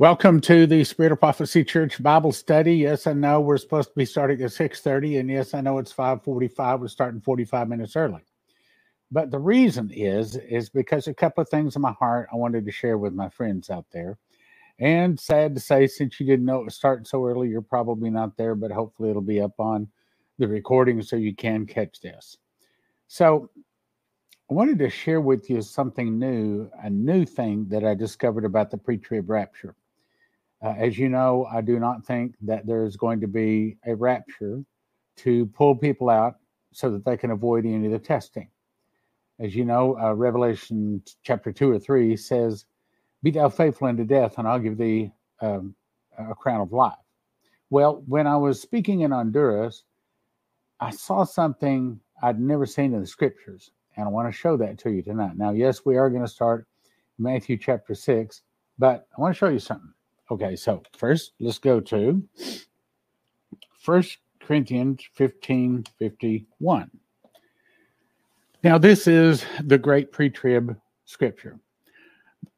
Welcome to the Spirit of Prophecy Church Bible Study. Yes, I know we're supposed to be starting at 6:30, and yes, I know it's 5:45. We're starting 45 minutes early. But the reason is is because a couple of things in my heart I wanted to share with my friends out there. And sad to say, since you didn't know it was starting so early, you're probably not there, but hopefully it'll be up on the recording so you can catch this. So I wanted to share with you something new, a new thing that I discovered about the pre-trib rapture. Uh, as you know, I do not think that there's going to be a rapture to pull people out so that they can avoid any of the testing. As you know, uh, Revelation chapter 2 or 3 says, Be thou faithful unto death, and I'll give thee um, a crown of life. Well, when I was speaking in Honduras, I saw something I'd never seen in the scriptures, and I want to show that to you tonight. Now, yes, we are going to start Matthew chapter 6, but I want to show you something. Okay, so first let's go to First Corinthians 15 51. Now, this is the great pre trib scripture.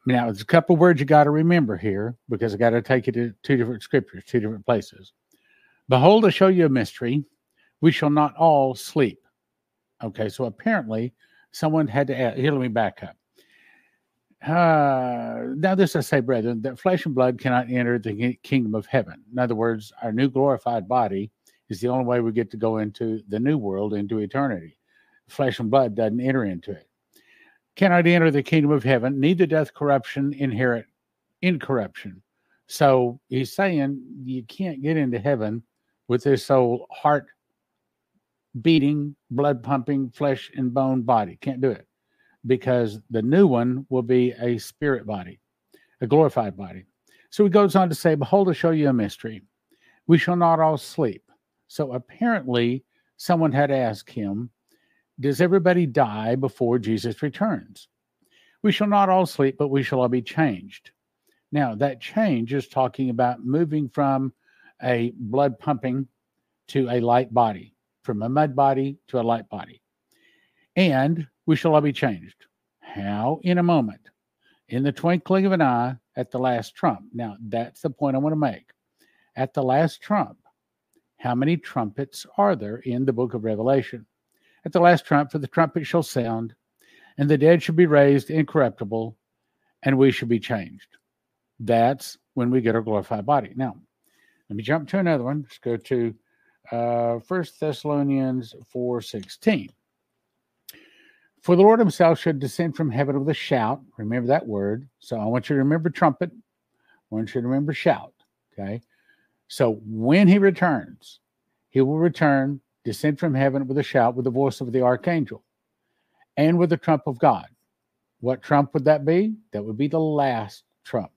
Now, there's a couple words you got to remember here because I got to take you to two different scriptures, two different places. Behold, I show you a mystery. We shall not all sleep. Okay, so apparently someone had to add, here, let me back up. Uh, now, this I say, brethren, that flesh and blood cannot enter the kingdom of heaven. In other words, our new glorified body is the only way we get to go into the new world, into eternity. Flesh and blood doesn't enter into it. Cannot enter the kingdom of heaven, neither doth corruption inherit incorruption. So he's saying you can't get into heaven with this old heart beating, blood pumping, flesh and bone body. Can't do it because the new one will be a spirit body, a glorified body. So he goes on to say, Behold, I show you a mystery. We shall not all sleep. So apparently, someone had asked him, Does everybody die before Jesus returns? We shall not all sleep, but we shall all be changed. Now, that change is talking about moving from a blood pumping to a light body, from a mud body to a light body. And we shall all be changed. How? In a moment, in the twinkling of an eye, at the last trump. Now, that's the point I want to make. At the last trump, how many trumpets are there in the book of Revelation? At the last trump, for the trumpet shall sound, and the dead shall be raised incorruptible, and we shall be changed. That's when we get our glorified body. Now, let me jump to another one. Let's go to uh, 1 Thessalonians 4.16. For the Lord himself should descend from heaven with a shout. Remember that word. So I want you to remember trumpet. I want you to remember shout. Okay. So when he returns, he will return, descend from heaven with a shout, with the voice of the archangel, and with the trump of God. What trump would that be? That would be the last trump.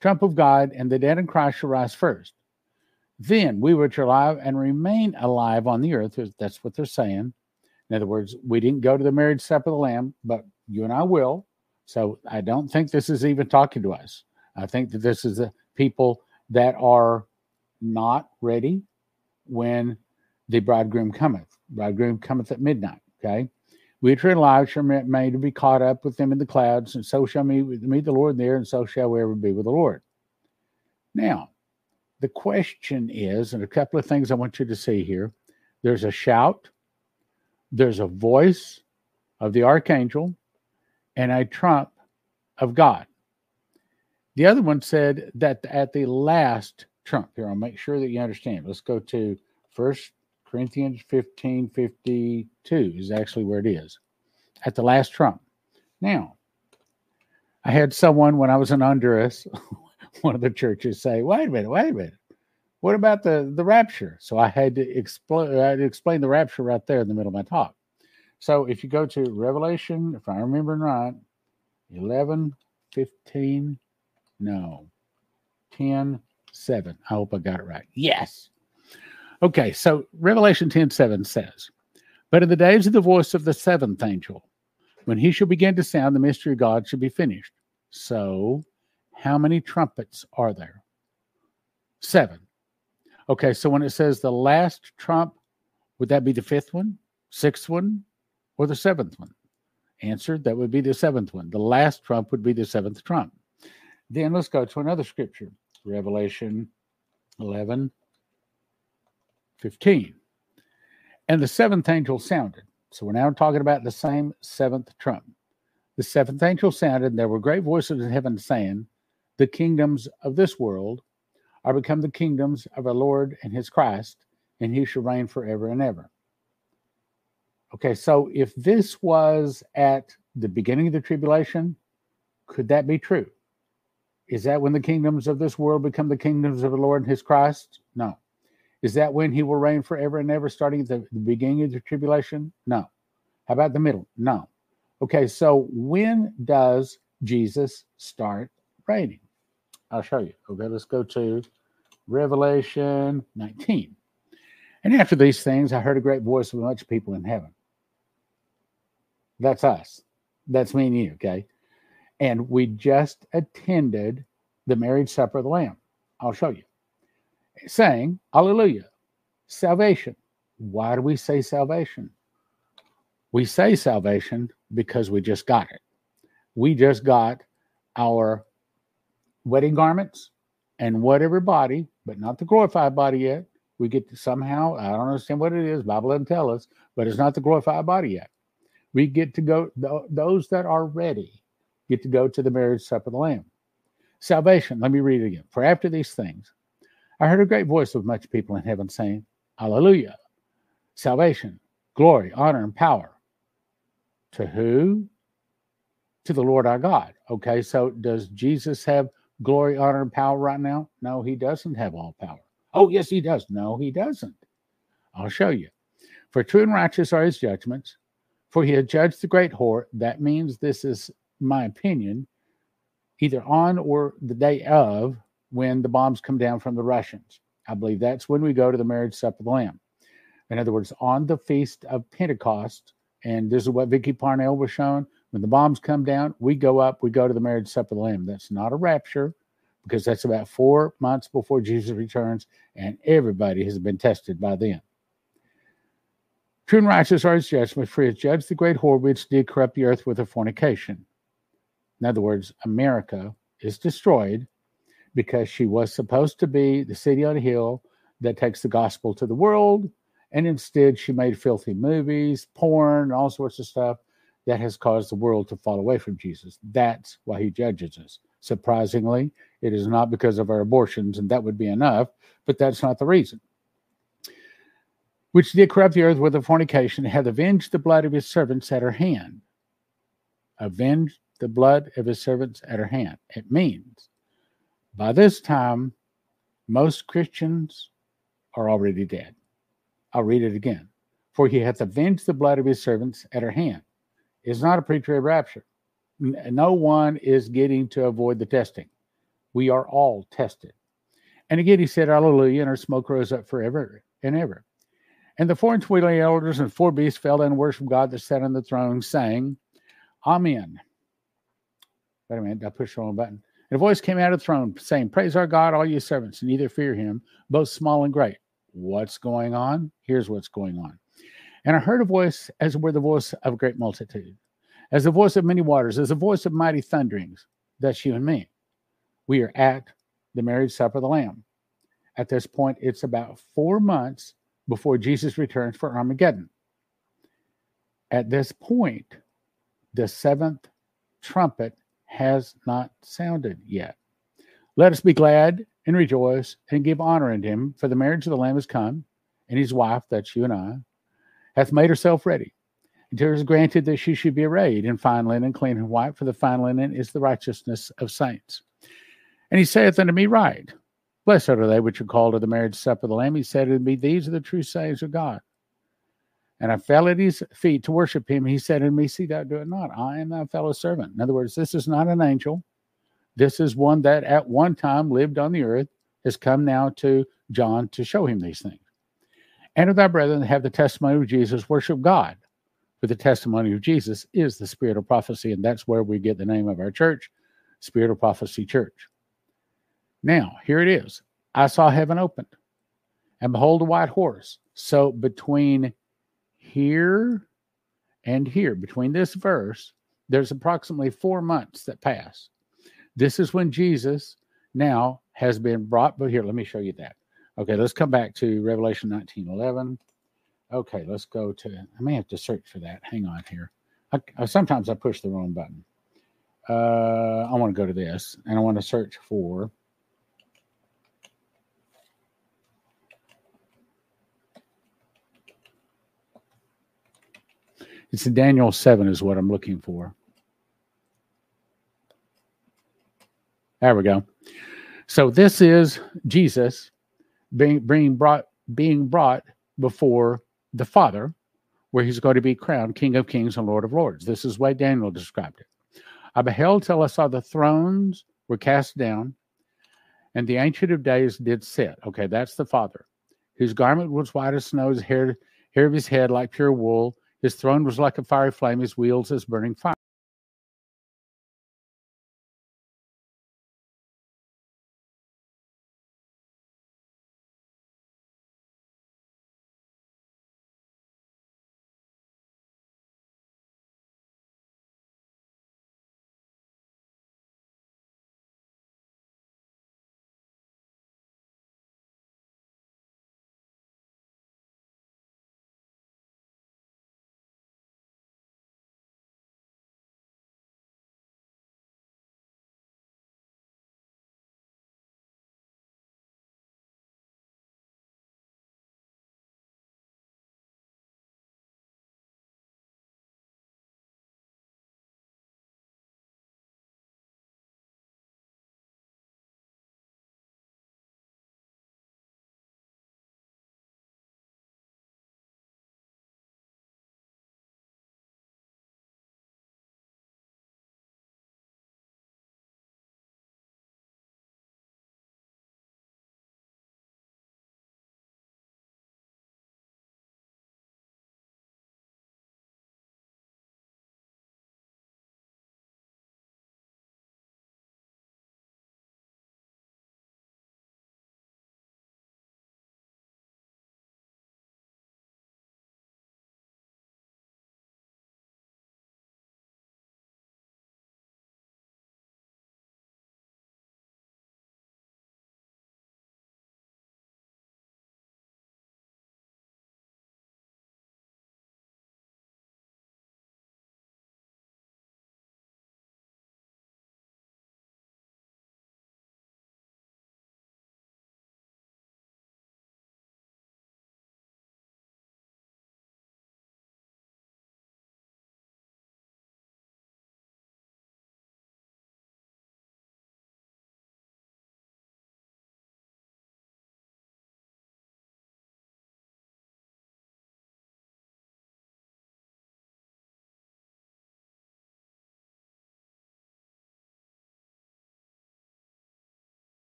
Trump of God, and the dead in Christ shall rise first. Then we which are alive and remain alive on the earth, that's what they're saying, in other words, we didn't go to the marriage supper of the Lamb, but you and I will. So I don't think this is even talking to us. I think that this is the people that are not ready when the bridegroom cometh. Bridegroom cometh at midnight. Okay. We are alive shall made to be caught up with them in the clouds, and so shall meet, meet the Lord there, and so shall we ever be with the Lord. Now, the question is, and a couple of things I want you to see here there's a shout, there's a voice of the archangel and a trump of God. The other one said that at the last trump, here, I'll make sure that you understand. Let's go to First Corinthians 15 52 is actually where it is. At the last trump. Now, I had someone when I was in Honduras, one of the churches say, wait a minute, wait a minute. What about the, the rapture? So I had to explain I had to explain the rapture right there in the middle of my talk. So if you go to Revelation, if I remember right, 11, 15, no, 10, 7. I hope I got it right. Yes. Okay, so Revelation 10 7 says, But in the days of the voice of the seventh angel, when he shall begin to sound, the mystery of God shall be finished. So, how many trumpets are there? Seven. Okay, so when it says the last trump, would that be the fifth one, sixth one, or the seventh one? Answer that would be the seventh one. The last trump would be the seventh trump. Then let's go to another scripture Revelation 11 15. And the seventh angel sounded. So we're now talking about the same seventh trump. The seventh angel sounded, and there were great voices in heaven saying, The kingdoms of this world are become the kingdoms of our Lord and his Christ, and he shall reign forever and ever. Okay, so if this was at the beginning of the tribulation, could that be true? Is that when the kingdoms of this world become the kingdoms of the Lord and his Christ? No. Is that when he will reign forever and ever, starting at the, the beginning of the tribulation? No. How about the middle? No. Okay, so when does Jesus start reigning? I'll show you. Okay, let's go to Revelation 19. And after these things, I heard a great voice from a bunch of much people in heaven. That's us. That's me and you, okay? And we just attended the marriage supper of the Lamb. I'll show you. Saying, Hallelujah, salvation. Why do we say salvation? We say salvation because we just got it. We just got our wedding garments and whatever body, but not the glorified body yet. We get to somehow, I don't understand what it is, Bible doesn't tell us, but it's not the glorified body yet. We get to go, those that are ready get to go to the marriage supper of the Lamb. Salvation, let me read it again. For after these things, I heard a great voice of much people in heaven saying, Hallelujah. Salvation, glory, honor, and power. To who? To the Lord our God. Okay, so does Jesus have glory, honor, and power right now? No, he doesn't have all power. Oh, yes, he does. No, he doesn't. I'll show you. For true and righteous are his judgments, for he has judged the great whore. That means this is my opinion, either on or the day of when the bombs come down from the Russians. I believe that's when we go to the marriage supper of the Lamb. In other words, on the feast of Pentecost, and this is what Vicky Parnell was shown. When the bombs come down, we go up, we go to the marriage supper of the Lamb. That's not a rapture because that's about four months before Jesus returns, and everybody has been tested by then. True and righteous are his judgment, for he has judged the great whore which did corrupt the earth with her fornication. In other words, America is destroyed because she was supposed to be the city on a hill that takes the gospel to the world. And instead, she made filthy movies, porn, all sorts of stuff that has caused the world to fall away from Jesus. That's why he judges us. Surprisingly, it is not because of our abortions, and that would be enough, but that's not the reason. Which did corrupt the earth with a fornication, hath avenged the blood of his servants at her hand. Avenged the blood of his servants at her hand. It means by this time, most Christians are already dead. I'll read it again. For he hath avenged the blood of his servants at her hand. It's not a pre trib rapture. No one is getting to avoid the testing. We are all tested. And again, he said, Hallelujah, and our smoke rose up forever and ever. And the four and twenty elders and four beasts fell down and worshiped God that sat on the throne, saying, Amen. Wait a minute, I pushed the wrong button. And a voice came out of the throne saying, Praise our God, all you servants, and neither fear him, both small and great. What's going on? Here's what's going on. And I heard a voice as were the voice of a great multitude, as the voice of many waters, as the voice of mighty thunderings. That's you and me. We are at the marriage supper of the Lamb. At this point, it's about four months before Jesus returns for Armageddon. At this point, the seventh trumpet has not sounded yet. Let us be glad and rejoice and give honor unto him, for the marriage of the Lamb is come, and his wife, that's you and I, hath made herself ready. And her is granted that she should be arrayed in fine linen, clean and white, for the fine linen is the righteousness of saints. And he saith unto me, Right, blessed are they which are called to the marriage supper of the Lamb. He said unto me, These are the true sayings of God. And I fell at his feet to worship him. He said unto me, See thou do it not. I am thy fellow servant. In other words, this is not an angel. This is one that at one time lived on the earth, has come now to John to show him these things. And of thy brethren that have the testimony of Jesus, worship God. For the testimony of Jesus is the spirit of prophecy, and that's where we get the name of our church, Spirit of Prophecy Church. Now, here it is. I saw heaven opened, and behold, a white horse. So between here and here, between this verse, there's approximately four months that pass. This is when Jesus now has been brought. But here, let me show you that. Okay, let's come back to Revelation 19 11. Okay, let's go to, I may have to search for that. Hang on here. I, I, sometimes I push the wrong button. Uh, I want to go to this and I want to search for. It's Daniel 7 is what I'm looking for. There we go. So this is Jesus being, being brought being brought before the Father, where he's going to be crowned King of Kings and Lord of Lords. This is why Daniel described it. I beheld till I saw the thrones were cast down, and the Ancient of Days did sit. Okay, that's the Father, whose garment was white as snow, his hair, hair of his head like pure wool. His throne was like a fiery flame, his wheels as burning fire.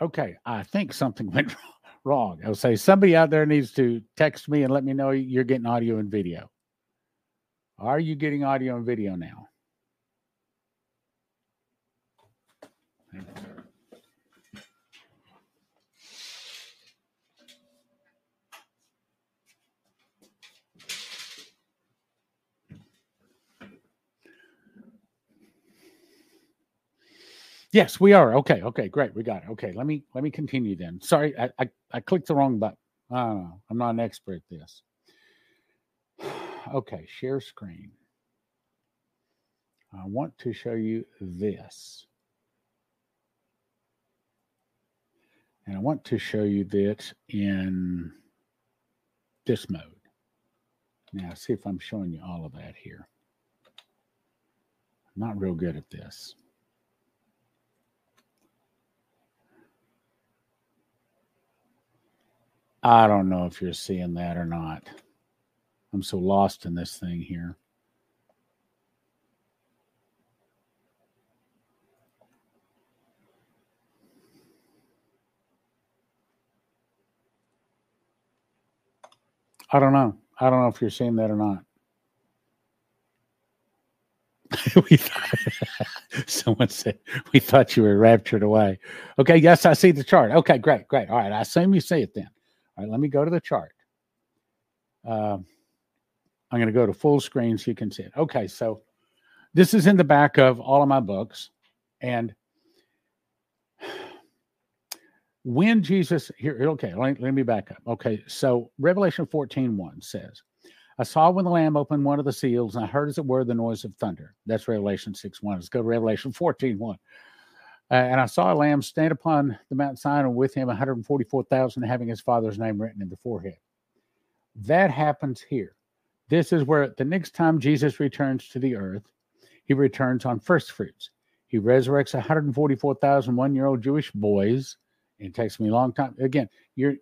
Okay, I think something went wrong. I'll say somebody out there needs to text me and let me know you're getting audio and video. Are you getting audio and video now? Yes, we are. Okay, okay, great. We got it. Okay, let me let me continue then. Sorry, I I, I clicked the wrong button. I don't know. I'm not an expert at this. Okay, share screen. I want to show you this. And I want to show you this in this mode. Now, see if I'm showing you all of that here. I'm not real good at this. I don't know if you're seeing that or not. I'm so lost in this thing here. I don't know. I don't know if you're seeing that or not. we thought, someone said we thought you were raptured away. Okay, yes, I see the chart. Okay, great, great. All right, I assume you see it then. All right, let me go to the chart. Uh, I'm going to go to full screen so you can see it. Okay, so this is in the back of all of my books. And when Jesus, here, okay, let, let me back up. Okay, so Revelation 14 1 says, I saw when the Lamb opened one of the seals, and I heard, as it were, the noise of thunder. That's Revelation 6 1. Let's go to Revelation 14 1. Uh, and I saw a lamb stand upon the Mount Sinai, with him 144,000, having his father's name written in the forehead. That happens here. This is where the next time Jesus returns to the earth, he returns on first fruits. He resurrects 144,000 one year old Jewish boys. It takes me a long time. Again, you're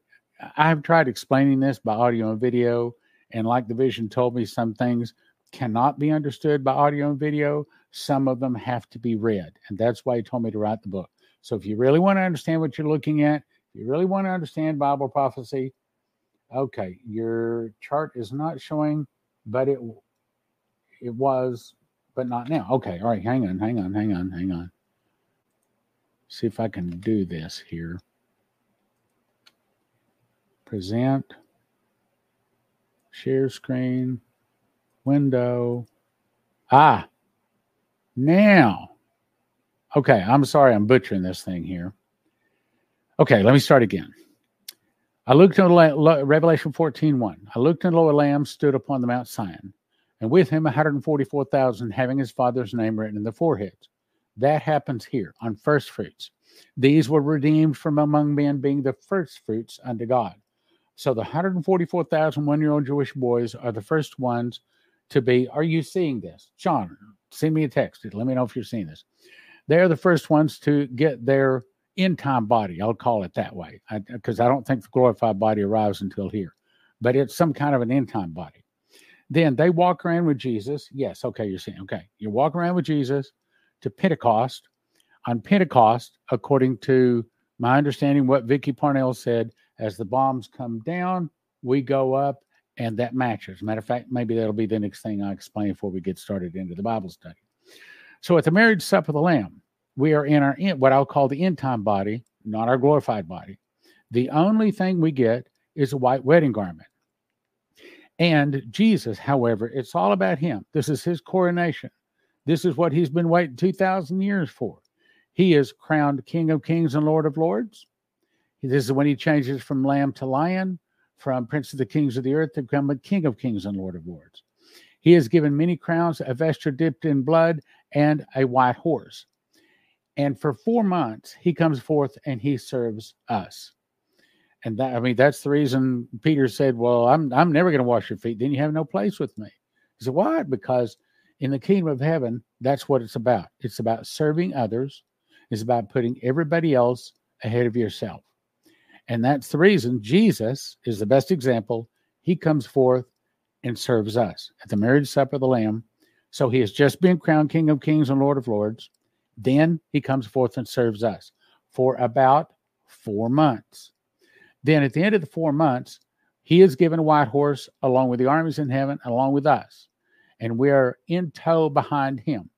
I've tried explaining this by audio and video, and like the vision told me, some things cannot be understood by audio and video. Some of them have to be read. And that's why he told me to write the book. So if you really want to understand what you're looking at, if you really want to understand Bible prophecy, okay, your chart is not showing, but it it was, but not now. Okay, all right, hang on, hang on, hang on, hang on. See if I can do this here. Present, share screen, window. Ah, now, okay, I'm sorry, I'm butchering this thing here. Okay, let me start again. I looked at Revelation 14 1. I looked, and the Lord Lamb stood upon the Mount Zion, and with him 144,000 having his father's name written in the foreheads. That happens here on first fruits. These were redeemed from among men, being the first fruits unto God. So the 144,000 one year old Jewish boys are the first ones to be. Are you seeing this? Sean, send me a text. Let me know if you're seeing this. They're the first ones to get their end time body. I'll call it that way because I, I, don't think the glorified body arrives until here, but it's some kind of an end time body. Then they walk around with Jesus. Yes, okay, you're saying, okay, you walk around with Jesus to Pentecost. On Pentecost, according to my understanding, what Vicky Parnell said, as the bombs come down, we go up and that matches. Matter of fact, maybe that'll be the next thing I explain before we get started into the Bible study. So at the marriage supper of the Lamb, we are in our what I'll call the end time body, not our glorified body. The only thing we get is a white wedding garment. And Jesus, however, it's all about him. This is his coronation. This is what he's been waiting 2,000 years for. He is crowned King of Kings and Lord of Lords. This is when he changes from lamb to lion from Prince of the Kings of the Earth to become a King of Kings and Lord of Lords. He has given many crowns, a vesture dipped in blood, and a white horse. And for four months, he comes forth and he serves us. And that, I mean, that's the reason Peter said, Well, I'm, I'm never going to wash your feet. Then you have no place with me. He said, Why? Because in the kingdom of heaven, that's what it's about. It's about serving others, it's about putting everybody else ahead of yourself. And that's the reason Jesus is the best example. He comes forth and serves us at the marriage supper of the Lamb. So he has just been crowned King of Kings and Lord of Lords. Then he comes forth and serves us for about four months. Then at the end of the four months, he is given a white horse along with the armies in heaven, along with us. And we are in tow behind him.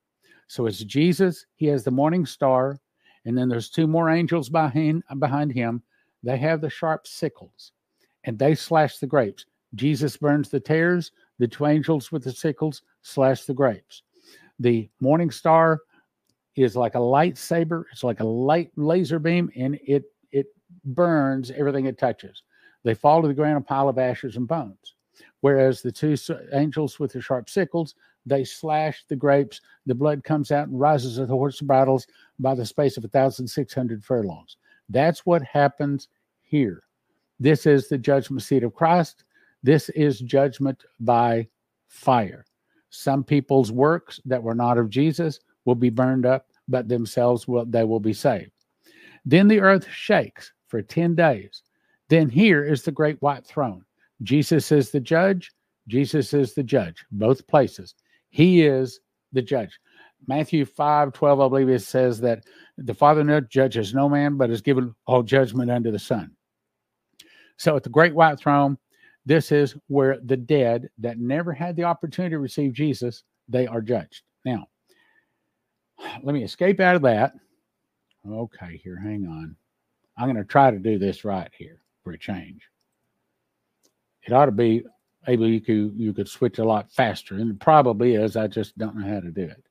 So it's Jesus. He has the morning star And then there's two more angels behind behind him. They have the sharp sickles, and they slash the grapes. Jesus burns the tares. The two angels with the sickles slash the grapes. The morning star is like a lightsaber. It's like a light laser beam, and it it burns everything it touches. They fall to the ground, a pile of ashes and bones. Whereas the two angels with the sharp sickles, they slash the grapes. The blood comes out and rises at the horse bridles by the space of a 1,600 furlongs. That's what happens here. This is the judgment seat of Christ. This is judgment by fire. Some people's works that were not of Jesus will be burned up, but themselves will they will be saved. Then the earth shakes for 10 days. Then here is the great white throne. Jesus is the judge. Jesus is the judge, both places. He is the judge. Matthew 5 12, I believe it says that the Father no judges no man, but has given all judgment unto the Son. So at the great white throne, this is where the dead that never had the opportunity to receive Jesus, they are judged. Now, let me escape out of that. Okay, here, hang on. I'm going to try to do this right here for a change. It ought to be able you could you could switch a lot faster, and it probably is. I just don't know how to do it.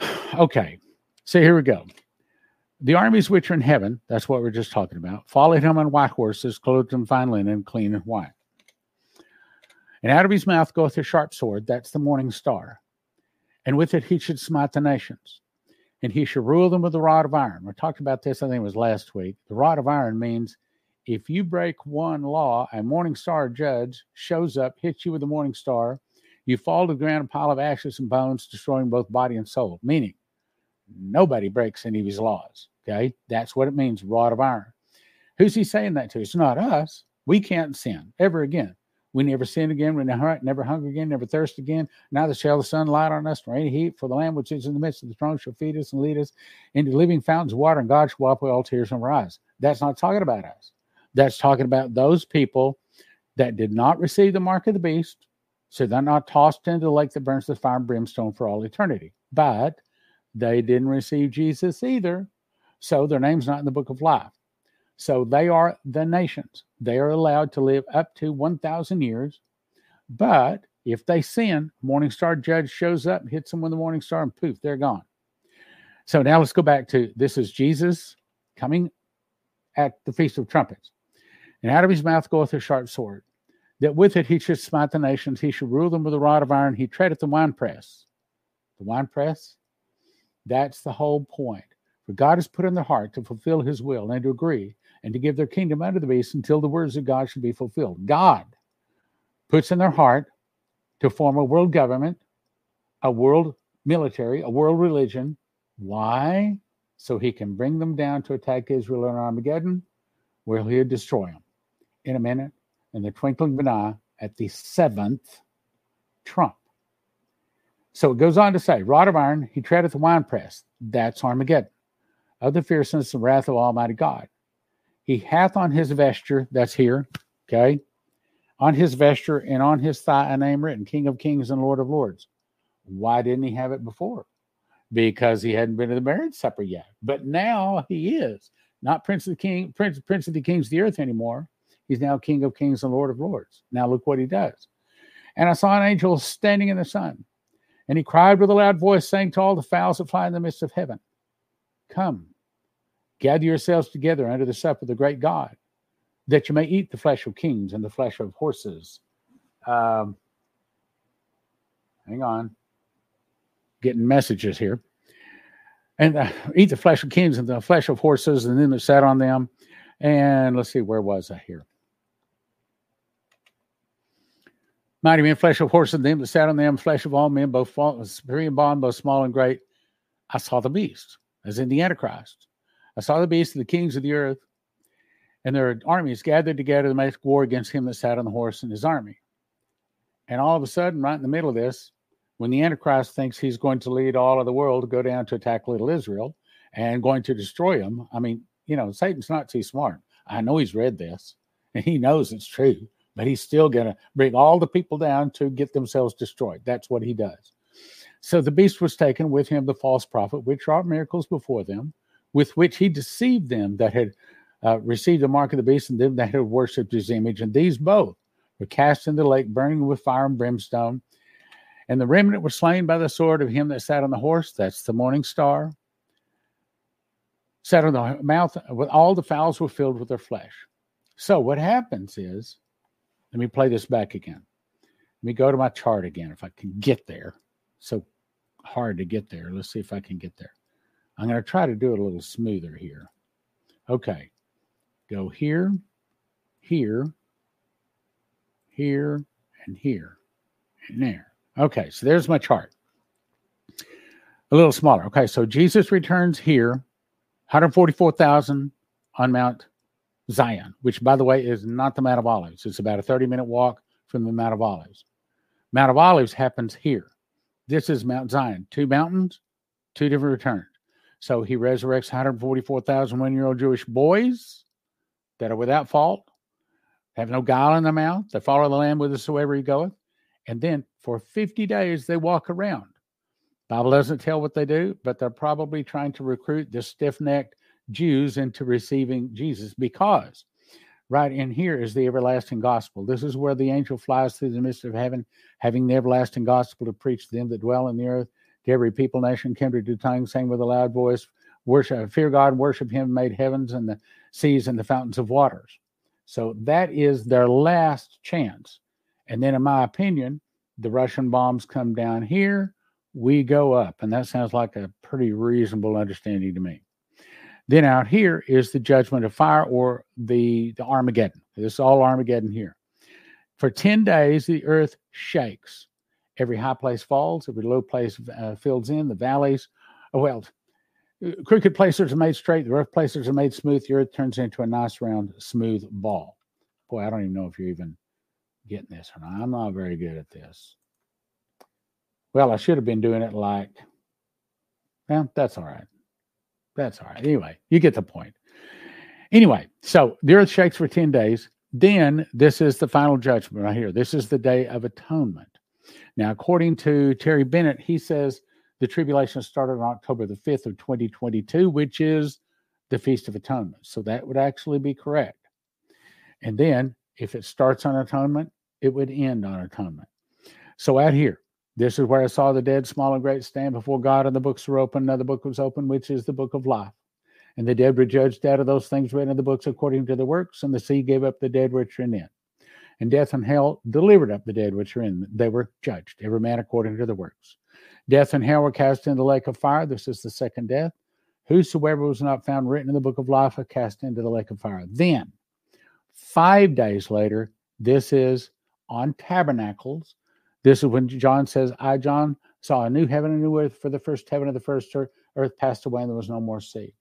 Okay, so here we go. The armies which are in heaven, that's what we're just talking about, followed him on white horses, clothed in fine linen, clean and white. And out of his mouth goeth a sharp sword, that's the morning star. And with it he should smite the nations and he shall rule them with the rod of iron. We talked about this, I think it was last week. The rod of iron means if you break one law, a morning star judge shows up, hits you with a morning star, you fall to the ground, a pile of ashes and bones, destroying both body and soul. Meaning, nobody breaks any of his laws. Okay, that's what it means, rod of iron. Who's he saying that to? It's not us. We can't sin ever again. We never sin again. We never, hunger again, never thirst again. Neither shall the sun light on us nor any heat. For the Lamb which is in the midst of the throne shall feed us and lead us into living fountains of water, and God shall wipe away all tears from our eyes. That's not talking about us. That's talking about those people that did not receive the mark of the beast. So they're not tossed into the lake that burns the fire and brimstone for all eternity. But they didn't receive Jesus either. So their name's not in the book of life. So they are the nations. They are allowed to live up to 1,000 years. But if they sin, Morning Star judge shows up, hits them with the Morning Star, and poof, they're gone. So now let's go back to this is Jesus coming at the Feast of Trumpets. And out of his mouth goeth a sharp sword, that with it he should smite the nations, he should rule them with a rod of iron, he treadeth the winepress. The winepress, that's the whole point. For God has put in their heart to fulfill his will and to agree and to give their kingdom unto the beast until the words of God should be fulfilled. God puts in their heart to form a world government, a world military, a world religion. Why? So he can bring them down to attack Israel in Armageddon, where he'll destroy them in a minute, in the twinkling of an eye, at the seventh trump. So it goes on to say, rod of iron, he treadeth the winepress. That's Armageddon. Of the fierceness and wrath of Almighty God. He hath on his vesture, that's here, okay, on his vesture and on his thigh a name written, King of Kings and Lord of Lords. Why didn't he have it before? Because he hadn't been to the marriage supper yet. But now he is not Prince of the King, Prince, Prince of the Kings of the earth anymore. He's now King of Kings and Lord of Lords. Now look what he does. And I saw an angel standing in the sun, and he cried with a loud voice, saying to all the fowls that fly in the midst of heaven, Come, Gather yourselves together under the supper of the great God, that you may eat the flesh of kings and the flesh of horses. Um, hang on, getting messages here. And uh, eat the flesh of kings and the flesh of horses, and then that sat on them. And let's see, where was I here? Mighty men, flesh of horses, and them that sat on them, flesh of all men, both free and bond, both small and great. I saw the beast, as in the Antichrist I saw the beasts of the kings of the earth and their armies gathered together to make war against him that sat on the horse and his army. And all of a sudden, right in the middle of this, when the Antichrist thinks he's going to lead all of the world to go down to attack little Israel and going to destroy him, I mean, you know, Satan's not too smart. I know he's read this and he knows it's true, but he's still going to bring all the people down to get themselves destroyed. That's what he does. So the beast was taken with him, the false prophet, which wrought miracles before them, with which he deceived them that had uh, received the mark of the beast and them that had worshipped his image. And these both were cast into the lake, burning with fire and brimstone. And the remnant were slain by the sword of him that sat on the horse. That's the morning star. Sat on the mouth, with all the fowls were filled with their flesh. So what happens is, let me play this back again. Let me go to my chart again if I can get there. So hard to get there. Let's see if I can get there. I'm going to try to do it a little smoother here. Okay. Go here, here, here, and here, and there. Okay, so there's my chart. A little smaller. Okay, so Jesus returns here, 144,000 on Mount Zion, which, by the way, is not the Mount of Olives. It's about a 30 minute walk from the Mount of Olives. Mount of Olives happens here. This is Mount Zion. Two mountains, two different returns. So he resurrects 144,000 one year old Jewish boys that are without fault, have no guile in their mouth, they follow the Lamb whithersoever he goeth. And then for 50 days they walk around. Bible doesn't tell what they do, but they're probably trying to recruit the stiff-necked Jews into receiving Jesus because right in here is the everlasting gospel. This is where the angel flies through the midst of heaven, having the everlasting gospel to preach to them that dwell in the earth, to every people, nation, kindred, to tongue, saying with a loud voice, worship, fear God, worship Him, made heavens and the seas and the fountains of waters. So that is their last chance. And then, in my opinion, the Russian bombs come down here, we go up. And that sounds like a pretty reasonable understanding to me. Then out here is the judgment of fire or the, the Armageddon. This is all Armageddon here. For 10 days, the earth shakes. Every high place falls, every low place uh, fills in, the valleys. Oh, well, crooked places are made straight, the rough places are made smooth. The earth turns into a nice, round, smooth ball. Boy, I don't even know if you're even getting this or not. I'm not very good at this. Well, I should have been doing it like, well, that's all right. That's all right. Anyway, you get the point. Anyway, so the earth shakes for 10 days. Then this is the final judgment right here. This is the day of atonement. Now, according to Terry Bennett, he says the tribulation started on October the 5th of 2022, which is the Feast of Atonement. So that would actually be correct. And then if it starts on atonement, it would end on atonement. So out here, this is where I saw the dead, small and great, stand before God, and the books were open. Another book was open, which is the book of life. And the dead were judged out of those things written in the books according to the works, and the sea gave up the dead which were in it. And death and hell delivered up the dead which were in. They were judged, every man according to the works. Death and hell were cast into the lake of fire. This is the second death. Whosoever was not found written in the book of life are cast into the lake of fire. Then, five days later, this is on tabernacles this is when John says, I, John, saw a new heaven and a new earth, for the first heaven and the first earth passed away, and there was no more sea.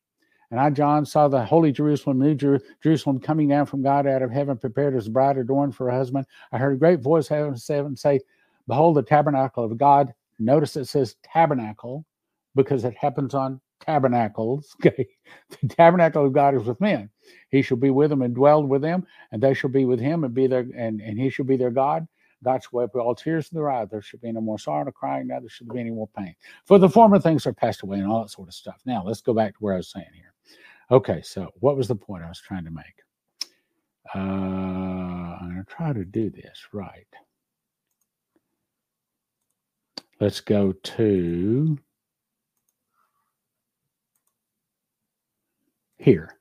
And I, John, saw the holy Jerusalem, New Jer- Jerusalem, coming down from God out of heaven, prepared as a bride adorned for her husband. I heard a great voice heaven and say, Behold, the tabernacle of God. Notice it says tabernacle because it happens on tabernacles. Okay. The tabernacle of God is with men. He shall be with them and dwell with them, and they shall be with him and be their and, and he shall be their God. Shall wipe all tears in their eyes. There should be no more sorrow, no crying, Now there should be any more pain. For the former things are passed away and all that sort of stuff. Now let's go back to where I was saying here. Okay, so what was the point I was trying to make? Uh, I'm going to try to do this right. Let's go to here.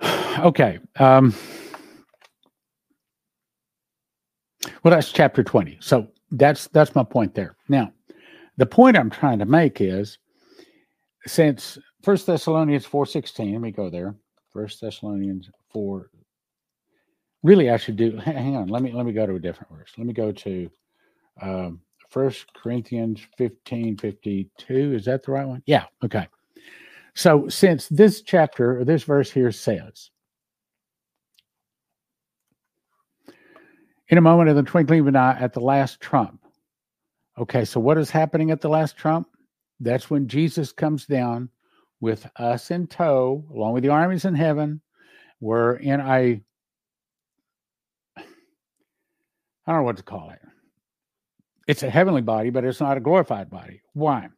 Okay. Um, Well, that's chapter 20. So that's that's my point there. Now, the point I'm trying to make is since First Thessalonians 4:16, let me go there. First Thessalonians 4 really I should do hang on, let me let me go to a different verse. Let me go to um First Corinthians 15 52. Is that the right one? Yeah, okay. So since this chapter or this verse here says in a moment of the twinkling of an eye at the last trump. Okay, so what is happening at the last trump? That's when Jesus comes down with us in tow, along with the armies in heaven. We're in a, I don't know what to call it. It's a heavenly body, but it's not a glorified body. Why?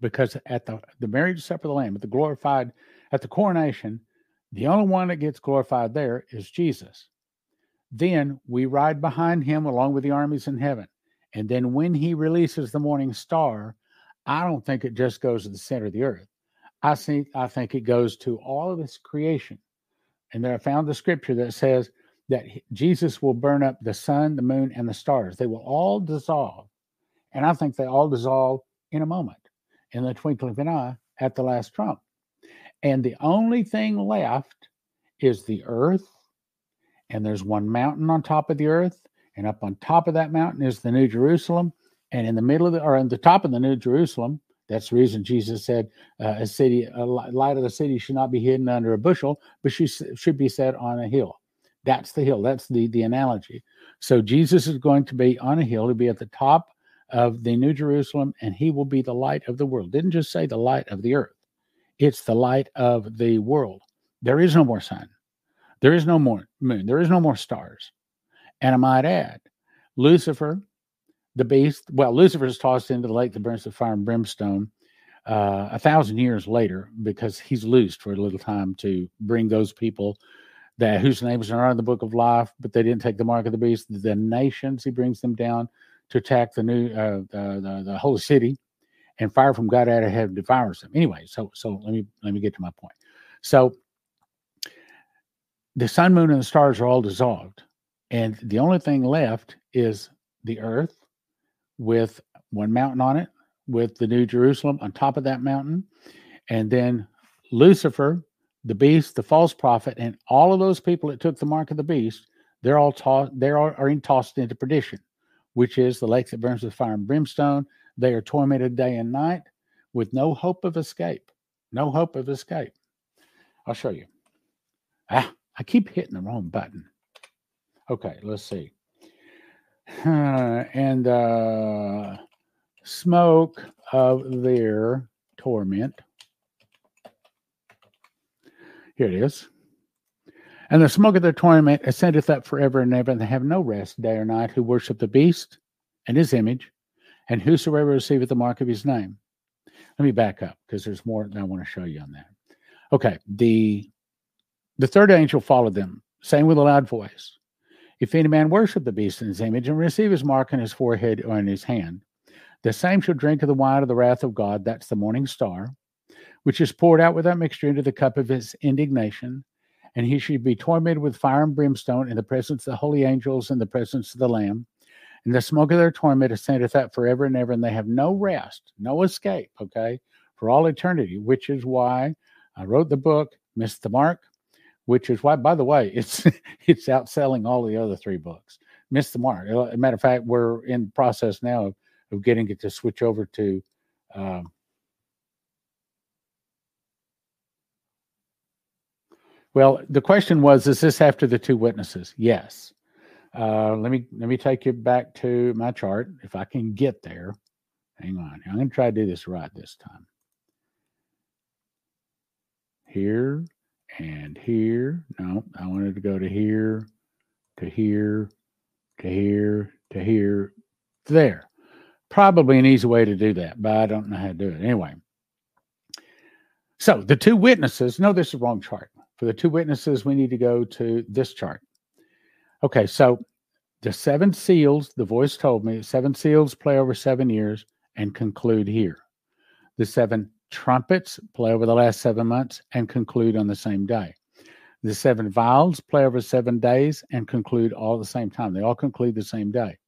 Because at the, the marriage supper of the Lamb, at the glorified, at the coronation, the only one that gets glorified there is Jesus. Then we ride behind him along with the armies in heaven. And then when he releases the morning star, I don't think it just goes to the center of the earth. I think I think it goes to all of its creation. And there I found the scripture that says that Jesus will burn up the sun, the moon, and the stars. They will all dissolve. And I think they all dissolve in a moment, in the twinkling of an eye, at the last trump. And the only thing left is the earth. And there's one mountain on top of the earth. And up on top of that mountain is the New Jerusalem. And in the middle of the, or in the top of the New Jerusalem, that's the reason Jesus said uh, a city, a light of the city should not be hidden under a bushel, but she should be set on a hill. That's the hill. That's the the analogy. So Jesus is going to be on a hill to be at the top of the New Jerusalem, and he will be the light of the world. Didn't just say the light of the earth. It's the light of the world. There is no more sun. There is no more moon. There is no more stars. And I might add, Lucifer, the beast, well, Lucifer is tossed into the lake that burns with fire and brimstone uh, a thousand years later because he's loosed for a little time to bring those people that whose names are in the book of life, but they didn't take the mark of the beast. The nations, he brings them down to attack the new uh, the, the, the holy city, and fire from God out of heaven devours them. Anyway, so so let me let me get to my point. So the sun, moon, and the stars are all dissolved, and the only thing left is the earth with one mountain on it, with the New Jerusalem on top of that mountain, and then Lucifer the beast, the false prophet, and all of those people that took the mark of the beast, they're all tossed, they are, are tossed into perdition, which is the lake that burns with fire and brimstone. They are tormented day and night with no hope of escape. No hope of escape. I'll show you. Ah, I keep hitting the wrong button. Okay, let's see. Uh, and uh, smoke of their torment here it is. And the smoke of their torment ascendeth up forever and ever, and they have no rest day or night who worship the beast and his image, and whosoever receiveth the mark of his name. Let me back up because there's more that I want to show you on that. Okay, the the third angel followed them, saying with a loud voice, If any man worship the beast in his image and receive his mark on his forehead or in his hand, the same shall drink of the wine of the wrath of God, that's the morning star, which is poured out without mixture into the cup of his indignation. And he shall be tormented with fire and brimstone in the presence of the holy angels and the presence of the Lamb. And the smoke of their torment ascendeth up forever and ever, and they have no rest, no escape, okay, for all eternity, which is why I wrote the book, Missed the Mark, which is why, by the way, it's it's outselling all the other three books. Missed the Mark. As a matter of fact, we're in the process now of, of getting it to switch over to um, Well, the question was, is this after the two witnesses? Yes. Uh, let me let me take you back to my chart if I can get there. Hang on. I'm going to try to do this right this time. Here and here. No, I wanted to go to here, to here, to here, to here, there. Probably an easy way to do that, but I don't know how to do it. Anyway. So the two witnesses, no, this is the wrong chart. For the two witnesses, we need to go to this chart. Okay, so the seven seals, the voice told me, seven seals play over seven years and conclude here. The seven trumpets play over the last seven months and conclude on the same day. The seven vials play over seven days and conclude all at the same time. They all conclude the same day.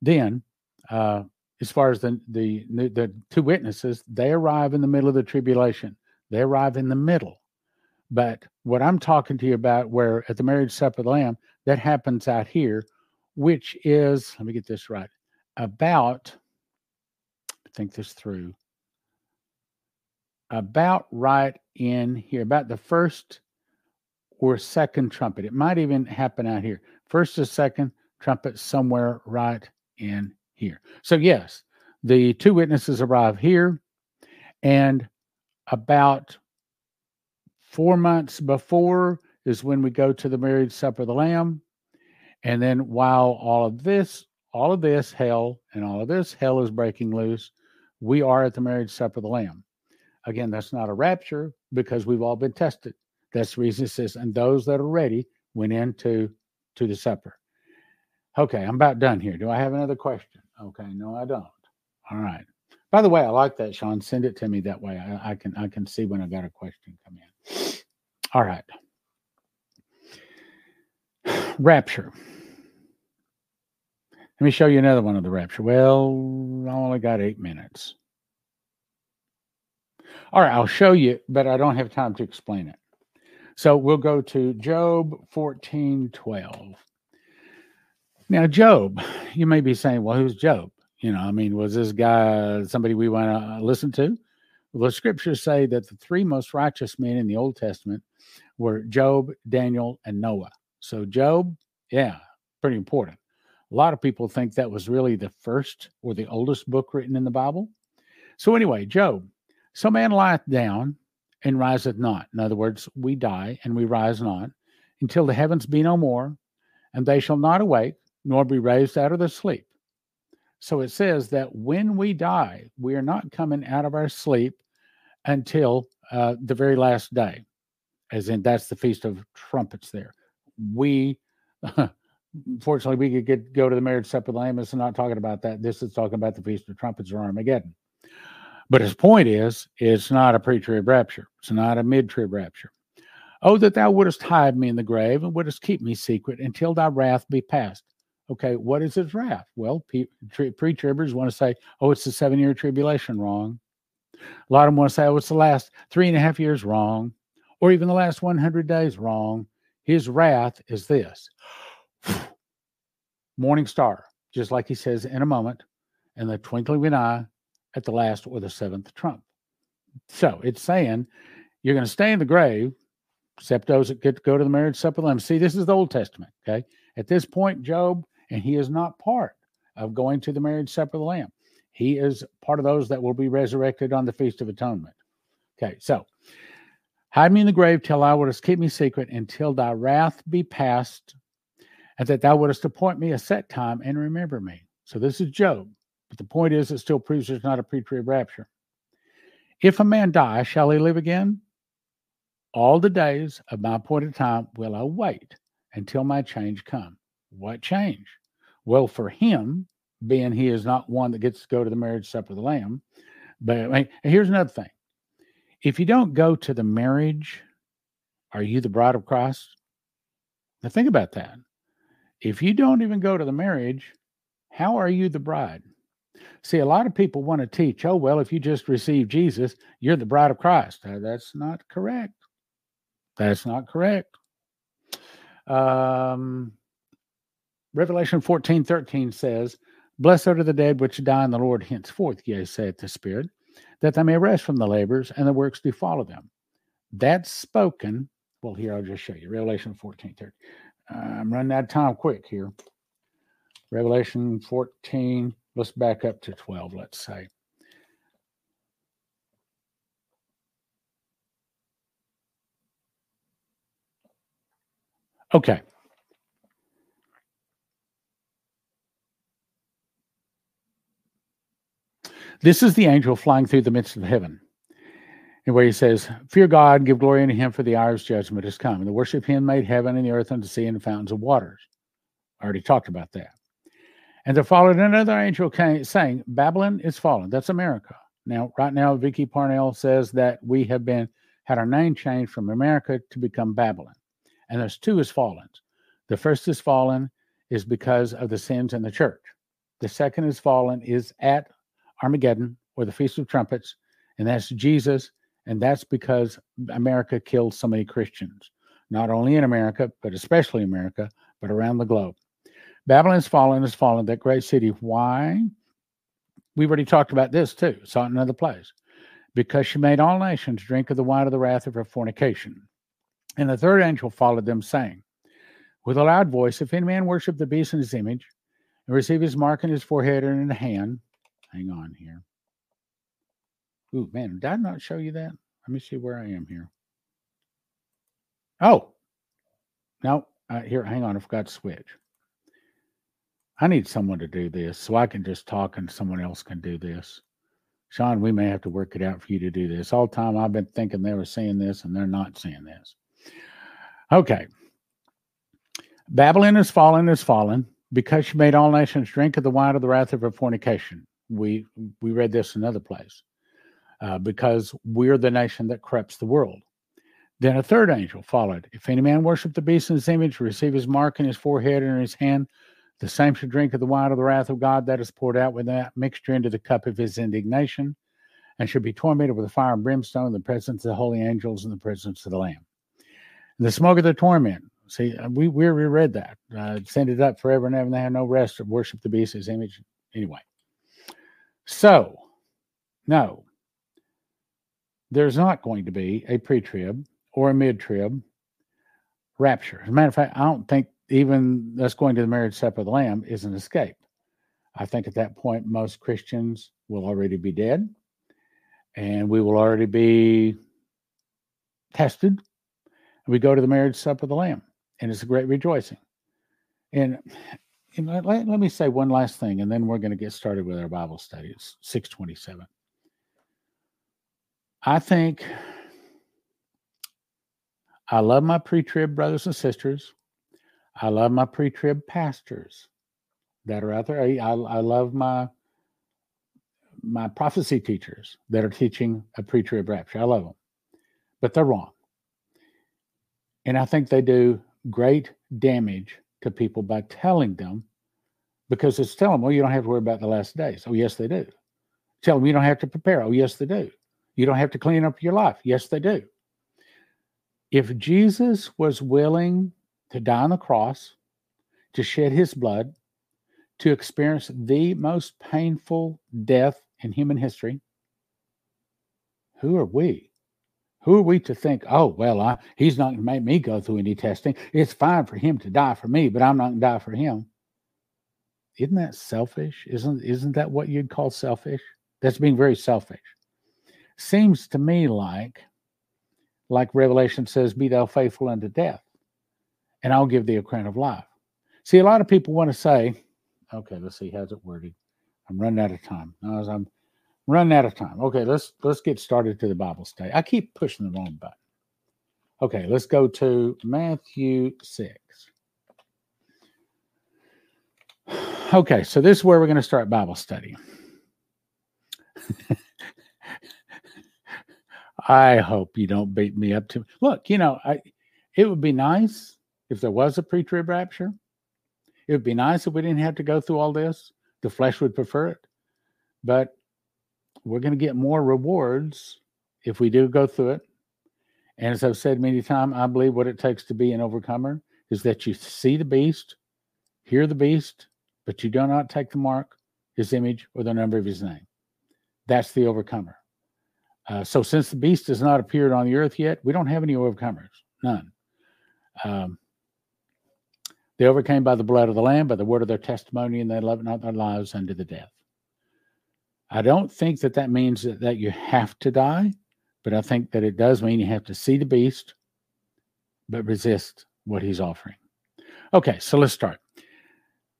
Then, uh, as far as the, the the two witnesses, they arrive in the middle of the tribulation. They arrive in the middle. But what I'm talking to you about, where at the marriage supper of the Lamb, that happens out here, which is, let me get this right, about, think this through, about right in here, about the first or second trumpet. It might even happen out here. First or second trumpet, somewhere right in here. So, yes, the two witnesses arrive here, and about Four months before is when we go to the marriage supper of the Lamb. And then while all of this, all of this hell and all of this hell is breaking loose. We are at the marriage supper of the Lamb. Again, that's not a rapture because we've all been tested. That's the reason it says, and those that are ready went into to the supper. Okay, I'm about done here. Do I have another question? Okay, no, I don't. All right. By the way, I like that, Sean. Send it to me that way. I, I can I can see when I got a question come in. All right. Rapture. Let me show you another one of the rapture. Well, I only got eight minutes. All right, I'll show you, but I don't have time to explain it. So we'll go to Job 14 12. Now, Job, you may be saying, well, who's Job? You know, I mean, was this guy somebody we want to listen to? Well, the scriptures say that the three most righteous men in the Old Testament were Job, Daniel, and Noah. So, Job, yeah, pretty important. A lot of people think that was really the first or the oldest book written in the Bible. So, anyway, Job, so man lieth down and riseth not. In other words, we die and we rise not until the heavens be no more, and they shall not awake, nor be raised out of their sleep. So it says that when we die, we are not coming out of our sleep until uh, the very last day, as in that's the Feast of Trumpets there. We, fortunately, we could get go to the marriage supper of the Lamb. Is not talking about that. This is talking about the Feast of Trumpets or Armageddon. But his point is, it's not a pre-trib rapture. It's not a mid-trib rapture. Oh, that thou wouldest hide me in the grave and wouldest keep me secret until thy wrath be past. Okay, what is his wrath? Well, pre tribbers want to say, oh, it's the seven year tribulation. Wrong. A lot of them want to say, oh, it's the last three and a half years. Wrong. Or even the last 100 days. Wrong. His wrath is this morning star, just like he says in a moment, and the twinkling of an eye at the last or the seventh trump. So it's saying you're going to stay in the grave, except those that get to go to the marriage supper of the Lamb. See, this is the Old Testament. Okay. At this point, Job and he is not part of going to the marriage supper of the Lamb. He is part of those that will be resurrected on the Feast of Atonement. Okay, so hide me in the grave till thou wouldst keep me secret until thy wrath be past, and that thou wouldst appoint me a set time and remember me. So this is Job, but the point is, it still proves there's not a pre-trib rapture. If a man die, shall he live again? All the days of my appointed time will I wait until my change come. What change? Well, for him, being he is not one that gets to go to the marriage supper of the Lamb. But I mean, here's another thing if you don't go to the marriage, are you the bride of Christ? Now, think about that. If you don't even go to the marriage, how are you the bride? See, a lot of people want to teach, oh, well, if you just receive Jesus, you're the bride of Christ. Uh, that's not correct. That's not correct. Um, Revelation 14 13 says, Blessed are the dead which die in the Lord henceforth, yea, saith the Spirit, that they may rest from the labors and the works do follow them. That's spoken. Well, here I'll just show you Revelation 14 13. Uh, I'm running out of time quick here. Revelation 14, let's back up to 12, let's say. Okay. This is the angel flying through the midst of heaven. And where he says, Fear God, give glory unto him, for the hour of judgment has come. And the worship him made heaven and the earth and the sea and the fountains of waters. I already talked about that. And there followed another angel came, saying, Babylon is fallen. That's America. Now, right now, Vicky Parnell says that we have been had our name changed from America to become Babylon. And there's two is fallen. The first is fallen is because of the sins in the church. The second is fallen is at Armageddon or the Feast of Trumpets, and that's Jesus. And that's because America killed so many Christians, not only in America, but especially America, but around the globe. Babylon's fallen has fallen, that great city. Why? We've already talked about this too, saw it in another place. Because she made all nations drink of the wine of the wrath of her fornication. And the third angel followed them, saying, With a loud voice, if any man worship the beast in his image, and receive his mark in his forehead or in the hand, Hang on here. Ooh, man, did I not show you that? Let me see where I am here. Oh, no, uh, here, hang on. I forgot to switch. I need someone to do this so I can just talk and someone else can do this. Sean, we may have to work it out for you to do this. All the time I've been thinking they were seeing this and they're not seeing this. Okay. Babylon is fallen, is fallen because she made all nations drink of the wine of the wrath of her fornication. We we read this another place. Uh, because we're the nation that corrupts the world. Then a third angel followed. If any man worship the beast in his image, receive his mark in his forehead and in his hand, the same should drink of the wine of the wrath of God that is poured out with that mixture into the cup of his indignation, and should be tormented with fire and brimstone in the presence of the holy angels and the presence of the Lamb. And the smoke of the torment. See, uh, we we read that. Uh, send it up forever and ever. And they have no rest worship the beast, his image. Anyway, so no, there's not going to be a pre-trib or a mid-trib rapture. As a matter of fact, I don't think even us going to the marriage supper of the Lamb is an escape. I think at that point, most Christians will already be dead and we will already be tested. We go to the marriage supper of the Lamb, and it's a great rejoicing. And, and let, let, let me say one last thing, and then we're going to get started with our Bible study. It's 627. I think I love my pre trib brothers and sisters. I love my pre trib pastors that are out there. I, I, I, love my my prophecy teachers that are teaching a pre trib rapture. I love them, but they're wrong. And I think they do great damage to people by telling them because it's telling them, well, you don't have to worry about the last days. Oh, yes, they do. Tell them you don't have to prepare. Oh, yes, they do. You don't have to clean up your life. Yes, they do. If Jesus was willing to die on the cross, to shed his blood, to experience the most painful death in human history, who are we? Who are we to think, oh, well, I, he's not going to make me go through any testing. It's fine for him to die for me, but I'm not going to die for him. Isn't that selfish? Isn't, isn't that what you'd call selfish? That's being very selfish. Seems to me like, like Revelation says, be thou faithful unto death and I'll give thee a crown of life. See, a lot of people want to say, okay, let's see, how's it worded? I'm running out of time. No, I'm running out of time. Okay, let's let's get started to the Bible study. I keep pushing the wrong button. Okay, let's go to Matthew 6. Okay, so this is where we're going to start Bible study. I hope you don't beat me up to look, you know, I it would be nice if there was a pre trib rapture, it would be nice if we didn't have to go through all this. The flesh would prefer it. But we're going to get more rewards if we do go through it. And as I've said many times, I believe what it takes to be an overcomer is that you see the beast, hear the beast, but you do not take the mark, his image, or the number of his name. That's the overcomer. Uh, so since the beast has not appeared on the earth yet, we don't have any overcomers, none. Um, they overcame by the blood of the Lamb, by the word of their testimony, and they loved not their lives unto the death. I don't think that that means that, that you have to die, but I think that it does mean you have to see the beast, but resist what he's offering. Okay, so let's start.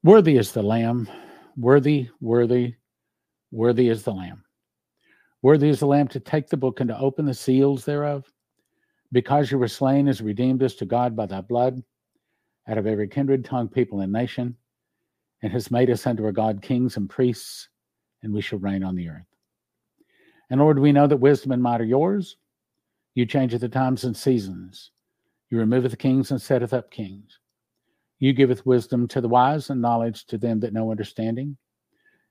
Worthy is the Lamb. Worthy, worthy, worthy is the Lamb. Worthy is the Lamb to take the book and to open the seals thereof. Because you were slain as redeemed us to God by thy blood out of every kindred, tongue, people, and nation, and has made us unto our God kings and priests, and we shall reign on the earth. And Lord, we know that wisdom and might are yours. You changeth the times and seasons. You removeth kings and setteth up kings. You giveth wisdom to the wise and knowledge to them that know understanding.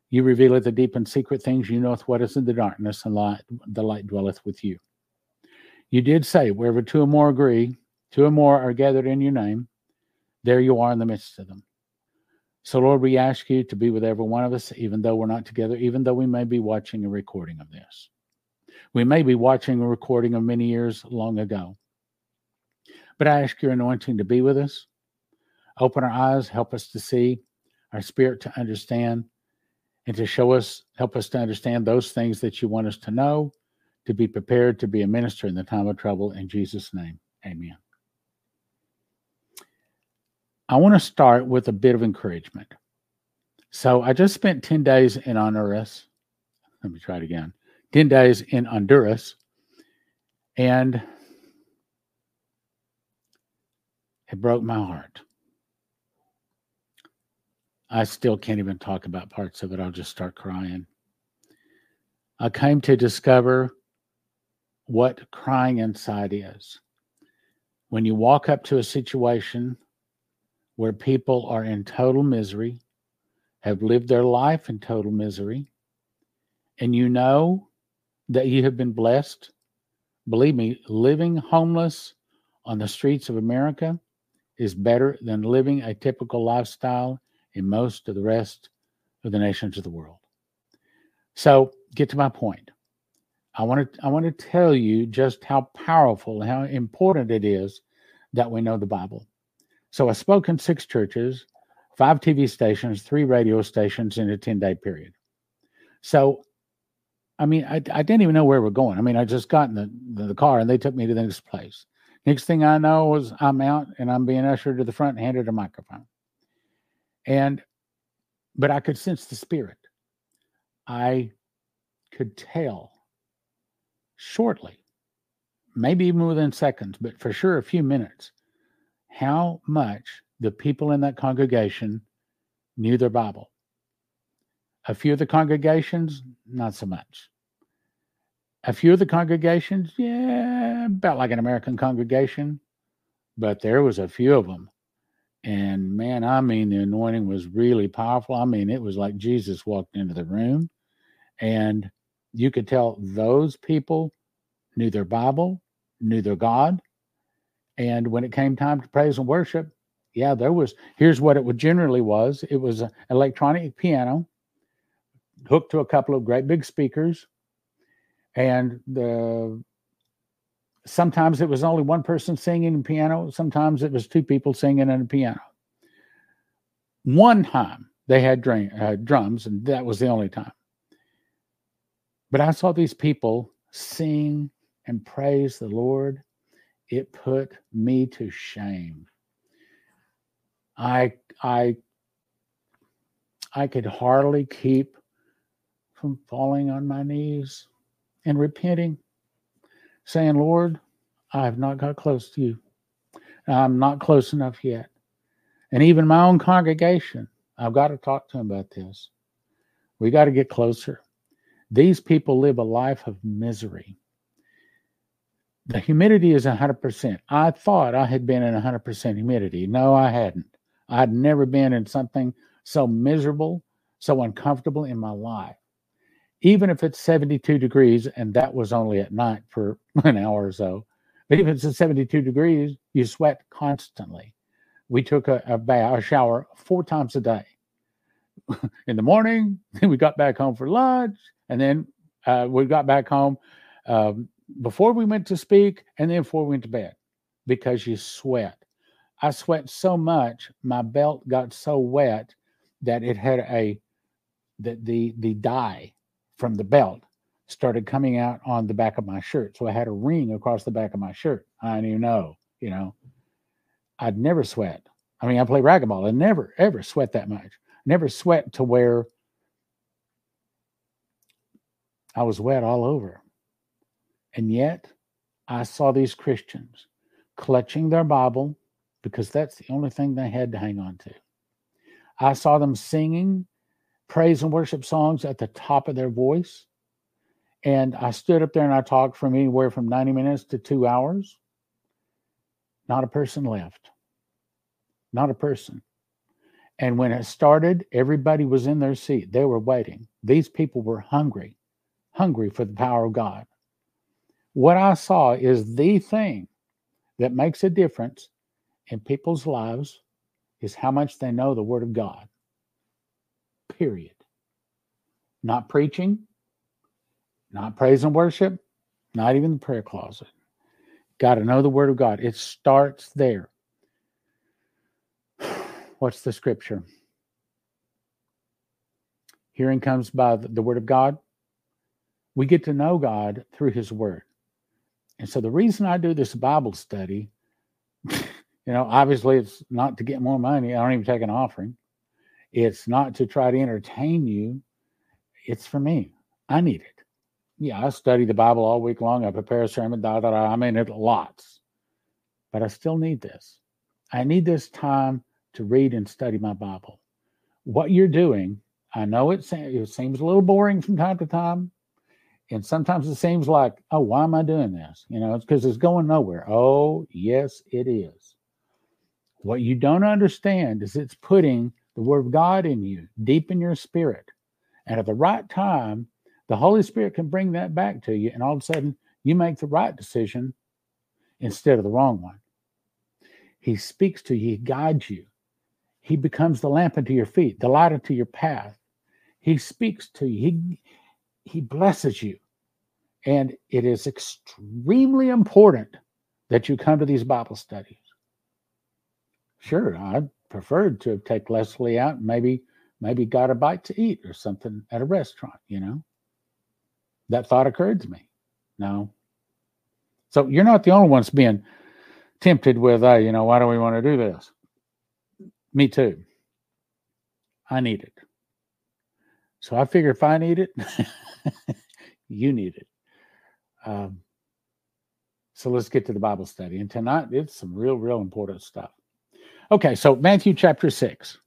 You revealeth the deep and secret things. You knoweth what is in the darkness, and light, the light dwelleth with you. You did say, wherever two or more agree, two or more are gathered in your name, there you are in the midst of them. So, Lord, we ask you to be with every one of us, even though we're not together, even though we may be watching a recording of this. We may be watching a recording of many years long ago. But I ask your anointing to be with us. Open our eyes, help us to see, our spirit to understand, and to show us, help us to understand those things that you want us to know, to be prepared to be a minister in the time of trouble. In Jesus' name, amen. I want to start with a bit of encouragement. So I just spent 10 days in Honduras. Let me try it again 10 days in Honduras. And it broke my heart. I still can't even talk about parts of it. I'll just start crying. I came to discover what crying inside is. When you walk up to a situation where people are in total misery, have lived their life in total misery, and you know that you have been blessed, believe me, living homeless on the streets of America is better than living a typical lifestyle in most of the rest of the nations of the world. So, get to my point. I want to I want to tell you just how powerful, how important it is that we know the Bible. So I spoke in six churches, five TV stations, three radio stations in a 10-day period. So I mean, I, I didn't even know where we're going. I mean, I just got in the, the, car and they took me to the next place. Next thing I know was I'm out and I'm being ushered to the front and handed a microphone. And, but I could sense the spirit. I could tell shortly, maybe even within seconds, but for sure a few minutes, how much the people in that congregation knew their Bible. A few of the congregations, not so much. A few of the congregations, yeah, about like an American congregation, but there was a few of them and man, I mean, the anointing was really powerful. I mean, it was like Jesus walked into the room, and you could tell those people knew their Bible, knew their God. And when it came time to praise and worship, yeah, there was. Here's what it would generally was: it was an electronic piano hooked to a couple of great big speakers, and the sometimes it was only one person singing in piano. Sometimes it was two people singing in a piano. One time they had uh, drums and that was the only time. But i saw these people sing and praise the lord it put me to shame i i i could hardly keep from falling on my knees and repenting saying, Lord, I have not got close to you. I'm not close enough yet. And even my own congregation, I've got to talk to them about this. We got to get closer. These people live a life of misery. The humidity is 100%. I thought I had been in 100% humidity. No, I hadn't. I'd never been in something so miserable, so uncomfortable in my life even if it's 72 degrees, and that was only at night for an hour or so, but even if it's 72 degrees, you sweat constantly. We took a, a bath, a shower four times a day. In the morning, then we got back home for lunch, and then uh, we got back home um, before we went to speak, and then before we went to bed, because you sweat. I sweat so much, my belt got so wet that it had a the the the dye from the belt started coming out on the back of my shirt. So I had a ring across the back of my shirt. I knew know, you know, I'd never sweat. I mean, I play racquetball. I never ever sweat that much. Never sweat to where I was wet all over. And yet I saw these Christians clutching their Bible because that's the only thing they had to hang on to. I saw them singing praise and worship songs at the top of their voice. And I stood up there and I talked from anywhere from 90 minutes to two hours. Not a person left. Not a person. And when it started, everybody was in their seat. They were waiting. These people were hungry, hungry for the power of God. What I saw is the thing that makes a difference in people's lives is how much they know the Word of God period. Not preaching, not praise and worship, not even the prayer closet. Got to know the Word of God. It starts there. What's the scripture? Hearing comes by the Word of God. We get to know God through His Word. And so the reason I do this Bible study, you know, obviously it's not to get more money. I don't even take an offering It's not to try to entertain you. It's for me. I need it. Yeah, I study the Bible all week long. I prepare a sermon, da, da, da. I'm in it lots. But I still need this. I need this time to read and study my Bible. What you're doing, I know it, it seems a little boring from time to time. And sometimes it seems like, oh, why am I doing this? You know, it's because it's going nowhere. Oh, yes, it is. What you don't understand is it's putting the Word of God in you, deep in your spirit. And at the right time, the Holy Spirit can bring that back to you. And all of a sudden, you make the right decision instead of the wrong one. He speaks to you, He guides you. He becomes the lamp unto your feet, the light unto your path. He speaks to you. He, he blesses you. And it is extremely important that you come to these Bible studies. Sure, I preferred to take Leslie out and maybe maybe got a bite to eat or something at a restaurant, you know. That thought occurred to me. No. So you're not the only ones being tempted with, uh, you know, why do we want to do this? Me too. I need it. So I figure if I need it, you need it. Um, so let's get to the Bible study. And tonight, it's some real, real important stuff. Okay, so Matthew chapter 6.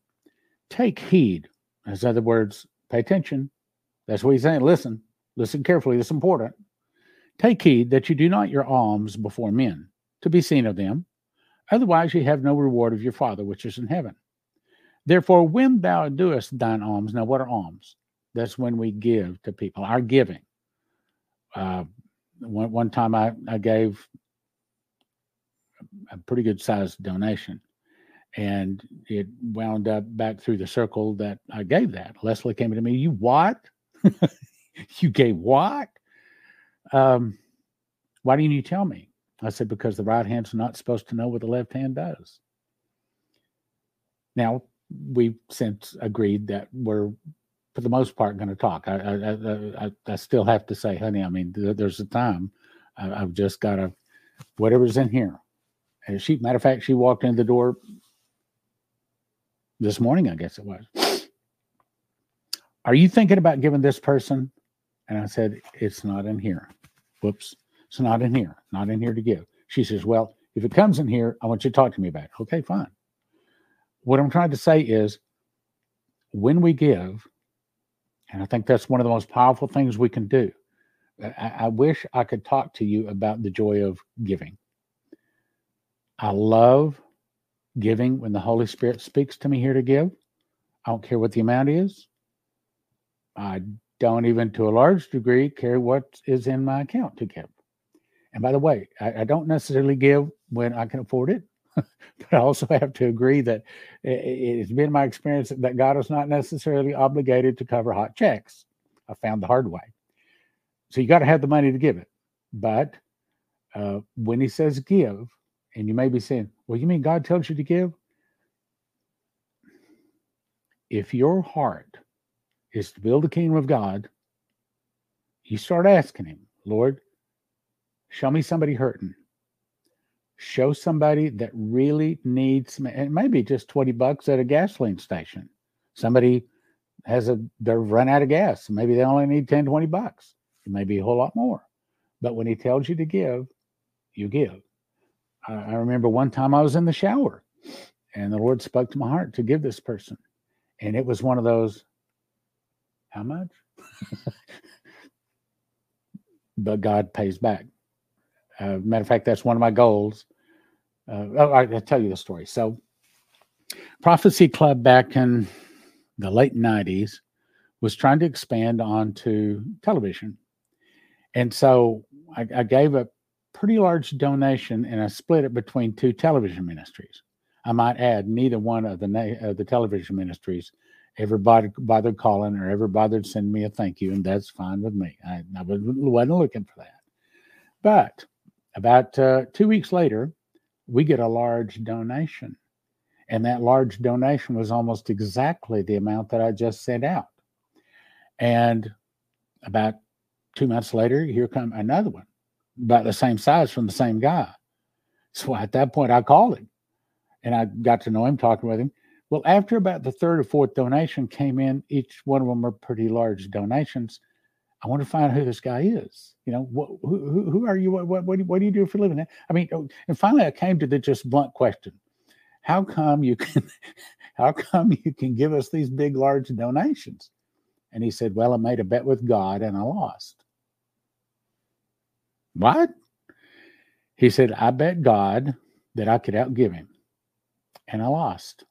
Take heed. As other words, pay attention. That's what he's saying. Listen, listen carefully. Is important. Take heed that you do not your alms before men to be seen of them. Otherwise, you have no reward of your Father which is in heaven. Therefore, when thou doest thine alms, now what are alms? That's when we give to people, our giving. Uh, one, one time I, I gave a pretty good sized donation and it wound up back through the circle that I gave that. Leslie came to me, You what? you gave what? Um, why didn't you tell me? I said, Because the right hand's not supposed to know what the left hand does. Now, we've since agreed that we're for the most part going to talk. I, I, I, I, still have to say, honey, I mean, there's a time I, have just got to, whatever's in here. And she, matter of fact, she walked in the door this morning, I guess it was. Are you thinking about giving this person? And I said, it's not in here. Whoops. It's not in here. Not in here to give. She says, well, if it comes in here, I want you to talk to me about it. Okay, fine. What I'm trying to say is when we give, and I think that's one of the most powerful things we can do. I, I, wish I could talk to you about the joy of giving. I love giving when the Holy Spirit speaks to me here to give. I don't care what the amount is. I don't even, to a large degree, care what is in my account to give. And by the way, I, I don't necessarily give when I can afford it, but I also have to agree that it, it's been my experience that God is not necessarily obligated to cover hot checks. I found the hard way. So you got to have the money to give it. But uh, when He says give, and you may be saying, well, you mean God tells you to give? If your heart is to build the kingdom of God, you start asking Him, Lord, show me somebody hurting. Show somebody that really needs, maybe just 20 bucks at a gasoline station. Somebody has a, they're run out of gas. Maybe they only need 10, 20 bucks. It may be a whole lot more. But when He tells you to give, you give. I remember one time I was in the shower and the Lord spoke to my heart to give this person. And it was one of those, how much? but God pays back. Uh, matter of fact, that's one of my goals. Uh, oh, I, will tell you the story. So, Prophecy Club back in the late 90s was trying to expand onto television. And so I, I gave a pretty large donation and I split it between two television ministries. I might add, neither one of the na- the television ministries ever bothered, bothered calling or ever bothered sending me a thank you, and that's fine with me. I, I wasn't looking for that. But about uh, two weeks later, we get a large donation. And that large donation was almost exactly the amount that I just sent out. And about two months later, here come another one about the same size from the same guy. So at that point, I called him and I got to know him, talking with him. Well, after about the third or fourth donation came in, each one of them were pretty large donations. I want to find out who this guy is. You know, what, who, who are you? What, what, what, do, what do you do for a living? I mean, oh, and finally I came to the just blunt question. How come you can, how come you can give us these big, large donations? And he said, well, I made a bet with God and I lost. What? He said, I bet God that I could outgive him and I lost.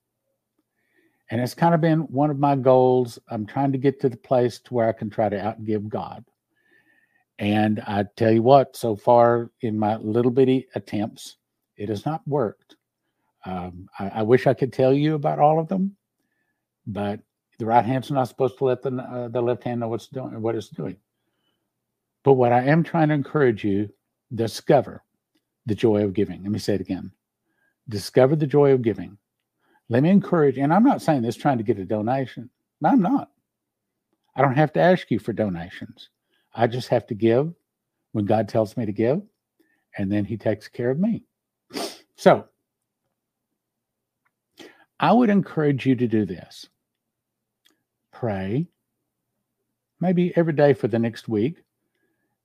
And it's kind of been one of my goals. I'm trying to get to the place to where I can try to outgive God. And I tell you what, so far in my little bitty attempts, it has not worked. Um, I, I, wish I could tell you about all of them, but the right hand's not supposed to let the, uh, the left hand know what's doing, what it's doing. But what I am trying to encourage you, discover the joy of giving. Let me say it again. Discover the joy of giving. Let me encourage, and I'm not saying this trying to get a donation. I'm not. I don't have to ask you for donations. I just have to give when God tells me to give, and then He takes care of me. So, I would encourage you to do this pray, maybe every day for the next week,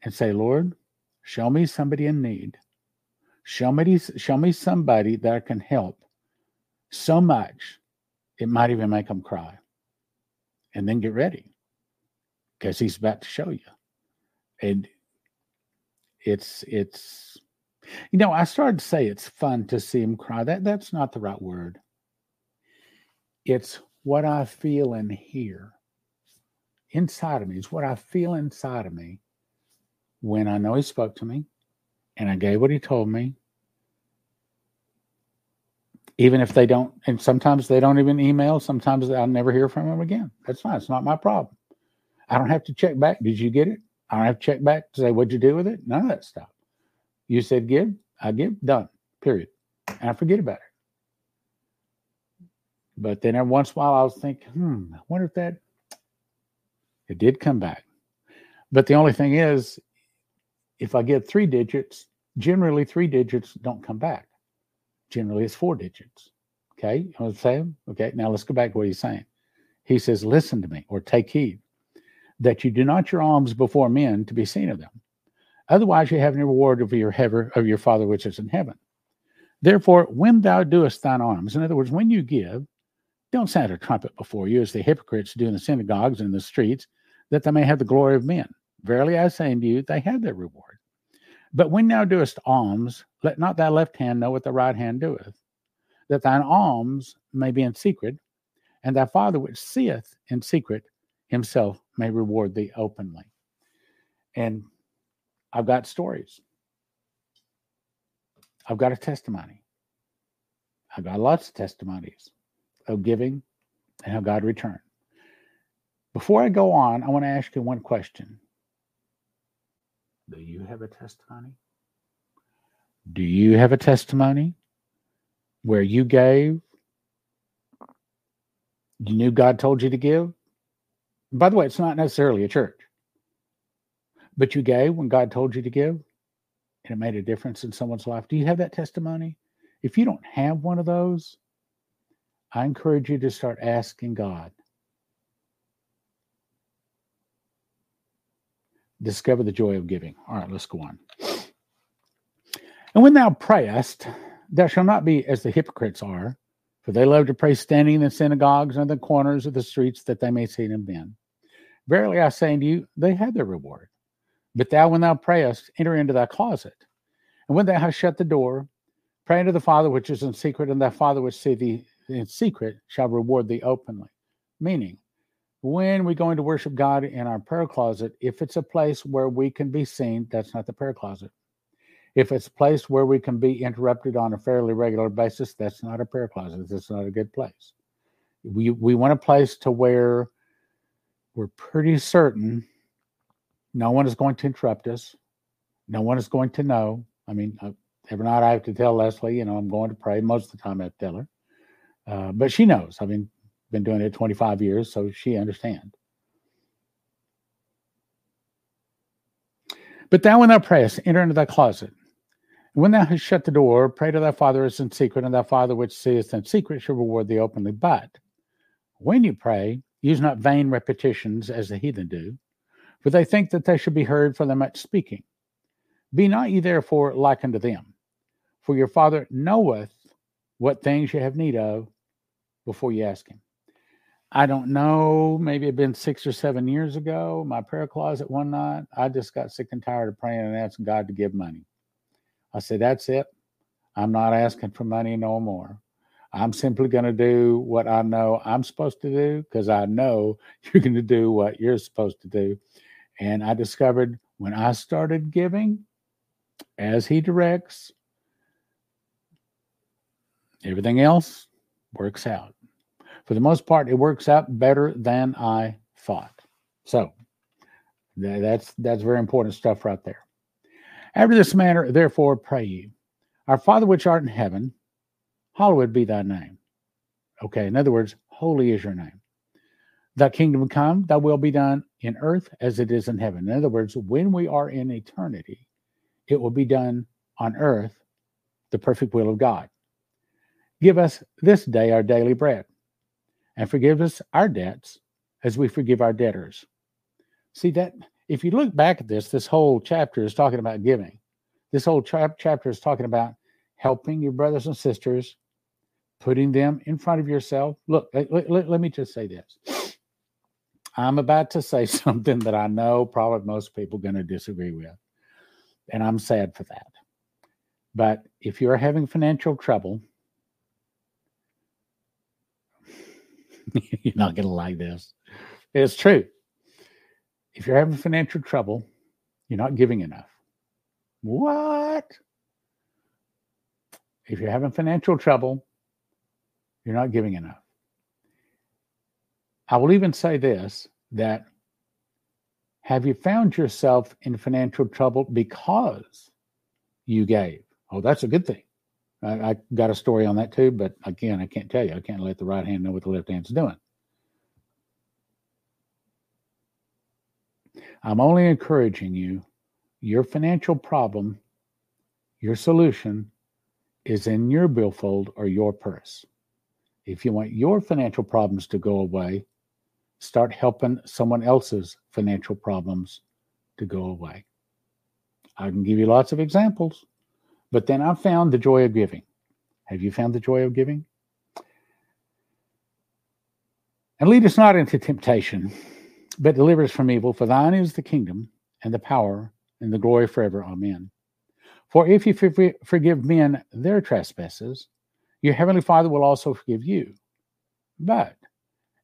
and say, Lord, show me somebody in need. Show me, show me somebody that I can help so much it might even make them cry. And then get ready because he's about to show you. And it's it's you know, I started to say it's fun to see him cry. That that's not the right word. It's what I feel and hear inside of me. It's what I feel inside of me when I know he spoke to me and I gave what he told me even if they don't, and sometimes they don't even email. Sometimes I'll never hear from them again. That's fine. It's not my problem. I don't have to check back. Did you get it? I don't have to check back to say, what'd you do with it? None of that stuff. You said give, I give, done, period. And I forget about it. But then every once in a while I was thinking, hmm, I wonder if that, it did come back. But the only thing is, if I get three digits, generally three digits don't come back. Generally, it's four digits. Okay, you know what I'm saying? Okay, now let's go back to what he's saying. He says, Listen to me, or take heed, that you do not your alms before men to be seen of them. Otherwise, you have no reward of your heaven, of your Father which is in heaven. Therefore, when thou doest thine alms, in other words, when you give, don't sound a trumpet before you, as the hypocrites do in the synagogues and in the streets, that they may have the glory of men. Verily I say unto you, they have their reward. But when thou doest alms, let not thy left hand know what the right hand doeth, that thine alms may be in secret, and thy Father which seeth in secret himself may reward thee openly. And I've got stories. I've got a testimony. I've got lots of testimonies of giving and how God returned. Before I go on, I want to ask you one question. Do you have a testimony? Do you have a testimony where you gave? You knew God told you to give? By the way, it's not necessarily a church, but you gave when God told you to give and it made a difference in someone's life. Do you have that testimony? If you don't have one of those, I encourage you to start asking God discover the joy of giving. All right, let's go on. And when thou prayest, thou shalt not be as the hypocrites are, for they love to pray standing in the synagogues and the corners of the streets that they may see them men. Verily I say unto you, they have their reward. But thou, when thou prayest, enter into thy closet. And when thou hast shut the door, pray unto the Father which is in secret, and thy Father which see thee in secret shall reward thee openly. Meaning, when we go into worship God in our prayer closet, if it's a place where we can be seen, that's not the prayer closet. If it's a place where we can be interrupted on a fairly regular basis, that's not a prayer closet. That's not a good place. We we want a place to where we're pretty certain no one is going to interrupt us. No one is going to know. I mean, uh, every night I have to tell Leslie, you know, I'm going to pray. Most of the time I to tell her. Uh, but she knows. I mean, been doing it 25 years, so she understands. But thou when thou prayest, enter into thy closet, when thou hast shut the door, pray to thy father as in secret, and thy father which seeth in secret shall reward thee openly. But when you pray, use not vain repetitions as the heathen do, for they think that they should be heard for their much speaking. Be not ye therefore like unto them, for your father knoweth what things you have need of before you ask him. I don't know, maybe it been six or seven years ago, my prayer closet one night, I just got sick and tired of praying and asking God to give money. I said, That's it. I'm not asking for money no more. I'm simply going to do what I know I'm supposed to do because I know you're going to do what you're supposed to do. And I discovered when I started giving as He directs, everything else works out. For the most part, it works out better than I thought. So that's that's very important stuff right there. After this manner, therefore, pray you, Our Father which art in heaven, hallowed be thy name. Okay, in other words, holy is your name. Thy kingdom come, thy will be done in earth as it is in heaven. In other words, when we are in eternity, it will be done on earth, the perfect will of God. Give us this day our daily bread, and forgive us our debts as we forgive our debtors. See that if you look back at this, this whole chapter is talking about giving. This whole tra- chapter is talking about helping your brothers and sisters, putting them in front of yourself. Look, let, me just say this. I'm about to say something that I know probably most people going to disagree with, and I'm sad for that. But if you're having financial trouble, you're not going to like this. It's true if you're having financial trouble, you're not giving enough. What? If you're having financial trouble, you're not giving enough. I will even say this that have you found yourself in financial trouble because you gave? Oh, that's a good thing. I, I got a story on that too, but again, I can't tell you. I can't let the right hand know what the left hand's doing. I'm only encouraging you. Your financial problem, your solution is in your billfold or your purse. If you want your financial problems to go away, start helping someone else's financial problems to go away. I can give you lots of examples, but then I found the joy of giving. Have you found the joy of giving? And lead us not into temptation but deliver us from evil. For thine is the kingdom and the power and the glory forever. Amen. For if you forgive men their trespasses, your heavenly Father will also forgive you. But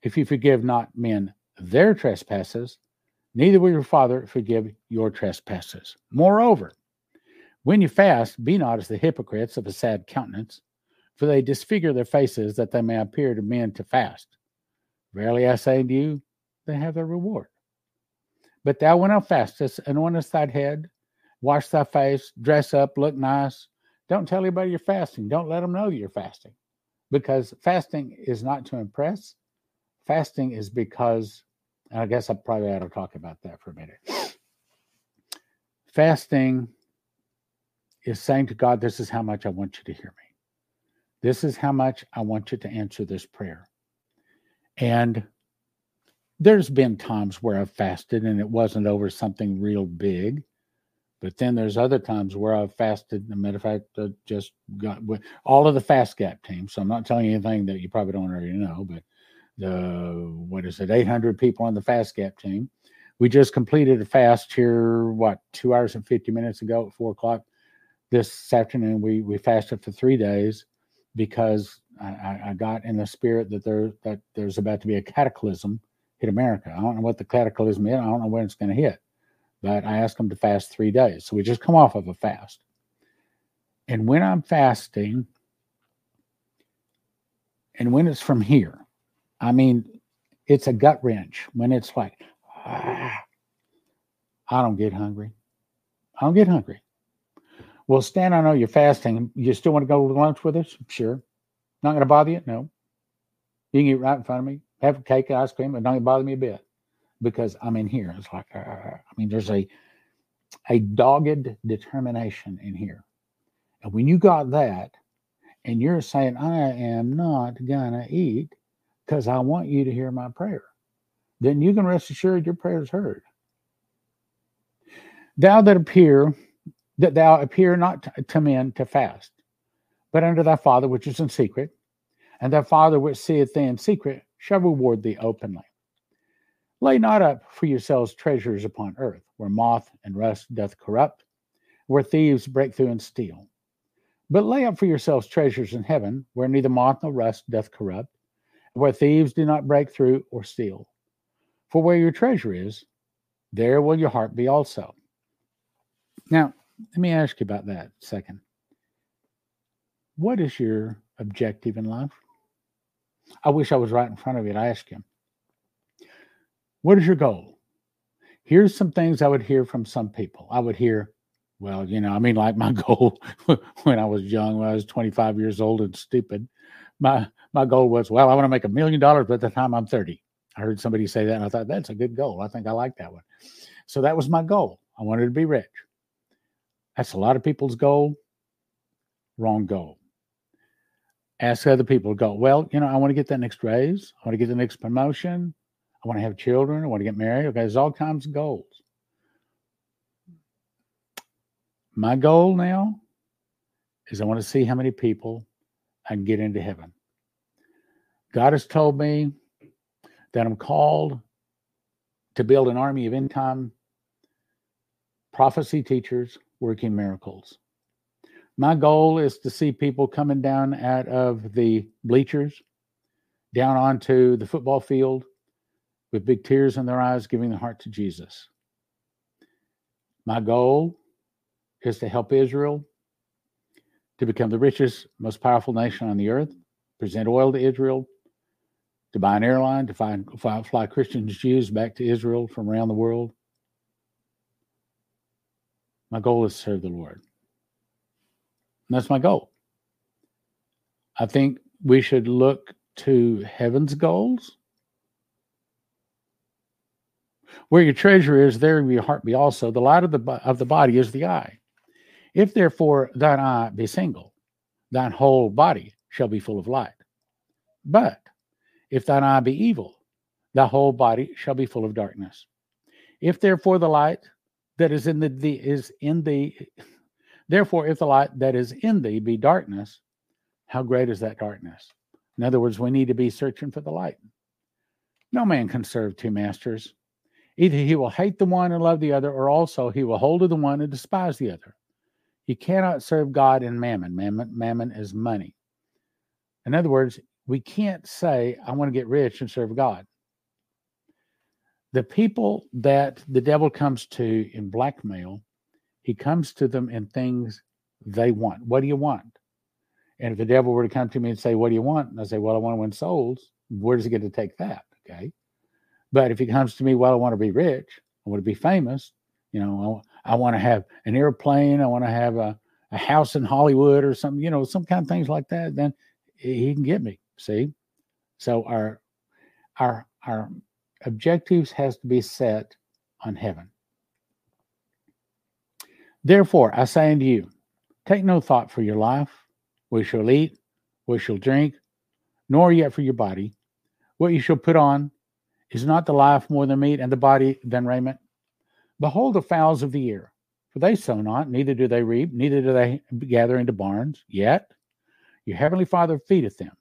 if you forgive not men their trespasses, neither will your Father forgive your trespasses. Moreover, when you fast, be not as the hypocrites of a sad countenance, for they disfigure their faces that they may appear to men to fast. Verily I say to you, they have their reward. But thou, when thou fastest, anointest thy head, wash thy face, dress up, look nice. Don't tell anybody you're fasting. Don't let them know you're fasting because fasting is not to impress. Fasting is because, and I guess I probably ought to talk about that for a minute. Fasting is saying to God, This is how much I want you to hear me. This is how much I want you to answer this prayer. And there's been times where I've fasted and it wasn't over something real big. But then there's other times where I've fasted. As a matter of fact, I just got all of the Fast Gap team. So I'm not telling you anything that you probably don't already know. But the what is it, 800 people on the Fast Gap team. We just completed a fast here, what, two hours and 50 minutes ago at four o'clock this afternoon. We we fasted for three days because I, I got in the spirit that there that there's about to be a cataclysm hit America. I don't know what the cataclysm is. I don't know when it's going to hit. But I asked them to fast three days. So we just come off of a fast. And when I'm fasting, and when it's from here, I mean, it's a gut wrench when it's like, ah, I don't get hungry. I don't get hungry. Well, Stan, I know you're fasting. You still want to go to lunch with us? Sure. Not going to bother you? No. You can eat right in front of me have a cake, ice cream. It don't bother me a bit because I'm in here. It's like, uh, I mean, there's a a dogged determination in here. And when you got that, and you're saying, I am not going to eat because I want you to hear my prayer, then you can rest assured your prayer is heard. Thou that appear, that thou appear not to men to fast, but unto thy Father which is in secret, and thy Father which seeth thee in secret shall reward thee openly. Lay not up for yourselves treasures upon earth, where moth and rust doth corrupt, where thieves break through and steal. But lay up for yourselves treasures in heaven, where neither moth nor rust doth corrupt, where thieves do not break through or steal. For where your treasure is, there will your heart be also. Now, let me ask you about that second. What is your objective in life? I wish I was right in front of you to ask him. What is your goal? Here's some things I would hear from some people. I would hear, well, you know, I mean, like my goal when I was young, when I was 25 years old and stupid, my my goal was, well, I want to make a million dollars by the time I'm 30. I heard somebody say that, and I thought that's a good goal. I think I like that one. So that was my goal. I wanted to be rich. That's a lot of people's goal. Wrong goal. Ask other people. Go well. You know, I want to get that next raise. I want to get the next promotion. I want to have children. I want to get married. Okay, there's all kinds of goals. My goal now is I want to see how many people I can get into heaven. God has told me that I'm called to build an army of end time prophecy teachers working miracles. My goal is to see people coming down out of the bleachers down onto the football field with big tears in their eyes, giving their heart to Jesus. My goal is to help Israel to become the richest, most powerful nation on the earth, present oil to Israel, to buy an airline, to find, fly, fly Christians, Jews back to Israel from around the world. My goal is to serve the Lord. And that's my goal. I think we should look to heaven's goals where your treasure is, there will your heart be also. The light of the, of the body is the eye. If therefore thine eye be single, thine whole body shall be full of light. But if thine eye be evil, thy whole body shall be full of darkness. If therefore the light that is in the, the is in the therefore if the light that is in thee be darkness, how great is that darkness? In other words, we need to be searching for the light. No man can serve two masters. Either he will hate the one and love the other, or also he will hold to the one and despise the other. You cannot serve God and mammon. Mammon, mammon is money. In other words, we can't say, I want to get rich and serve God. The people that the devil comes to in blackmail, he comes to them in things they want. What do you want? And if the devil were to come to me and say, What do you want? And I say, Well, I want to win souls, where does he get to take that? Okay. But if he comes to me, well, I want to be rich, I want to be famous, you know, I, want to have an airplane, I want to have a, a house in Hollywood or something, you know, some kind of things like that, then he can get me. See? So our our our objectives has to be set on heaven. Therefore, I say unto you, take no thought for your life, we shall eat, we shall drink, nor yet for your body, what you shall put on. Is not the life more than meat, and the body than raiment? Behold the fowls of the air, for they sow not, neither do they reap, neither do they gather into barns, yet your heavenly Father feedeth them.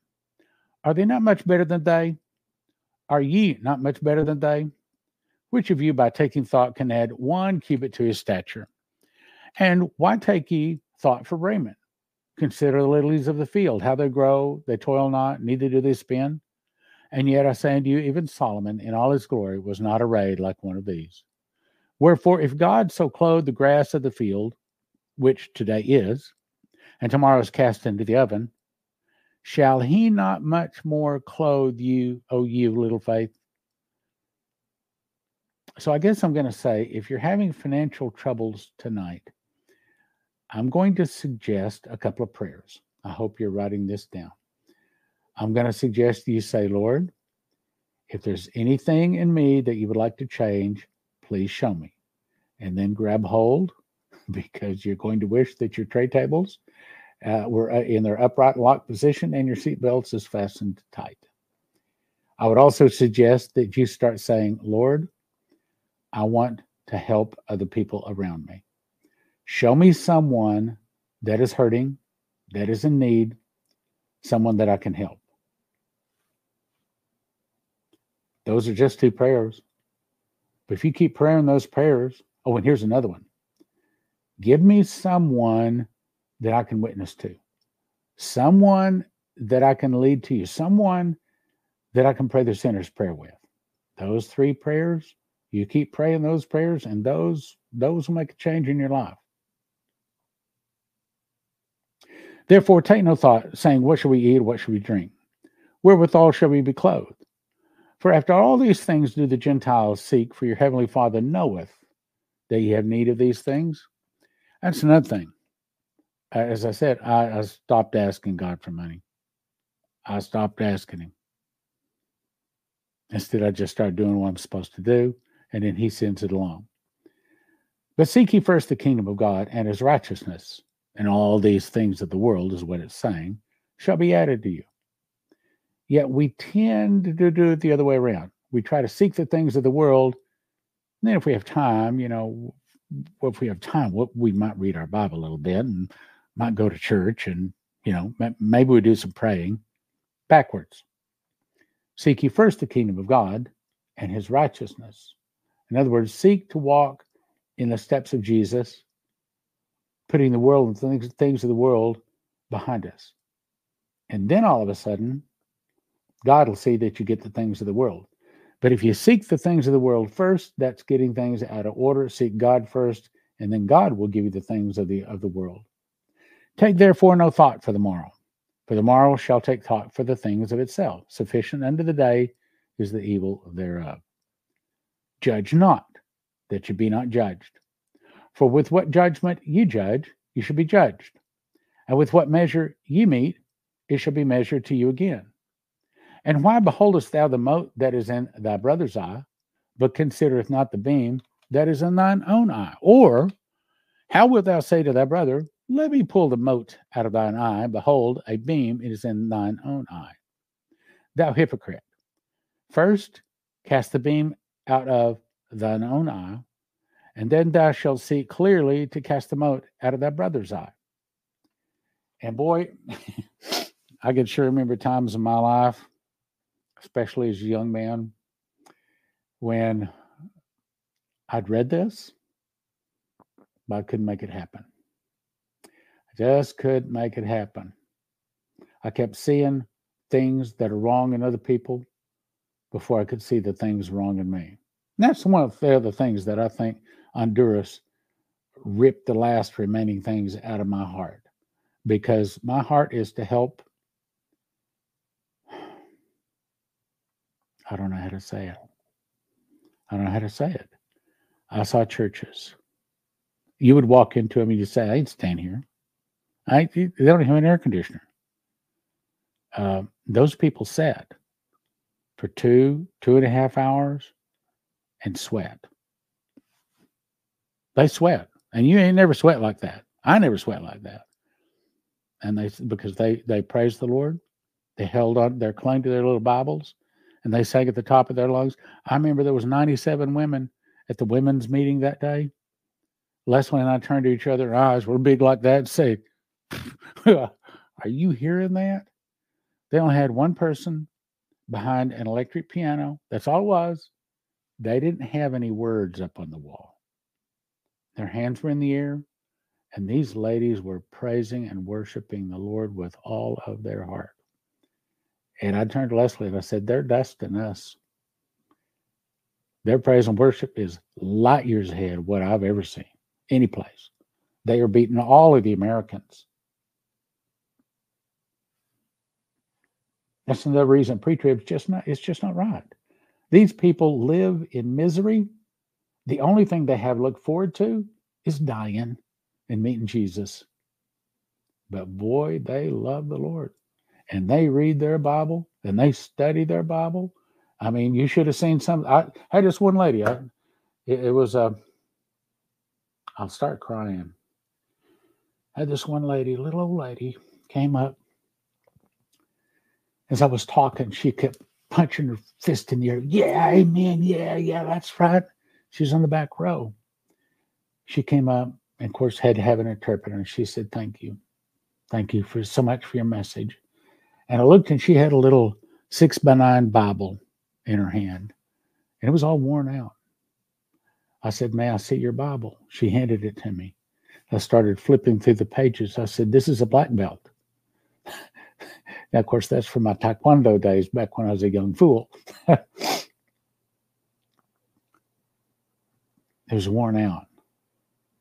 Are they not much better than they? Are ye not much better than they? Which of you, by taking thought, can add one cubit to his stature? And why take ye thought for raiment? Consider the lilies of the field, how they grow, they toil not, neither do they spin. And yet I say unto you, even Solomon in all his glory was not arrayed like one of these. Wherefore, if God so clothe the grass of the field, which today is, and tomorrow is cast into the oven, shall he not much more clothe you, O you little faith? So I guess I'm going to say if you're having financial troubles tonight, I'm going to suggest a couple of prayers. I hope you're writing this down. I'm going to suggest you say, Lord, if there's anything in me that you would like to change, please show me. And then grab hold because you're going to wish that your tray tables uh, were uh, in their upright lock position and your seatbelts is fastened tight. I would also suggest that you start saying, Lord, I want to help other people around me. Show me someone that is hurting, that is in need, someone that I can help. Those are just two prayers. But if you keep praying those prayers, oh, and here's another one give me someone that I can witness to, someone that I can lead to you, someone that I can pray the sinner's prayer with. Those three prayers, you keep praying those prayers, and those those will make a change in your life. Therefore, take no thought, saying, What shall we eat? What shall we drink? Wherewithal shall we be clothed? For after all these things do the Gentiles seek, for your heavenly Father knoweth that ye have need of these things. That's another thing. As I said, I, I stopped asking God for money. I stopped asking Him. Instead, I just start doing what I'm supposed to do, and then He sends it along. But seek ye first the kingdom of God and His righteousness, and all these things of the world, is what it's saying, shall be added to you. Yet we tend to do it the other way around. We try to seek the things of the world. And then, if we have time, you know, if we have time, we might read our Bible a little bit and might go to church and, you know, maybe we do some praying backwards. Seek ye first the kingdom of God and his righteousness. In other words, seek to walk in the steps of Jesus, putting the world and things, things of the world behind us. And then all of a sudden, God will see that you get the things of the world. But if you seek the things of the world first, that's getting things out of order. Seek God first, and then God will give you the things of the of the world. Take therefore no thought for the morrow, for the morrow shall take thought for the things of itself. Sufficient unto the day is the evil thereof. Judge not, that you be not judged. For with what judgment ye judge, you shall be judged. And with what measure ye meet, it shall be measured to you again. And why beholdest thou the mote that is in thy brother's eye, but considereth not the beam that is in thine own eye? Or how wilt thou say to thy brother, Let me pull the mote out of thine eye? Behold, a beam is in thine own eye. Thou hypocrite, first cast the beam out of thine own eye, and then thou shalt see clearly to cast the mote out of thy brother's eye. And boy, I can sure remember times in my life especially as a young man, when I'd read this, but I couldn't make it happen. Just couldn't make it happen. I kept seeing things that are wrong in other people before I could see the things wrong in me. And that's one of the other things that I think Honduras ripped the last remaining things out of my heart because my heart is to help I don't know how to say it. I don't know how to say it. I saw churches. You would walk into them and you'd say, I ain't staying here. I they don't have an air conditioner. Uh, those people sat for two, two and a half hours and sweat. They sweat. And you ain't never sweat like that. I never sweat like that. And they because they they praised the Lord, they held on, they're clung to their little Bibles, and they sang at the top of their lungs. I remember there was 97 women at the women's meeting that day. Leslie and I turned to each other, our eyes were big like that, and say, Are you hearing that? They only had one person behind an electric piano. That's all it was. They didn't have any words up on the wall. Their hands were in the air, and these ladies were praising and worshiping the Lord with all of their heart. And I turned to Leslie and I said, They're dusting us. Their praise and worship is light years ahead of what I've ever seen, any place. They are beating all of the Americans. That's another reason pre-trib just not it's just not right. These people live in misery. The only thing they have look forward to is dying and meeting Jesus. But boy, they love the Lord and they read their Bible and they study their Bible. I mean, you should have seen some. I had this one lady. I, it, it was a. Uh, I'll start crying. I had this one lady, little old lady, came up. As I was talking, she kept punching her fist in the air. Yeah, amen. Yeah, yeah, that's right. She's on the back row. She came up and, of course, had to have an interpreter. And she said, Thank you. Thank you for so much for your message. And I looked and she had a little six by nine Bible in her hand, and it was all worn out. I said, May I see your Bible? She handed it to me. I started flipping through the pages. I said, This is a black belt. Now, of course, that's from my Taekwondo days back when I was a young fool. it was worn out.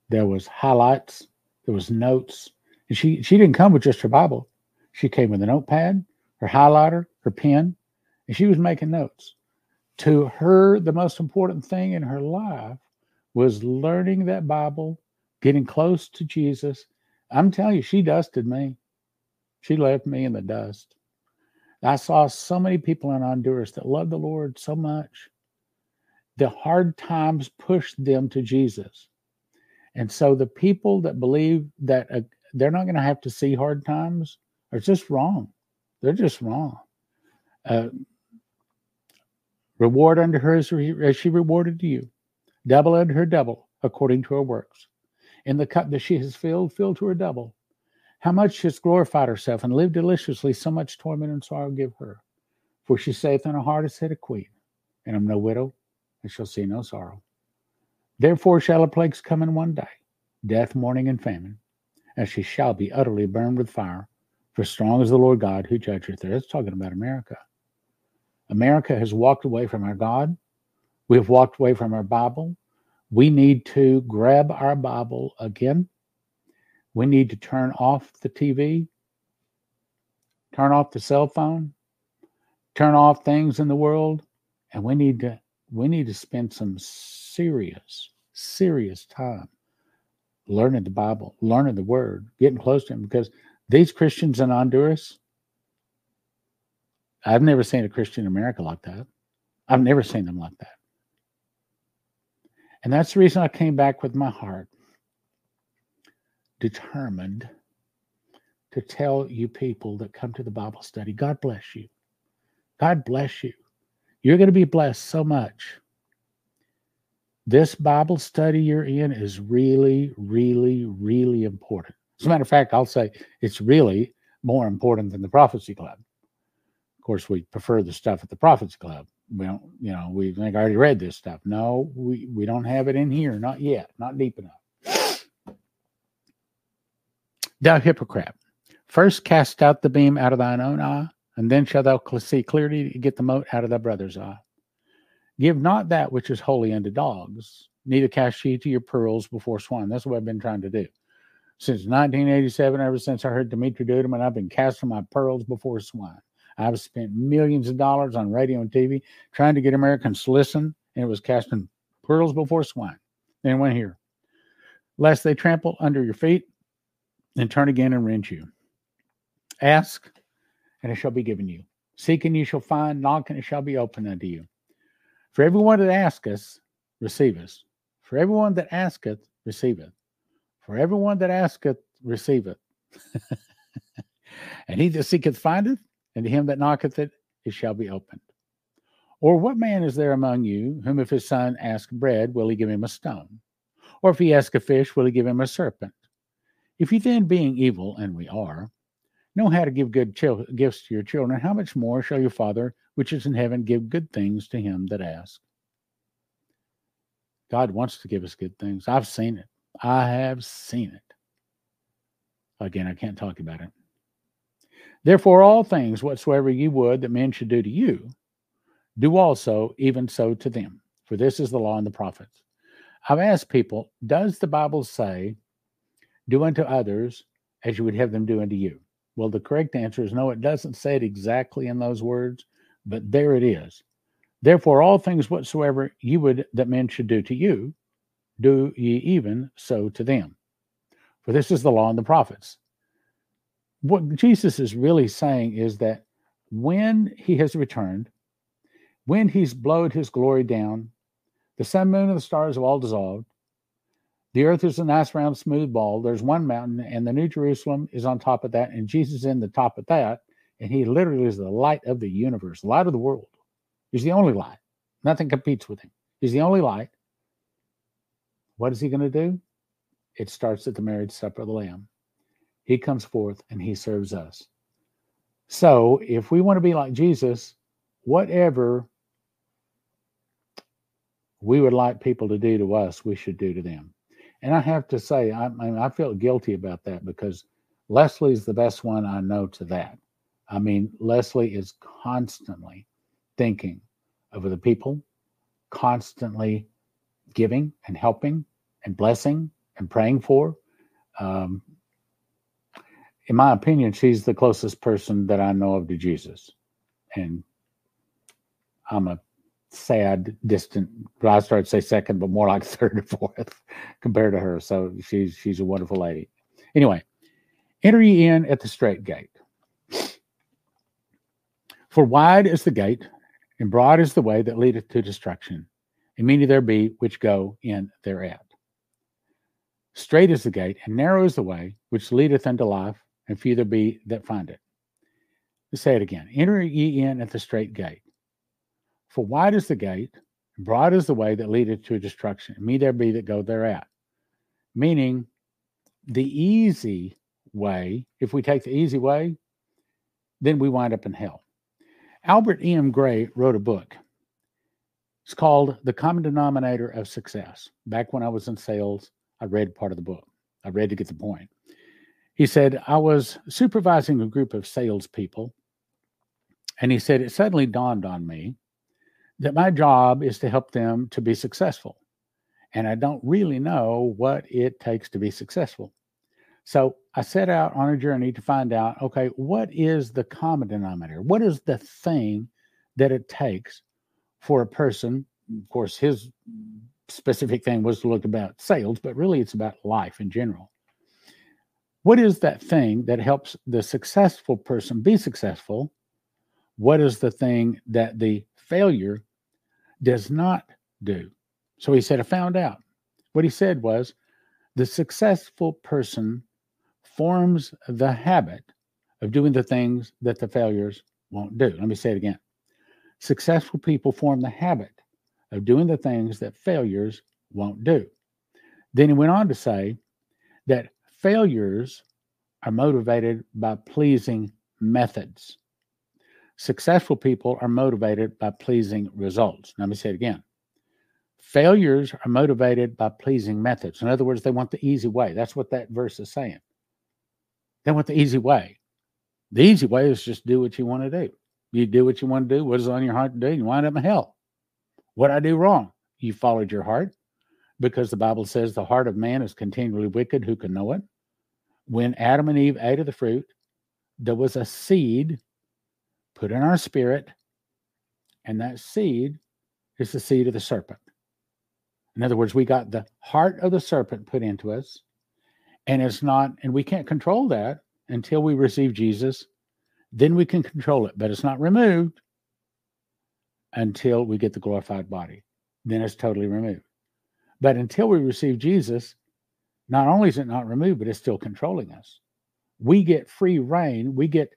There was highlights, there was notes. And she, she didn't come with just her Bible. She came with a notepad, her highlighter, her pen, and she was making notes. To her, the most important thing in her life was learning that Bible, getting close to Jesus. I'm telling you, she dusted me. She left me in the dust. I saw so many people in Honduras that loved the Lord so much. The hard times pushed them to Jesus. And so the people that believe that uh, they're not going to have to see hard times are just wrong. They're just wrong. Uh, reward unto her as, as she rewarded you double unto her double, according to her works. In the cup that she has filled, fill to her double. How much she has glorified herself and lived deliciously, so much torment and sorrow give her. For she saith in her heart, I said a queen, and am no widow, and shall see no sorrow. Therefore shall her plagues come in one day, death, mourning, and famine, and she shall be utterly burned with fire. For strong is the Lord God who judgeth her. It's talking about America. America has walked away from our God. We have walked away from our Bible. We need to grab our Bible again. We need to turn off the TV, turn off the cell phone, turn off things in the world, and we need to we need to spend some serious, serious time learning the Bible, learning the Word, getting close to Him. Because these Christians in Honduras, I've never seen a Christian in America like that. I've never seen them like that. And that's the reason I came back with my heart determined to tell you people that come to the Bible study God bless you. God bless you. You're going to be blessed so much. This Bible study you're in is really, really, really important. As a matter of fact, I'll say it's really more important than the Prophecy Club. Of course, we prefer the stuff at the Prophecy Club we don't, you know, we think I already read this stuff. No, we, we don't have it in here. Not yet. Not deep enough. Thou hypocrite, first cast out the beam out of thine own eye, and then shalt thou see clearly to get the mote out of thy brother's eye. Give not that which is holy unto dogs, neither cast ye to your pearls before swine. That's what I've been trying to do. Since 1987, ever since I heard Dimitri Duduman, I've been casting my pearls before swine. I've spent millions of dollars on radio and TV trying to get Americans to listen, and it was casting pearls before swine. Then went here. Lest they trample under your feet and turn again and rend you. Ask, and it shall be given you. Seek, and you shall find. Knock, and it shall be opened unto you. For everyone that asketh, receiveth. For everyone that asketh, receiveth. For everyone that asketh, receiveth. and he that seeketh findeth, and to him that knocketh it, it shall be opened. Or what man is there among you whom if his son ask bread, will he give him a stone? Or if he ask a fish, will he give him a serpent? If you then, being evil, and we are, know how to give good gifts to your children, how much more shall your Father, which is in heaven, give good things to him that ask? God wants to give us good things. I've seen it. I have seen it. Again, I can't talk about it. Therefore, all things whatsoever ye would that men should do to you, do also even so to them. For this is the law and the prophets. I've asked people, does the Bible say, do unto others as you would have them do unto you? Well, the correct answer is no, it doesn't say it exactly in those words, but there it is. Therefore, all things whatsoever you would that men should do to you, do ye even so to them. For this is the law and the prophets what Jesus is really saying is that when he has returned, when he's blowed his glory down, the sun, moon, and the stars have all dissolved, The earth is a nice round smooth ball. There's one mountain, and the New Jerusalem is on top of that, and Jesus is in the top of that, and he literally is the light of the universe, light of the world. He's the only light. Nothing competes with him. He's the only light. What is he going to do? It starts at the marriage supper of the Lamb. He comes forth and he serves us. So, if we want to be like Jesus, whatever we would like people to do to us, we should do to them. And I have to say, I, I, mean, I feel guilty about that because Leslie's the best one I know to that. I mean, Leslie is constantly thinking of the people, constantly giving and helping and blessing and praying for. Um, in my opinion, she's the closest person that I know of to Jesus. And I'm a sad, distant, but I started to say second, but more like third or fourth compared to her. So she's she's a wonderful lady. Anyway, enter ye in at the strait gate. For wide is the gate, and broad is the way that leadeth to destruction, and many there be which go in thereat. Strait is the gate, and narrow is the way which leadeth unto life, and few there be that find it. Let's say it again. Enter ye in at the strait gate. For wide is the gate, broad is the way that leadeth to destruction, many there be that go thereat. Meaning, the easy way, if we take the easy way, then we wind up in hell. Albert E.N. Gray wrote a book. It's called The Common Denominator of Success. Back when I was in sales, I read part of the book. I read to get the point. He said, I was supervising a group of salespeople, and he said, It suddenly dawned on me that my job is to help them to be successful. And I don't really know what it takes to be successful. So I set out on a journey to find out okay, what is the common denominator? What is the thing that it takes for a person? Of course, his specific thing was to look about sales, but really it's about life in general. What is that thing that helps the successful person be successful? What is the thing that the failure does not do? So he said, I found out. What he said was the successful person forms the habit of doing the things that the failures won't do. Let me say it again. Successful people form the habit of doing the things that failures won't do. Then he went on to say that failures are motivated by pleasing methods. Successful people are motivated by pleasing results. Let me say it again. Failures are motivated by pleasing methods. In other words, they want the easy way. That's what that verse is saying. They want the easy way. The easy way is just do what you want to do. You do what you want to do, what is on your heart to do, you wind up in hell. What I do wrong? You followed your heart because the Bible says the heart of man is continually wicked. Who can know it? When Adam and Eve ate of the fruit, there was a seed put in our spirit, and that seed is the seed of the serpent. In other words, we got the heart of the serpent put into us, and it's not, and we can't control that until we receive Jesus. Then we can control it, but it's not removed until we get the glorified body. Then it's totally removed. But until we receive Jesus, not only is it not removed, but it's still controlling us. We get free reign. We get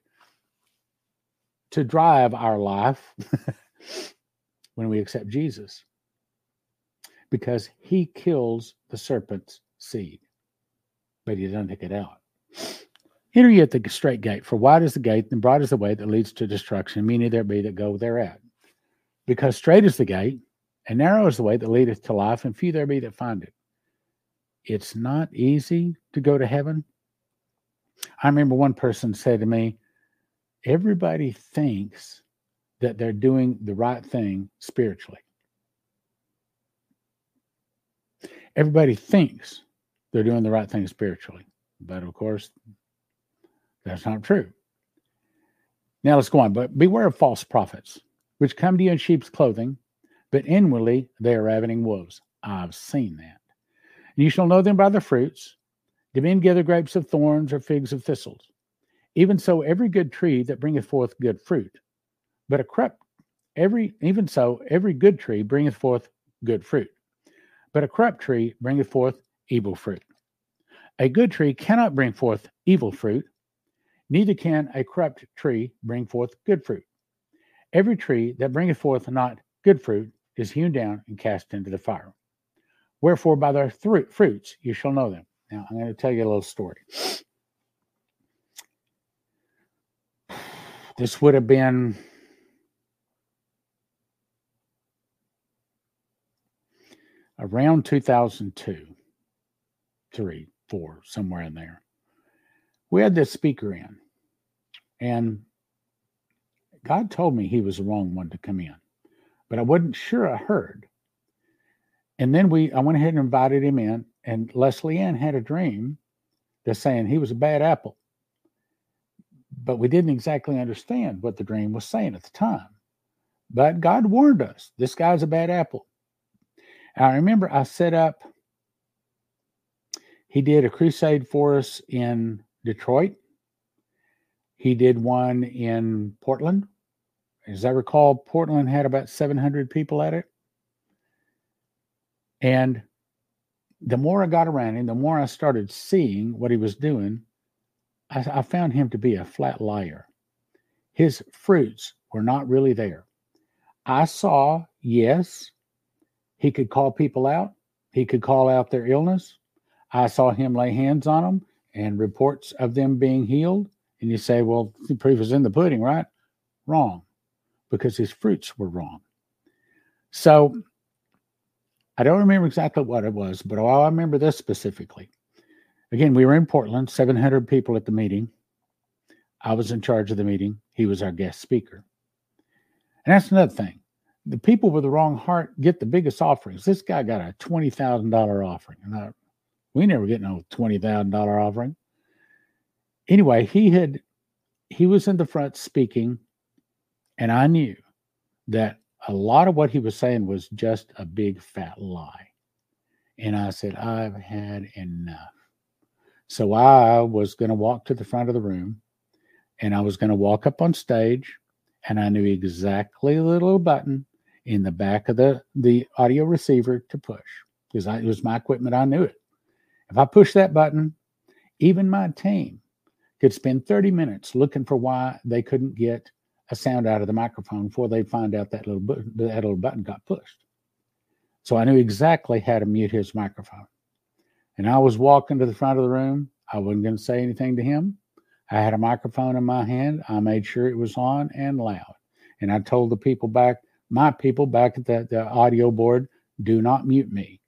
to drive our life when we accept Jesus because he kills the serpent's seed, but he doesn't take it out. Enter ye at the strait gate, for wide is the gate, and broad is the way that leads to destruction. Many there be that go thereat. Because strait is the gate, and narrow is the way that leadeth to life, and few there be that find it. It's not easy to go to heaven. I remember one person said to me, Everybody thinks that they're doing the right thing spiritually. Everybody thinks they're doing the right thing spiritually. But of course, that's not true. Now let's go on. But beware of false prophets which come to you in sheep's clothing, but inwardly they are ravening wolves. I've seen that. And you shall know them by their fruits. Do men gather grapes of thorns or figs of thistles? Even so, every good tree that bringeth forth good fruit, but a corrupt every even so, every good tree bringeth forth good fruit, but a corrupt tree bringeth forth evil fruit. A good tree cannot bring forth evil fruit, neither can a corrupt tree bring forth good fruit. Every tree that bringeth forth not good fruit is hewn down and cast into the fire. Wherefore, by their th- fruits you shall know them. Now, I'm going to tell you a little story. This would have been around 2002, three, four, somewhere in there. We had this speaker in, and God told me he was the wrong one to come in, but I wasn't sure I heard. And then we, I went ahead and invited him in, and Leslie Ann had a dream that's saying he was a bad apple. But we didn't exactly understand what the dream was saying at the time. But God warned us this guy's a bad apple. I remember I set up, he did a crusade for us in Detroit. He did one in Portland. As I recall, Portland had about 700 people at it. And the more I got around him, the more I started seeing what he was doing. I, I found him to be a flat liar. His fruits were not really there. I saw, yes, he could call people out. He could call out their illness. I saw him lay hands on them and reports of them being healed. And you say, well, the proof is in the pudding, right? Wrong, because his fruits were wrong. So I don't remember exactly what it was, but I remember this specifically. Again, we were in Portland, 700 people at the meeting. I was in charge of the meeting. He was our guest speaker. And that's another thing the people with the wrong heart get the biggest offerings. This guy got a twenty thousand dollar offering, and I, we never get no twenty thousand dollar offering. Anyway, he had he was in the front speaking, and I knew that a lot of what he was saying was just a big fat lie. And I said, I've had enough. So I was going to walk to the front of the room and I was going to walk up on stage and I knew exactly the little button in the back of the, the audio receiver to push because it was my equipment. I knew it. If I push that button, even my team could spend 30 minutes looking for why they couldn't get a sound out of the microphone before they find out that little, bu- that little button got pushed. So I knew exactly how to mute his microphone. And I was walking to the front of the room. I wasn't going to say anything to him. I had a microphone in my hand. I made sure it was on and loud. And I told the people back my people back at the, the audio board do not mute me.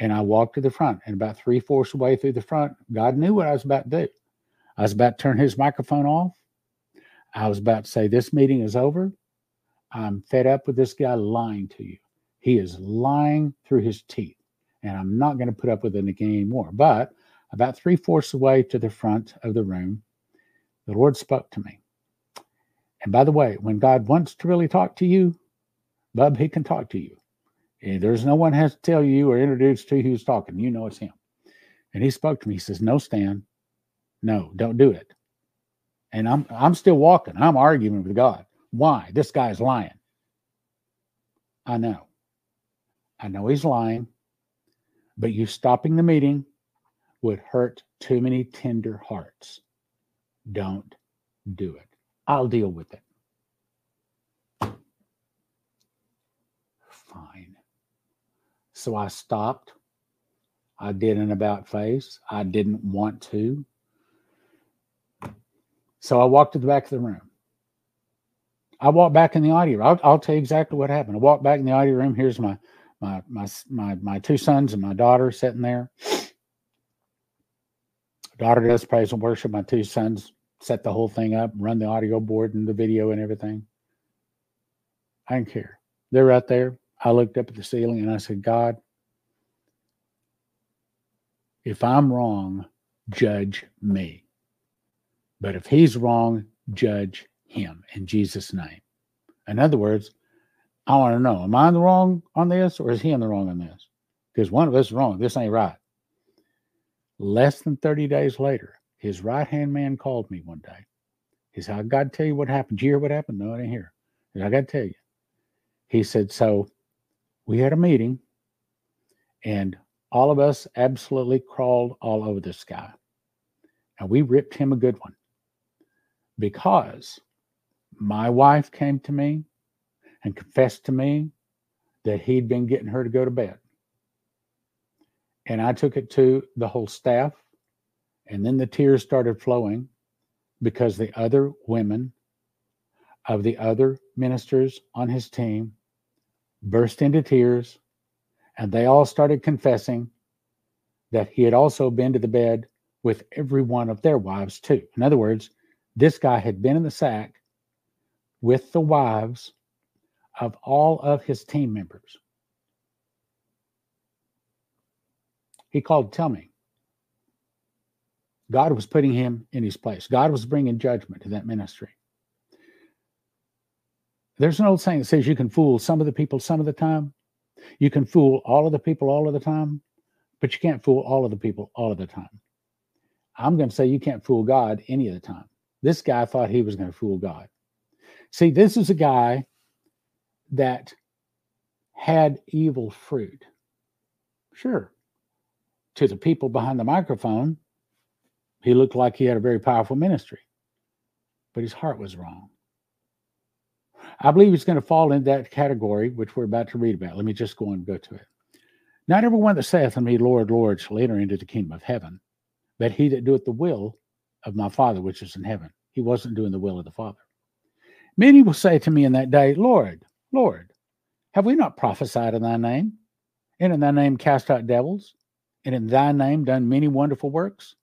And I walked to the front, and about three fourths of the way through the front, God knew what I was about to do. I was about to turn his microphone off. I was about to say, This meeting is over. I'm fed up with this guy lying to you. He is lying through his teeth, and I'm not going to put up with it again anymore. But about three fourths of the way to the front of the room, the Lord spoke to me. And by the way, when God wants to really talk to you, Bub, he can talk to you. Eh, there's no one has to tell you or introduce to who's talking. You know it's him. And he spoke to me. He says, No, Stan. No, don't do it. And I'm I'm still walking. I'm arguing with God. Why? This guy's lying. I know. I know he's lying, but you stopping the meeting would hurt too many tender hearts. Don't do it. I'll deal with it. Fine. So I stopped. I did an about face. I didn't want to. So I walked to the back of the room. I walked back in the audio. I'll, I'll tell you exactly what happened. I walked back in the audio room. Here's my my my my my two sons and my daughter sitting there. Daughter does praise and worship. My two sons set the whole thing up, run the audio board and the video and everything. I didn't care. They're right there. I looked up at the ceiling and I said, God, if I'm wrong, judge me. But if he's wrong, judge him in Jesus' name. In other words, I want to know, am I in the wrong on this or is he in the wrong on this? Because one of us is wrong. This ain't right. Less than 30 days later, his right hand man called me one day. He said, I got to tell you what happened. Did you hear what happened? No, I didn't hear. I got to tell you. He said, So we had a meeting and all of us absolutely crawled all over this guy. And we ripped him a good one because my wife came to me and confessed to me that he'd been getting her to go to bed. And I took it to the whole staff. And then the tears started flowing because the other women of the other ministers on his team burst into tears and they all started confessing that he had also been to the bed with every one of their wives, too. In other words, this guy had been in the sack with the wives of all of his team members. He called tell me God was putting him in his place. God was bringing judgment to that ministry. There's an old saying that says you can fool some of the people some of the time. You can fool all of the people all of the time, but you can't fool all of the people all of the time. I'm going to say you can't fool God any of the time. This guy thought he was going to fool God. See, this is a guy that had evil fruit. Sure. To the people behind the microphone, he looked like he had a very powerful ministry, but his heart was wrong. I believe he's going to fall in that category, which we're about to read about. Let me just go and go to it. Not everyone that saith unto me, Lord, Lord, shall enter into the kingdom of heaven, but he that doeth the will of my Father which is in heaven. He wasn't doing the will of the Father. Many will say to me in that day, Lord, Lord, have we not prophesied in thy name? And in thy name cast out devils? And in thy name done many wonderful works?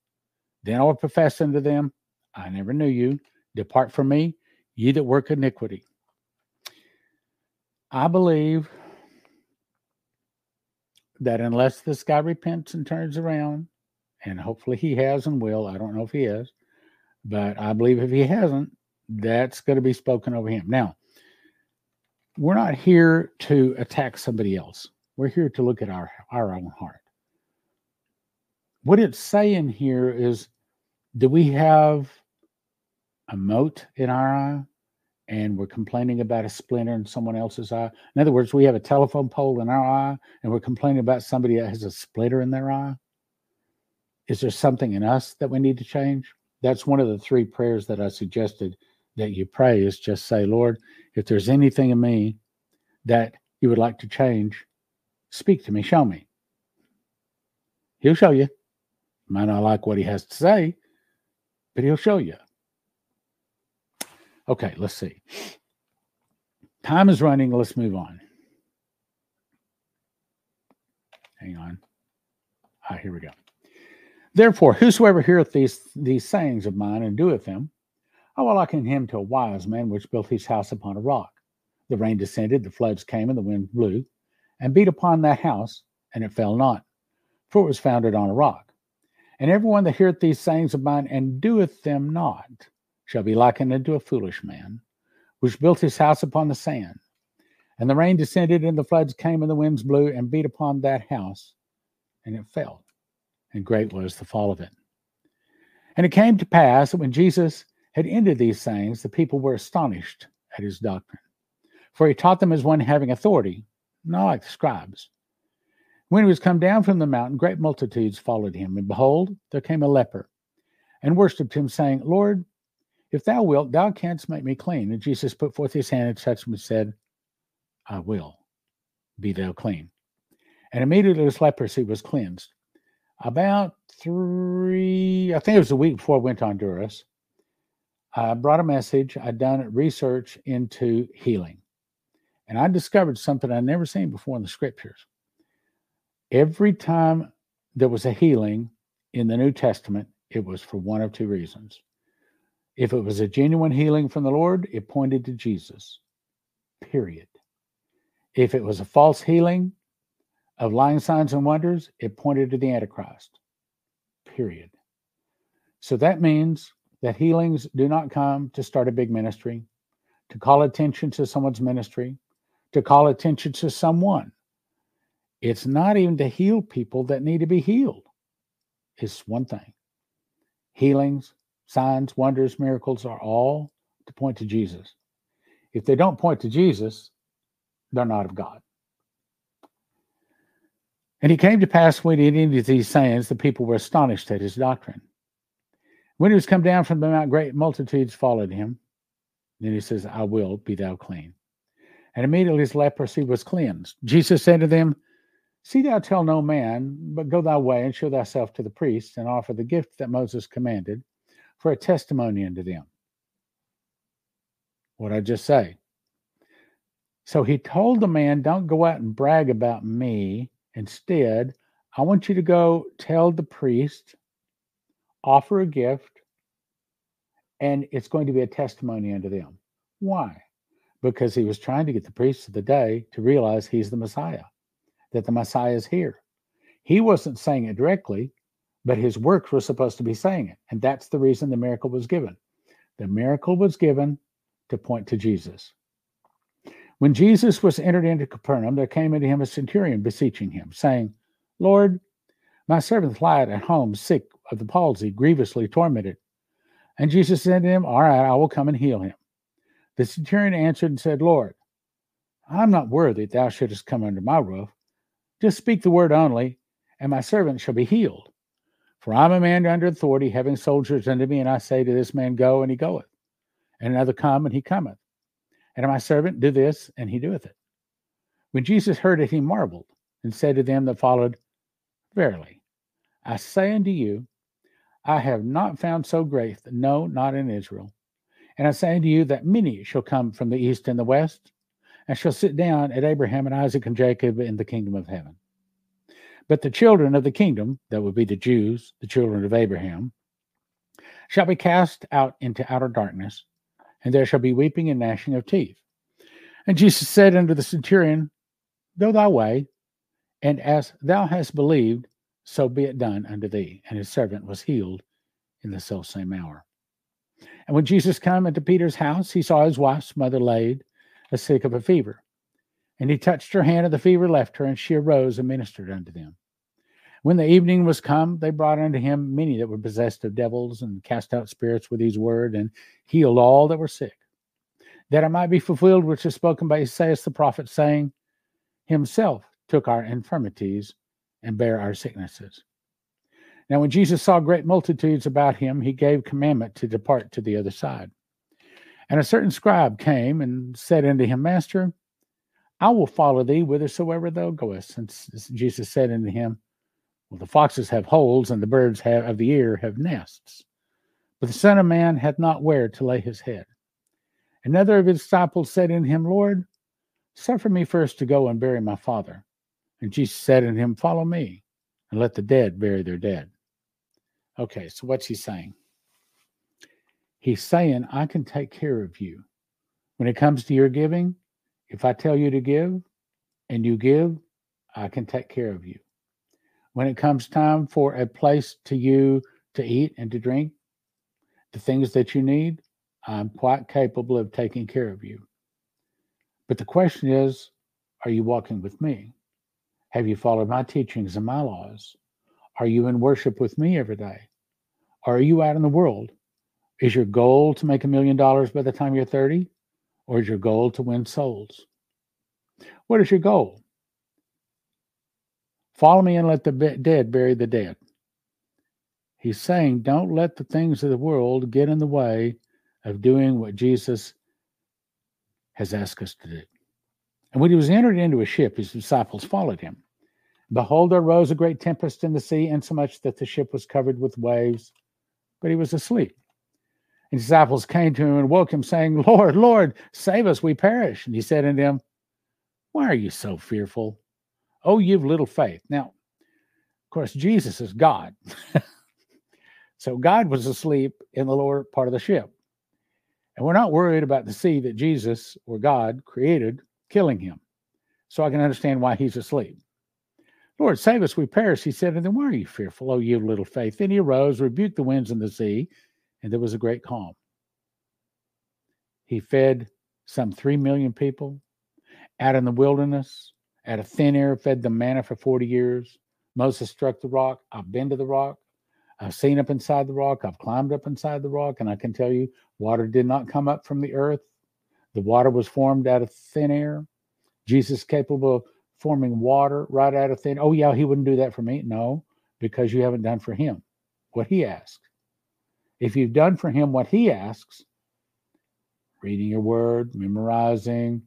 Then I will profess unto them, I never knew you. Depart from me, ye that work iniquity. I believe that unless this guy repents and turns around, and hopefully he has and will, I don't know if he has, but I believe if he hasn't, that's going to be spoken over him. Now, we're not here to attack somebody else. We're here to look at our, our own heart. What it's saying here is do we have a mote in our eye and we're complaining about a splinter in someone else's eye? In other words, we have a telephone pole in our eye and we're complaining about somebody that has a splinter in their eye. Is there something in us that we need to change? That's one of the three prayers that I suggested that you pray is just say, Lord, if there's anything in me that you would like to change, speak to me, show me. He'll show you. you might not like what he has to say, but he'll show you. Okay, let's see. Time is running. Let's move on. Hang on. Ah, here we go. Therefore, whosoever heareth these these sayings of mine and doeth them, Oh, I will liken him to a wise man which built his house upon a rock. The rain descended, the floods came, and the wind blew, and beat upon that house, and it fell not, for it was founded on a rock. And everyone that heareth these sayings of mine and doeth them not shall be likened unto a foolish man, which built his house upon the sand. And the rain descended, and the floods came, and the winds blew and beat upon that house, and it fell. And great was the fall of it. And it came to pass that when Jesus had ended these sayings, the people were astonished at his doctrine. For he taught them as one having authority, not like the scribes. When he was come down from the mountain, great multitudes followed him. And behold, there came a leper and worshipped him, saying, Lord, if thou wilt, thou canst make me clean. And Jesus put forth his hand and touched him and said, I will, be thou clean. And immediately his leprosy was cleansed. About three, I think it was a week before I went to Honduras, I brought a message. I'd done research into healing. And I discovered something I'd never seen before in the scriptures. Every time there was a healing in the New Testament, it was for one of two reasons. If it was a genuine healing from the Lord, it pointed to Jesus, period. If it was a false healing of lying signs and wonders, it pointed to the Antichrist, period. So that means that healings do not come to start a big ministry, to call attention to someone's ministry, to call attention to someone. It's not even to heal people that need to be healed. It's one thing. Healings, signs, wonders, miracles are all to point to Jesus. If they don't point to Jesus, they're not of God. And it came to pass when he ended these sayings, the people were astonished at his doctrine. When he was come down from the mount, great multitudes followed him. Then he says, I will be thou clean. And immediately his leprosy was cleansed. Jesus said to them, See thou tell no man, but go thy way and show thyself to the priests and offer the gift that Moses commanded for a testimony unto them. What I just say. So he told the man, Don't go out and brag about me. Instead, I want you to go tell the priest, offer a gift, and it's going to be a testimony unto them. Why? Because he was trying to get the priests of the day to realize he's the Messiah, that the Messiah is here. He wasn't saying it directly, but his works were supposed to be saying it. And that's the reason the miracle was given. The miracle was given to point to Jesus. When Jesus was entered into Capernaum, there came into him a centurion beseeching him, saying, Lord, my servant lieth at home, sick of the palsy, grievously tormented. And Jesus said to him, All right, I will come and heal him. The centurion answered and said, Lord, I'm not worthy that thou shouldest come under my roof. Just speak the word only, and my servant shall be healed. For I'm a man under authority, having soldiers under me, and I say to this man, Go, and he goeth, and another, Come, and he cometh. And to my servant, Do this, and he doeth it. When Jesus heard it, he marveled, and said to them that followed, Verily, I say unto you, I have not found so great, no, not in Israel. And I say unto you that many shall come from the east and the west, and shall sit down at Abraham and Isaac and Jacob in the kingdom of heaven. But the children of the kingdom, that would be the Jews, the children of Abraham, shall be cast out into outer darkness, and there shall be weeping and gnashing of teeth. And Jesus said unto the centurion, Go thy way, and as thou hast believed, so be it done unto thee. And his servant was healed in the self same hour. And when Jesus came into Peter's house, he saw his wife's mother laid, a sick of a fever. And he touched her hand, and the fever left her, and she arose and ministered unto them. When the evening was come, they brought unto him many that were possessed of devils, and cast out spirits with his word, and healed all that were sick. That it might be fulfilled which is spoken by Isaiah the prophet, saying, Himself took our infirmities and bear our sicknesses. Now, when Jesus saw great multitudes about him, he gave commandment to depart to the other side. And a certain scribe came and said unto him, Master, I will follow thee whithersoever thou goest. And Jesus said unto him, Well, the foxes have holes, and the birds have, of the air have nests. But the Son of Man hath not where to lay his head. Another of his disciples said unto him, Lord, suffer me first to go and bury my father. And Jesus said unto him, Follow me, and let the dead bury their dead. Okay, so what's he saying? He's saying, I can take care of you. When it comes to your giving, if I tell you to give and you give, I can take care of you. When it comes time for a place to you to eat and to drink, the things that you need, I'm quite capable of taking care of you. But the question is, are you walking with me? Have you followed my teachings and my laws? Are you in worship with me every day? Are you out in the world? Is your goal to make a million dollars by the time you're 30? Or is your goal to win souls? What is your goal? Follow me and let the dead bury the dead. He's saying, don't let the things of the world get in the way of doing what Jesus has asked us to do. And when he was entered into a ship, his disciples followed him. Behold, there rose a great tempest in the sea, insomuch that the ship was covered with waves, but he was asleep. And disciples came to him and woke him, saying, Lord, Lord, save us, we perish. And he said unto them, Why are you so fearful? Oh, you've little faith. Now, of course, Jesus is God. so God was asleep in the lower part of the ship. And we're not worried about the sea that Jesus or God created killing him. So I can understand why he's asleep. Lord, save us, we perish. He said, and then why are you fearful, O you little faith? Then he arose, rebuked the winds and the sea, and there was a great calm. He fed some three million people out in the wilderness, out of thin air, fed them manna for 40 years. Moses struck the rock. I've been to the rock. I've seen up inside the rock. I've climbed up inside the rock, and I can tell you, water did not come up from the earth. The water was formed out of thin air. Jesus capable forming water right out of thin. Oh, yeah, he wouldn't do that for me. No, because you haven't done for him what he asked. If you've done for him what he asks, reading your word, memorizing,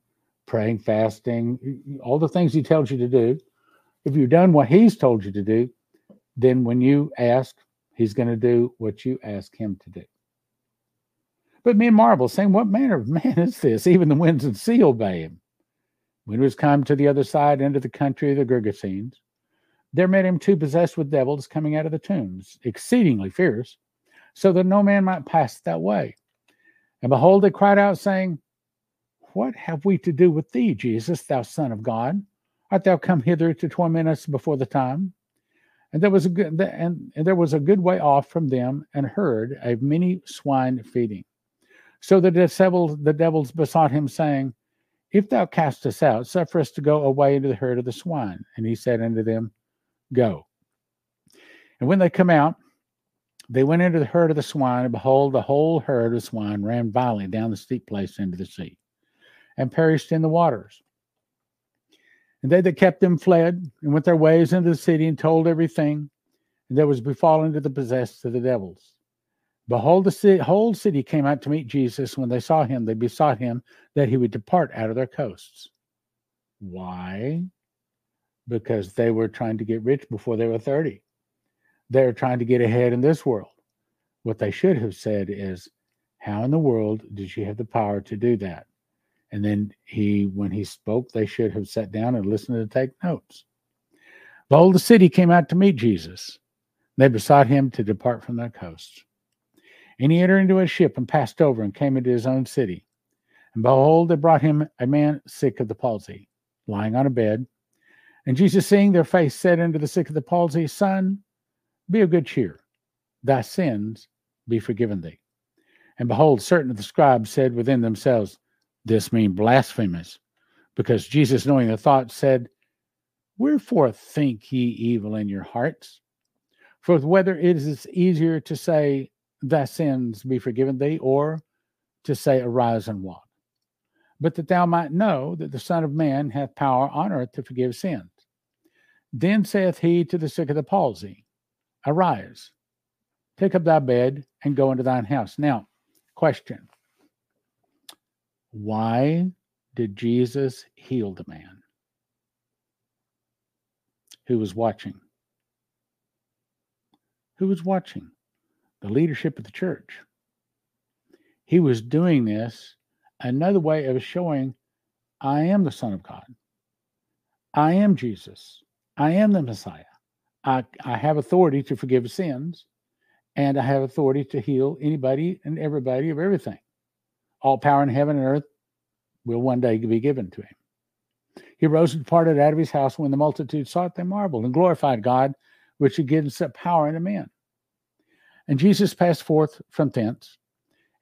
praying, fasting, all the things he tells you to do, if you've done what he's told you to do, then when you ask, he's going to do what you ask him to do. But men marvel, saying, What manner of man is this? Even the winds and sea obey him. When he was come to the other side into the country of the Gergesenes, there met him two possessed with devils coming out of the tombs, exceedingly fierce, so that no man might pass that way. And behold, they cried out, saying, What have we to do with thee, Jesus, thou Son of God? Art thou come hither to torment us before the time? And there was a good and, and there was a good way off from them, and heard of many swine feeding. So the the devils besought him, saying, If thou cast us out, suffer us to go away into the herd of the swine. And he said unto them, Go. And when they come out, they went into the herd of the swine, and behold, the whole herd of swine ran violently down the steep place into the sea, and perished in the waters. And they that kept them fled, and went their ways into the city, and told everything that was befallen to the possessed of the devils. Behold, the city, whole city came out to meet Jesus. When they saw him, they besought him that he would depart out of their coasts. Why? Because they were trying to get rich before they were 30. They're trying to get ahead in this world. What they should have said is, How in the world did you have the power to do that? And then he, when he spoke, they should have sat down and listened to take notes. Behold, the city came out to meet Jesus. They besought him to depart from their coasts. And he entered into a ship and passed over and came into his own city. And behold, they brought him a man sick of the palsy, lying on a bed. And Jesus, seeing their face, said unto the sick of the palsy, Son, be of good cheer. Thy sins be forgiven thee. And behold, certain of the scribes said within themselves, This mean blasphemous, because Jesus, knowing the thought, said, Wherefore think ye evil in your hearts? For whether it is easier to say, thy sins be forgiven thee, or to say, Arise and walk. But that thou might know that the Son of Man hath power on earth to forgive sins. Then saith he to the sick of the palsy, Arise, take up thy bed, and go into thine house. Now, question Why did Jesus heal the man who was watching? Who was watching? The leadership of the church. He was doing this another way of showing I am the Son of God. I am Jesus. I am the Messiah. I, I have authority to forgive sins, and I have authority to heal anybody and everybody of everything. All power in heaven and earth will one day be given to him. He rose and departed out of his house. When the multitude saw it, they marveled and glorified God, which had given such power unto men. And Jesus passed forth from thence,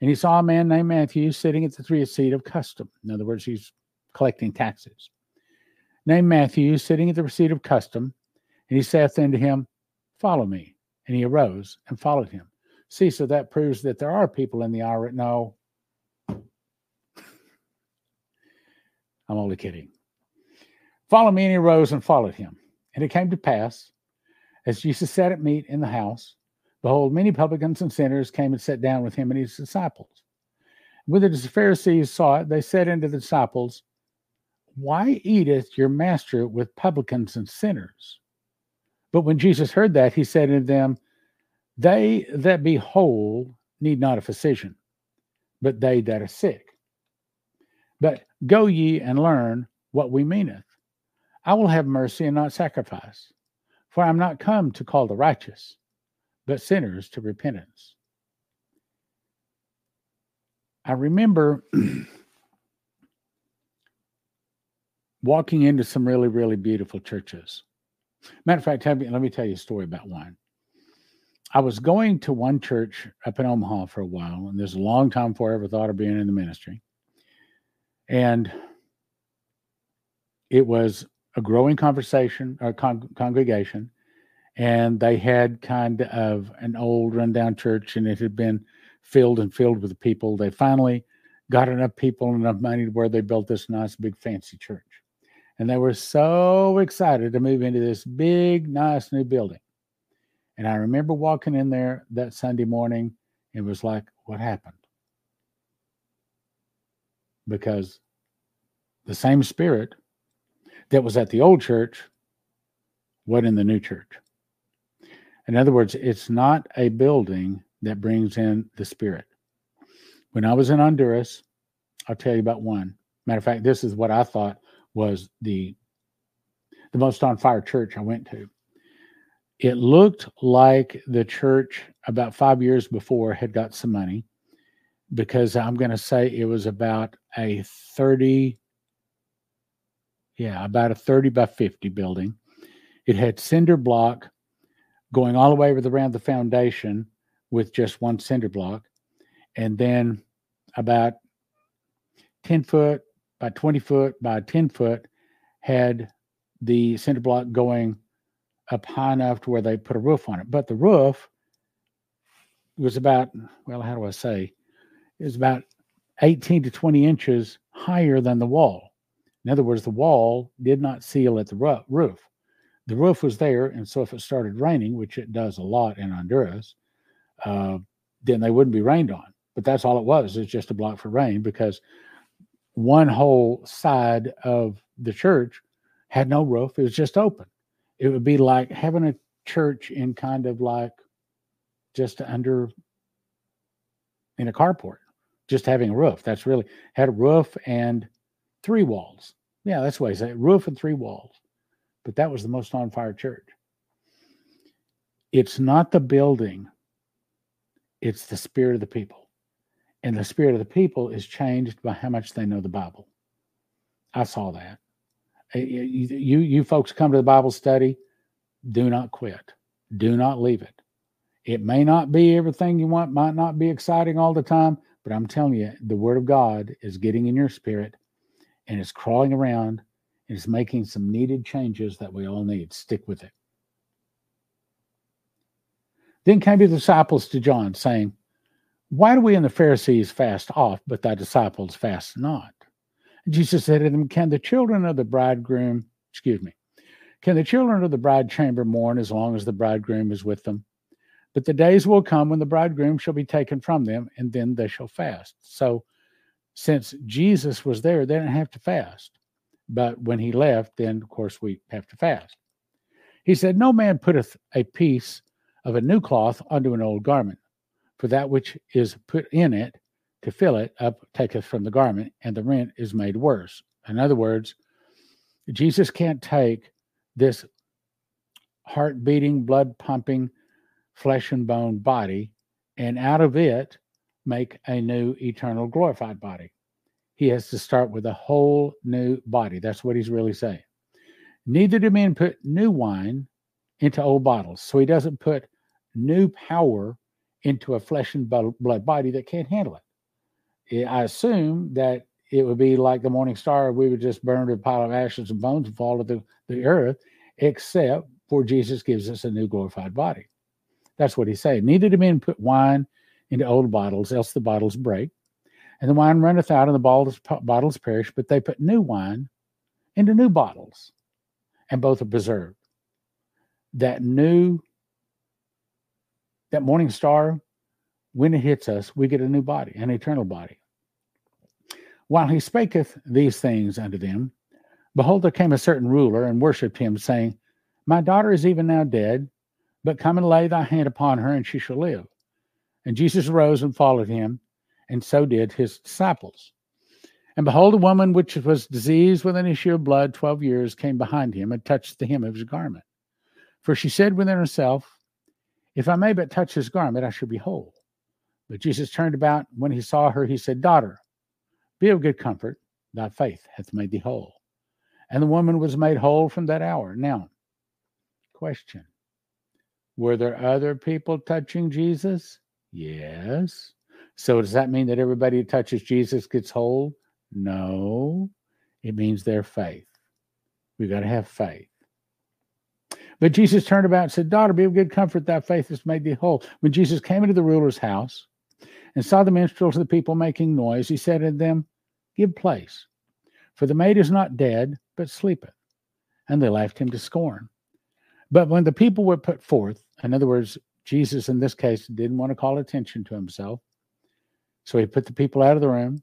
and he saw a man named Matthew sitting at the three seat of custom. In other words, he's collecting taxes. Named Matthew sitting at the seat of custom, and he saith unto him, Follow me. And he arose and followed him. See, so that proves that there are people in the hour. No, I'm only kidding. Follow me, and he arose and followed him. And it came to pass, as Jesus sat at meat in the house, Behold, many publicans and sinners came and sat down with him and his disciples. When the Pharisees saw it, they said unto the disciples, Why eateth your master with publicans and sinners? But when Jesus heard that, he said unto them, They that be whole need not a physician, but they that are sick. But go ye and learn what we meaneth. I will have mercy and not sacrifice, for I am not come to call the righteous, but sinners to repentance. I remember walking into some really, really beautiful churches. Matter of fact, me, let me tell you a story about one. I was going to one church up in Omaha for a while, and there's a long time before I ever thought of being in the ministry. And it was a growing conversation or con- congregation and they had kind of an old rundown church and it had been filled and filled with people they finally got enough people and enough money to where they built this nice big fancy church And they were so excited to move into this big, nice new building. And I remember walking in there that Sunday morning it was like, what happened? Because the same spirit that was at the old church what in the new church. In other words, it's not a building that brings in the spirit. When I was in Honduras, I'll tell you about one. Matter of fact, this is what I thought was the the most on fire church I went to. It looked like the church about five years before had got some money because I'm going to say it was about a 30, yeah, about a 30 by 50 building. It had cinder block going all the way around the foundation with just one cinder block. And then about 10 foot by 20 foot by 10 foot had the cinder block going up high enough to where they put a roof on it. But the roof was about, well, how do I say? It was about 18 to 20 inches higher than the wall. In other words, the wall did not seal at the roof. The roof was there, and so if it started raining, which it does a lot in Honduras, uh, then they wouldn't be rained on. But that's all it was. It's just a block for rain because one whole side of the church had no roof. It was just open. It would be like having a church in kind of like just under in a carport, just having a roof. That's really had a roof and three walls. Yeah, that's why I say roof and three walls. But that was the most on fire church. It's not the building, it's the spirit of the people. And the spirit of the people is changed by how much they know the Bible. I saw that. Eh, eh, you, you folks come to the Bible study, do not quit. Do not leave it. It may not be everything you want, might not be exciting all the time, but I'm telling you, the Word of God is getting in your spirit and it's crawling around it's making some needed changes that we all need. Stick with it. Then came the disciples to John, saying, why do we and the Pharisees fast oft, but thy disciples fast not? And Jesus said to them, Can the children of the bridegroom, excuse me, can the children of the bride chamber mourn as long as the bridegroom is with them? But the days will come when the bridegroom shall be taken from them, and then they shall fast. So, since Jesus was there, they didn't have to fast. But when he left, then of course we have to fast. He said, No man putteth a piece of a new cloth unto an old garment for that which is put in it to fill it up taketh from the garment, and the rent is made worse. In other words, Jesus can't take this heart beating, blood pumping, flesh and bone body and out of it make a new eternal glorified body. He has to start with a whole new body. That's what he's really saying. Neither do men put new wine into old bottles. So he doesn't put new power into a flesh and blood body that can't handle it. I assume that it would be like the morning star, we would just burn to a pile of ashes and bones and fall to the, the earth, except for Jesus gives us a new glorified body. That's what he's saying. Neither do men put wine into old bottles, else the bottles break, and the wine runneth out, and the bottles, bottles perish, but they put new wine into new bottles, and both are preserved. That new that morning star, when it hits us, we get a new body, an eternal body. While he spaketh these things unto them, behold, there came a certain ruler and worshipped him, saying, My daughter is even now dead, but come and lay thy hand upon her, and she shall live. And Jesus arose and followed him, and so did his disciples. And behold, a woman which was diseased with an issue of blood twelve years came behind him and touched the hem of his garment. For she said within herself, if I may but touch his garment, I shall be whole. But Jesus turned about. When he saw her, he said, Daughter, be of good comfort. Thy faith hath made thee whole. And the woman was made whole from that hour. Now, question Were there other people touching Jesus? Yes. So does that mean that everybody who touches Jesus gets whole? No. It means their faith. We've got to have faith. But Jesus turned about and said, Daughter, be of good comfort, thy faith has made thee whole. When Jesus came into the ruler's house and saw the minstrels of the people making noise, he said to them, Give place, for the maid is not dead, but sleepeth. And they laughed him to scorn. But when the people were put forth, in other words, Jesus in this case didn't want to call attention to himself. So he put the people out of the room.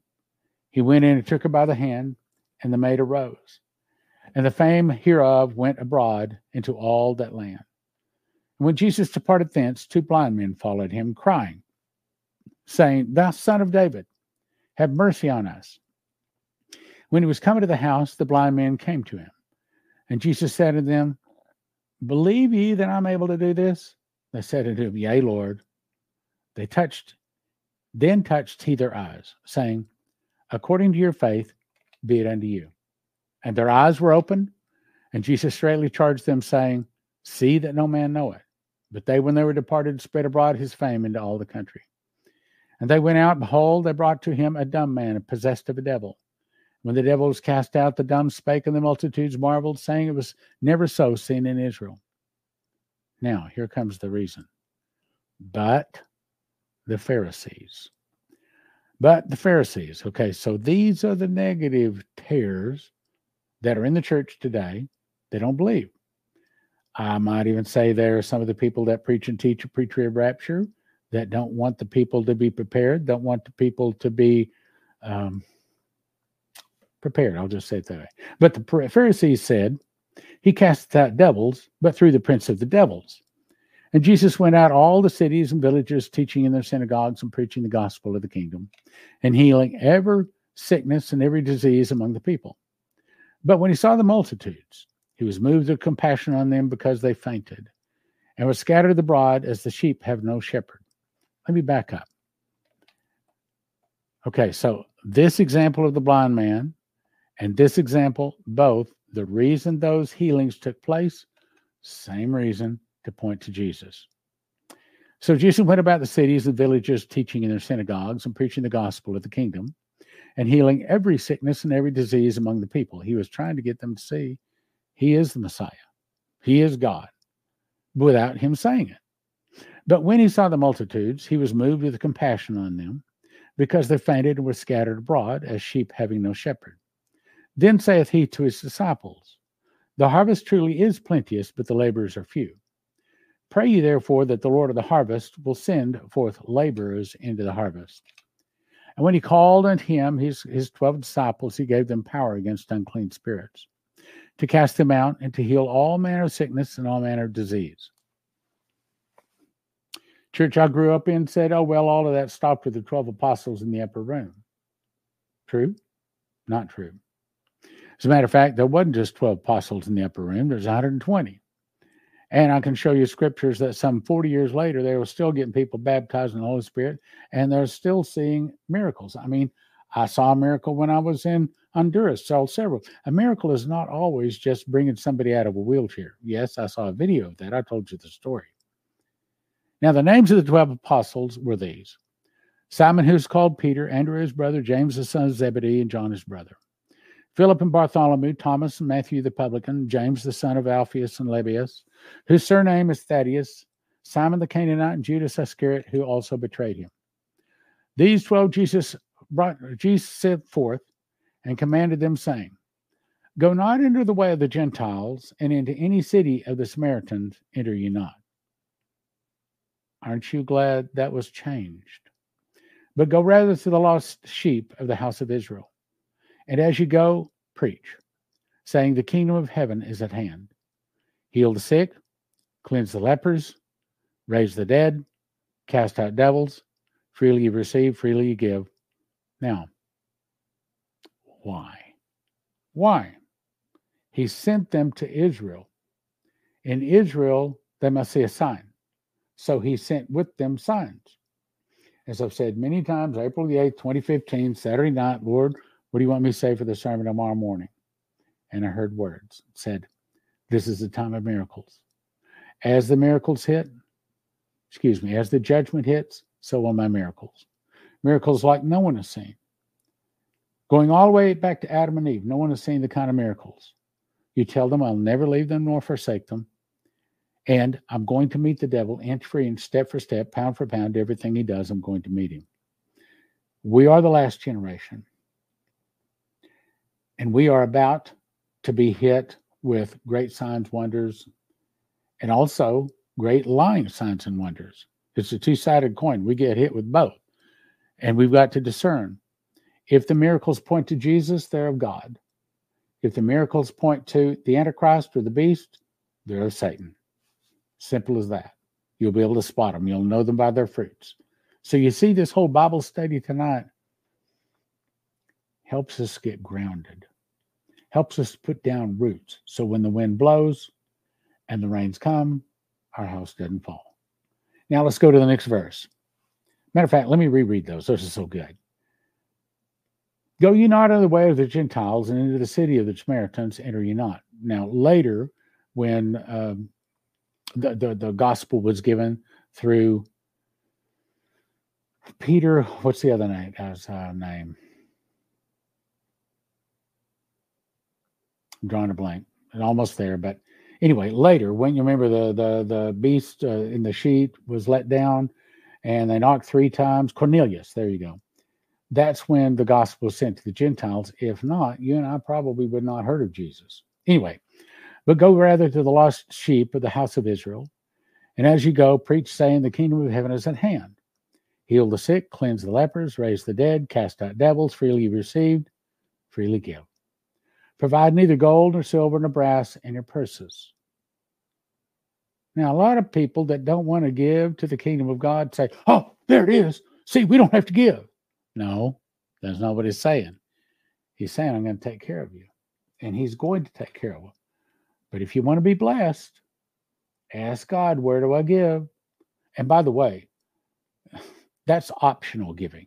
He went in and took her by the hand, and the maid arose. And the fame hereof went abroad into all that land. And when Jesus departed thence, two blind men followed him, crying, saying, Thou son of David, have mercy on us. When he was coming to the house, the blind men came to him. And Jesus said to them, Believe ye that I'm able to do this? They said unto him, Yea, Lord. They touched, then touched he their eyes, saying, According to your faith, be it unto you. And their eyes were opened, and Jesus straightly charged them, saying, See that no man know it. But they, when they were departed, spread abroad his fame into all the country. And they went out, behold, they brought to him a dumb man, possessed of a devil. When the devil was cast out, the dumb spake, and the multitudes marveled, saying it was never so seen in Israel. Now, here comes the reason. But the Pharisees. But the Pharisees. Okay, so these are the negative tares that are in the church today. They don't believe. I might even say there are some of the people that preach and teach a pre trib rapture that don't want the people to be prepared, don't want the people to be um, prepared. I'll just say it that way. But the Pharisees said, He casts out devils, but through the prince of the devils. And Jesus went out all the cities and villages, teaching in their synagogues and preaching the gospel of the kingdom, and healing every sickness and every disease among the people. But when he saw the multitudes, he was moved with compassion on them because they fainted and were scattered abroad as the sheep have no shepherd. Let me back up. Okay, so this example of the blind man and this example, both the reason those healings took place, same reason to point to Jesus. So Jesus went about the cities and villages, teaching in their synagogues and preaching the gospel of the kingdom and healing every sickness and every disease among the people. He was trying to get them to see he is the Messiah, he is God, without him saying it. But when he saw the multitudes, he was moved with compassion on them because they fainted and were scattered abroad as sheep having no shepherd. Then saith he to his disciples, The harvest truly is plenteous, but the laborers are few. Pray ye therefore that the Lord of the harvest will send forth laborers into the harvest. And when he called unto him his, his twelve disciples, he gave them power against unclean spirits, to cast them out, and to heal all manner of sickness and all manner of disease. Church I grew up in said, oh, well, all of that stopped with the 12 apostles in the upper room. True? Not true. As a matter of fact, there wasn't just 12 apostles in the upper room, there's 120. And I can show you scriptures that some 40 years later, they were still getting people baptized in the Holy Spirit and they're still seeing miracles. I mean, I saw a miracle when I was in Honduras, saw several. A miracle is not always just bringing somebody out of a wheelchair. Yes, I saw a video of that. I told you the story. Now, the names of the 12 apostles were these Simon, who's called Peter, Andrew, his brother, James, the son of Zebedee, and John, his brother. Philip and Bartholomew, Thomas and Matthew the publican, James the son of Alphaeus and Lebbaeus, whose surname is Thaddeus, Simon the Canaanite, and Judas Iscariot, who also betrayed him. These twelve Jesus brought Jesus forth and commanded them, saying, Go not into the way of the Gentiles, and into any city of the Samaritans enter ye not. Aren't you glad that was changed? But go rather to the lost sheep of the house of Israel. And as you go, preach, saying, The kingdom of heaven is at hand. Heal the sick, cleanse the lepers, raise the dead, cast out devils. Freely you receive, freely you give. Now, why? Why? He sent them to Israel. In Israel, they must see a sign. So he sent with them signs. As I've said many times, April the 8th, 2015, Saturday night, Lord, what do you want me to say for the sermon tomorrow morning? And I heard words said, This is the time of miracles. As the miracles hit, excuse me, as the judgment hits, so will my miracles. Miracles like no one has seen. Going all the way back to Adam and Eve, no one has seen the kind of miracles. You tell them, I'll never leave them nor forsake them. And I'm going to meet the devil inch for inch, step for step, pound for pound, everything he does, I'm going to meet him. We are the last generation. And we are about to be hit with great signs, wonders, and also great lying signs and wonders. It's a two sided coin. We get hit with both. And we've got to discern. If the miracles point to Jesus, they're of God. If the miracles point to the Antichrist or the beast, they're of Satan. Simple as that. You'll be able to spot them. You'll know them by their fruits. So you see, this whole Bible study tonight helps us get grounded, helps us put down roots. So when the wind blows and the rains come, our house doesn't fall. Now let's go to the next verse. Matter of fact, let me reread those. Those are so good. Go ye not in the way of the Gentiles, and into the city of the Samaritans enter ye not. Now, later, when um, the, the, the gospel was given through Peter, what's the other name? Guy's uh, name? Drawing a blank. And almost there, but anyway, later when you remember the the the beast uh, in the sheet was let down, and they knocked three times. Cornelius, there you go. That's when the gospel was sent to the Gentiles. If not, you and I probably would not heard of Jesus. Anyway, but go rather to the lost sheep of the house of Israel. And as you go, preach, saying, The kingdom of heaven is at hand. Heal the sick, cleanse the lepers, raise the dead, cast out devils, freely received, freely give. Provide neither gold nor silver nor brass in your purses. Now, a lot of people that don't want to give to the kingdom of God say, Oh, there it is. See, we don't have to give. No, that's not what he's saying. He's saying, I'm going to take care of you. And he's going to take care of them. But if you want to be blessed, ask God, where do I give? And by the way, that's optional giving.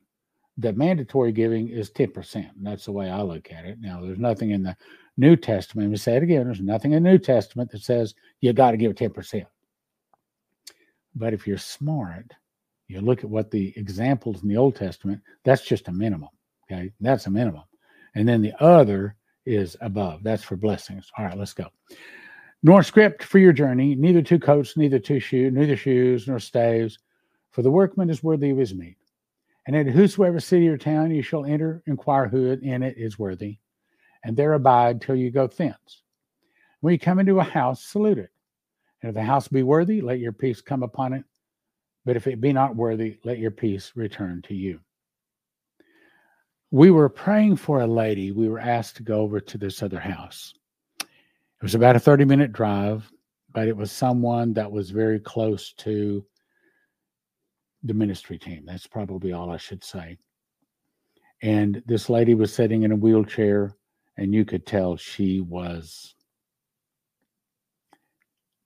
The mandatory giving is 10%. And that's the way I look at it. Now, there's nothing in the New Testament, me say it again, there's nothing in the New Testament that says you got to give 10%. But if you're smart, you look at what the examples in the Old Testament, that's just a minimum. Okay. That's a minimum. And then the other is above. That's for blessings. All right, let's go nor script for your journey, neither two coats, neither two shoes, neither shoes, nor staves, for the workman is worthy of his meat. And at whosoever city or town you shall enter, inquire who in it is worthy, and there abide till you go thence. When you come into a house, salute it. And if the house be worthy, let your peace come upon it. But if it be not worthy, let your peace return to you. We were praying for a lady. We were asked to go over to this other house. It was about a 30 minute drive, but it was someone that was very close to the ministry team. That's probably all I should say. And this lady was sitting in a wheelchair, and you could tell she was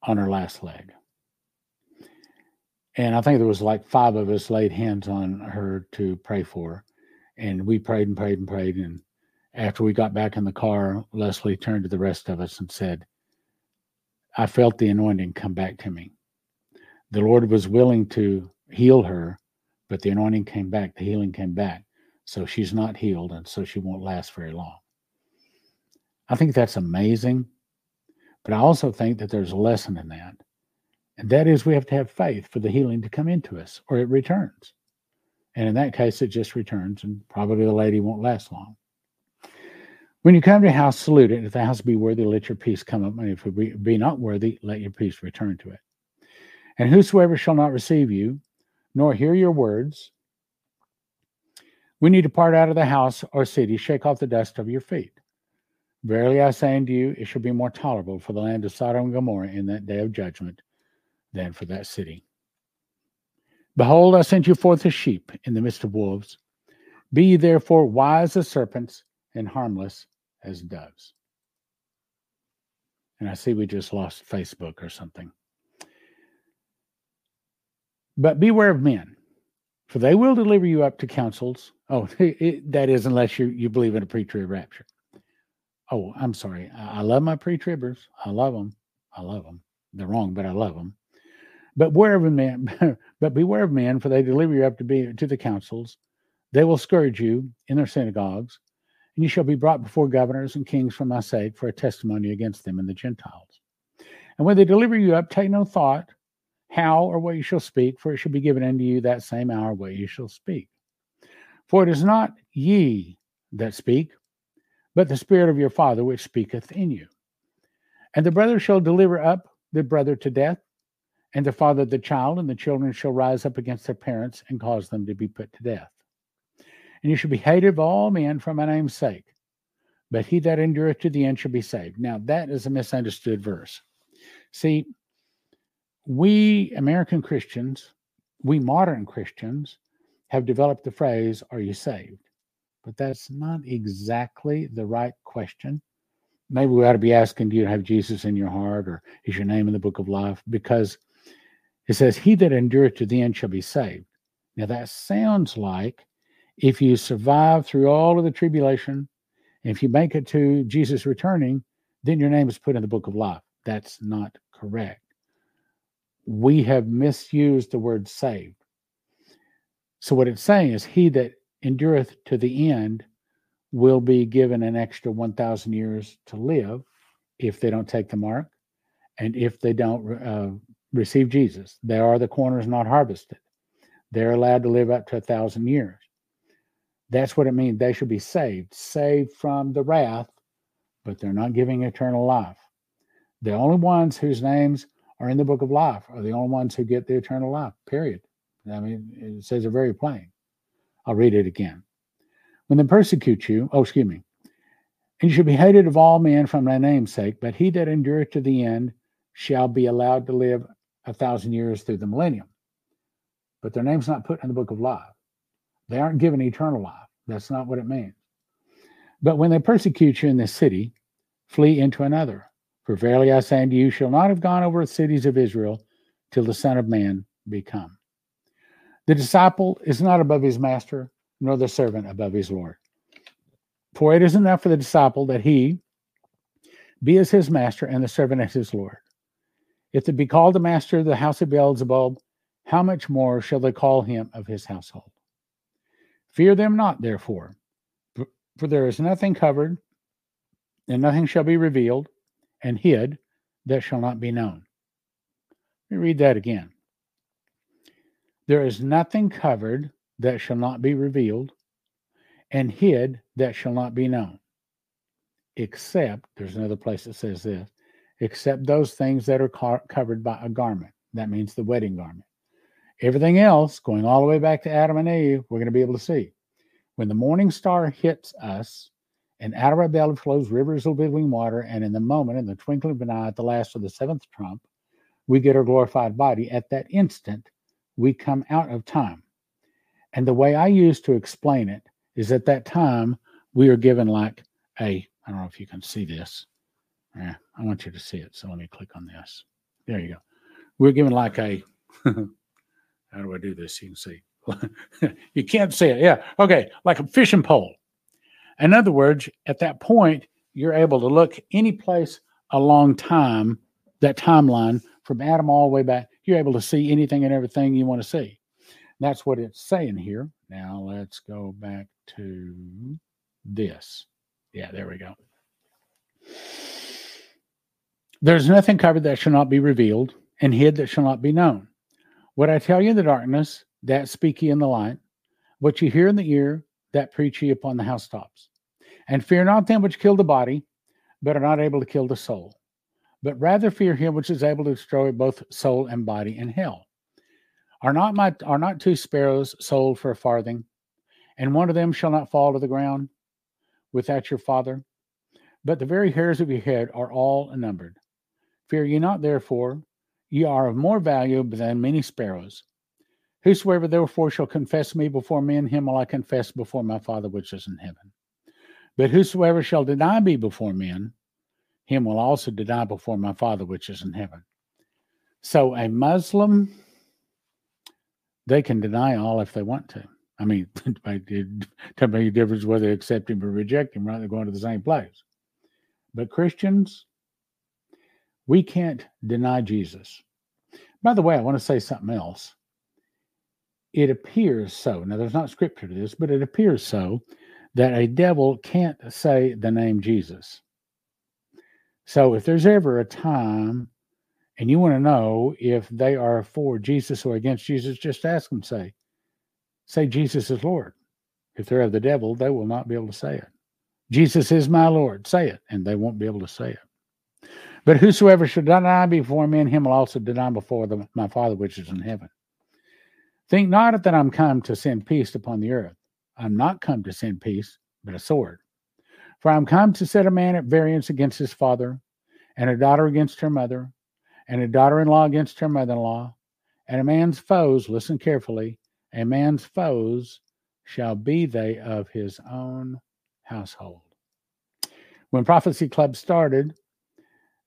on her last leg. And I think there was like five of us laid hands on her to pray for her. And we prayed and prayed and prayed. And after we got back in the car, Leslie turned to the rest of us and said, I felt the anointing come back to me. The Lord was willing to heal her, but the anointing came back, the healing came back. So she's not healed, and so she won't last very long. I think that's amazing, but I also think that there's a lesson in that. And that is we have to have faith for the healing to come into us, or it returns. And in that case, it just returns, and probably the lady won't last long. When you come to a house, salute it. If the house be worthy, let your peace come up. And if it be not worthy, let your peace return to it. And whosoever shall not receive you, nor hear your words, when you depart out of the house or city, shake off the dust of your feet. Verily I say unto you, it shall be more tolerable for the land of Sodom and Gomorrah in that day of judgment than for that city. Behold, I sent you forth as sheep in the midst of wolves. Be ye therefore wise as serpents and harmless as doves. And I see we just lost Facebook or something. But beware of men, for they will deliver you up to councils. Oh, it, that is, unless you, you believe in a pre trib rapture. Oh, I'm sorry. I, I love my pre tribbers. I love them. I love them. They're wrong, but I love them. But beware of men, but beware of men, for they deliver you up to be to the councils. They will scourge you in their synagogues and you shall be brought before governors and kings for my sake for a testimony against them and the Gentiles. And when they deliver you up, take no thought how or what you shall speak, for it shall be given unto you that same hour what you shall speak. For it is not ye that speak, but the Spirit of your Father which speaketh in you. And the brother shall deliver up the brother to death, and the father the child, and the children shall rise up against their parents and cause them to be put to death. And you shall be hated of all men for my name's sake, but he that endureth to the end shall be saved. Now, that is a misunderstood verse. See, we American Christians, we modern Christians, have developed the phrase, Are you saved? But that's not exactly the right question maybe we ought to be asking, do you have Jesus in your heart or is your name in the book of life? Because it says, He that endureth to the end shall be saved. Now that sounds like if you survive through all of the tribulation, if you make it to Jesus returning, then your name is put in the book of life. That's not correct. We have misused the word saved. So what it's saying is, He that endureth to the end will be given an extra 1,000 years to live if they don't take the mark and if they don't uh, receive Jesus. They are the corners not harvested. They're allowed to live up to a thousand years. That's what it means. They should be saved, saved from the wrath, but they're not giving eternal life. The only ones whose names are in the book of life are the only ones who get the eternal life, period. I mean, it says it very plain. I'll read it again when they persecute you, oh, excuse me, and you shall be hated of all men from my name's sake, but he that endureth to the end shall be allowed to live a thousand years through the millennium. But their name's not put in the book of life. They aren't given eternal life. That's not what it means. But when they persecute you in this city, flee into another. For verily I say unto you, shall not have gone over the cities of Israel till the Son of Man be come. The disciple is not above his master, nor the servant above his Lord. For it is enough for the disciple that he be as his master and the servant as his Lord. If they be called the master of the house of Beelzebub, how much more shall they call him of his household? Fear them not, therefore, for there is nothing covered, and nothing shall be revealed, and hid that shall not be known. Let me read that again. There is nothing covered that shall not be revealed, and hid that shall not be known. Except, there's another place that says this, except those things that are car- covered by a garment. That means the wedding garment. Everything else, going all the way back to Adam and Eve, we're going to be able to see. When the morning star hits us, and out of our belly flows rivers of living water, and in the moment, in the twinkling of an eye, at the last of the seventh trump, we get our glorified body. At that instant, we come out of time. And the way I used to explain it is at that time, we are given like a, I don't know if you can see this. Yeah, I want you to see it. So let me click on this. There you go. We're given like a, how do I do this? You can see. you can't see it. Yeah. Okay. Like a fishing pole. In other words, at that point, you're able to look any place along time, that timeline from Adam all the way back. You're able to see anything and everything you want to see. That's what it's saying here. Now let's go back to this. Yeah, there we go. There's nothing covered that shall not be revealed, and hid that shall not be known. What I tell you in the darkness, that speak ye in the light. What you hear in the ear, that preach ye upon the housetops. And fear not them which kill the body, but are not able to kill the soul. But rather fear him which is able to destroy both soul and body in hell. Are not my are not two sparrows sold for a farthing, and one of them shall not fall to the ground without your father? But the very hairs of your head are all numbered. Fear ye not, therefore, ye are of more value than many sparrows. Whosoever therefore shall confess me before men, him will I confess before my Father which is in heaven. But whosoever shall deny me before men, him will also deny before my Father which is in heaven. So a Muslim they can deny all if they want to. I mean, it doesn't make a difference whether they accept him or reject him, right? They're going to the same place. But Christians, we can't deny Jesus. By the way, I want to say something else. It appears so. Now, there's not scripture to this, but it appears so that a devil can't say the name Jesus. So, if there's ever a time and you want to know if they are for Jesus or against Jesus, just ask them, say, say Jesus is Lord. If they're of the devil, they will not be able to say it. Jesus is my Lord. Say it. And they won't be able to say it. But whosoever shall deny before men, him will also deny before the, my Father which is in heaven. Think not that I'm come to send peace upon the earth. I'm not come to send peace, but a sword. For I'm come to set a man at variance against his father, and a daughter against her mother, and a daughter in law against her mother in law, and a man's foes, listen carefully, a man's foes shall be they of his own household. When Prophecy Club started,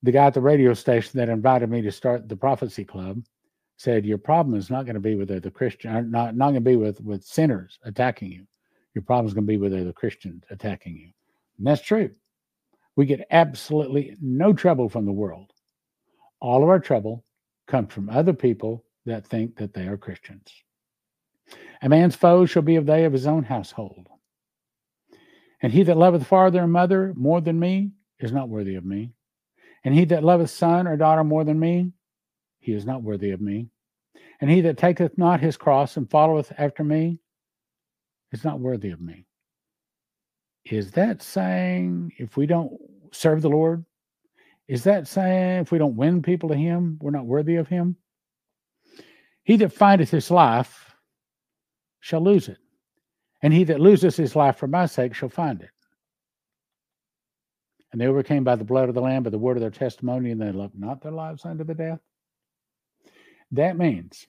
the guy at the radio station that invited me to start the Prophecy Club said, Your problem is not going to be with the Christian, uh, not, not going to be with, with sinners attacking you. Your problem is going to be with the Christians attacking you. And that's true. We get absolutely no trouble from the world. All of our trouble comes from other people that think that they are Christians. A man's foes shall be of they of his own household. And he that loveth father and mother more than me is not worthy of me. And he that loveth son or daughter more than me, he is not worthy of me. And he that taketh not his cross and followeth after me is not worthy of me. Is that saying if we don't serve the Lord? Is that saying if we don't win people to him, we're not worthy of him? He that findeth his life shall lose it, and he that loses his life for my sake shall find it. And they overcame by the blood of the Lamb, by the word of their testimony, and they loved not their lives unto the death. That means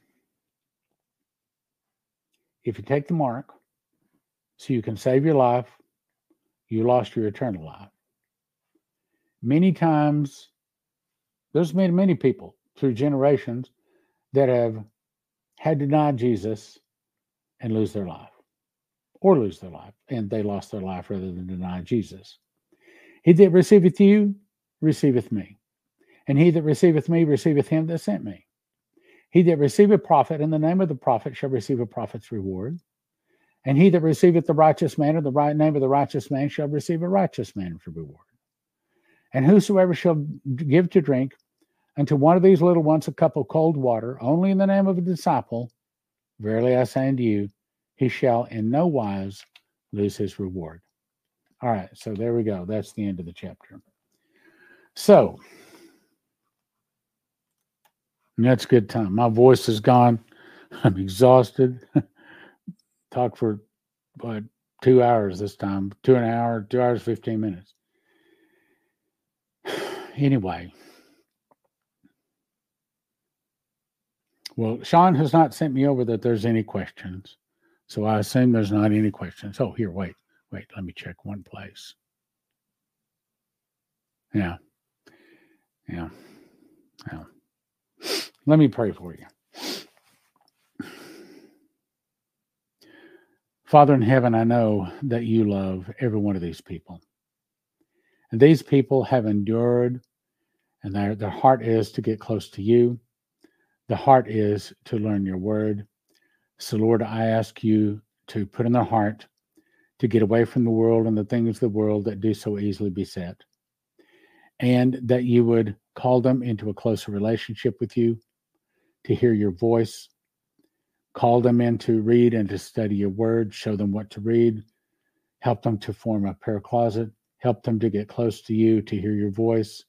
if you take the mark so you can save your life, you lost your eternal life. Many times, there's been many people through generations that have had deny Jesus and lose their life, or lose their life, and they lost their life rather than deny Jesus. He that receiveth you receiveth me, and he that receiveth me receiveth him that sent me. He that receiveth a prophet in the name of the prophet shall receive a prophet's reward. And he that receiveth the righteous man in the right name of the righteous man shall receive a righteous man's reward. And whosoever shall give to drink unto one of these little ones a cup of cold water, only in the name of a disciple, verily I say unto you, he shall in no wise lose his reward. All right, so there we go. That's the end of the chapter. So, that's good time. My voice is gone. I'm exhausted. Talk for what two hours this time, two and an hour, two hours, 15 minutes. Anyway. Well, Sean has not sent me over that there's any questions. So I assume there's not any questions. Oh, here, wait, wait, let me check one place. Yeah. Yeah. Yeah. Let me pray for you. Father in heaven, I know that you love every one of these people. And these people have endured, and their, their heart is to get close to you. The heart is to learn your word. So, Lord, I ask you to put in their heart to get away from the world and the things of the world that do so easily beset, and that you would call them into a closer relationship with you, to hear your voice. Call them in to read and to study your word. Show them what to read. Help them to form a prayer closet. Help them to get close to you, to hear your voice,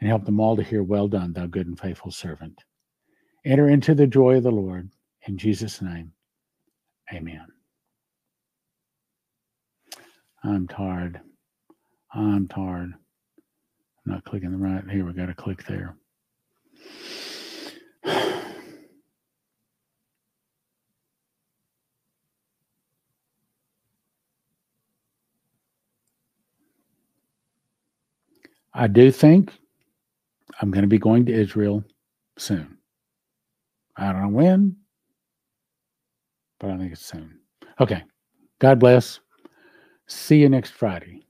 and help them all to hear, Well done, thou good and faithful servant. Enter into the joy of the Lord. In Jesus' name, amen. I'm tired. I'm tired. I'm not clicking the right. Here, we got to click there. I do think I'm going to be going to Israel soon. I don't know when, but I think it's soon. Okay. God bless. See you next Friday.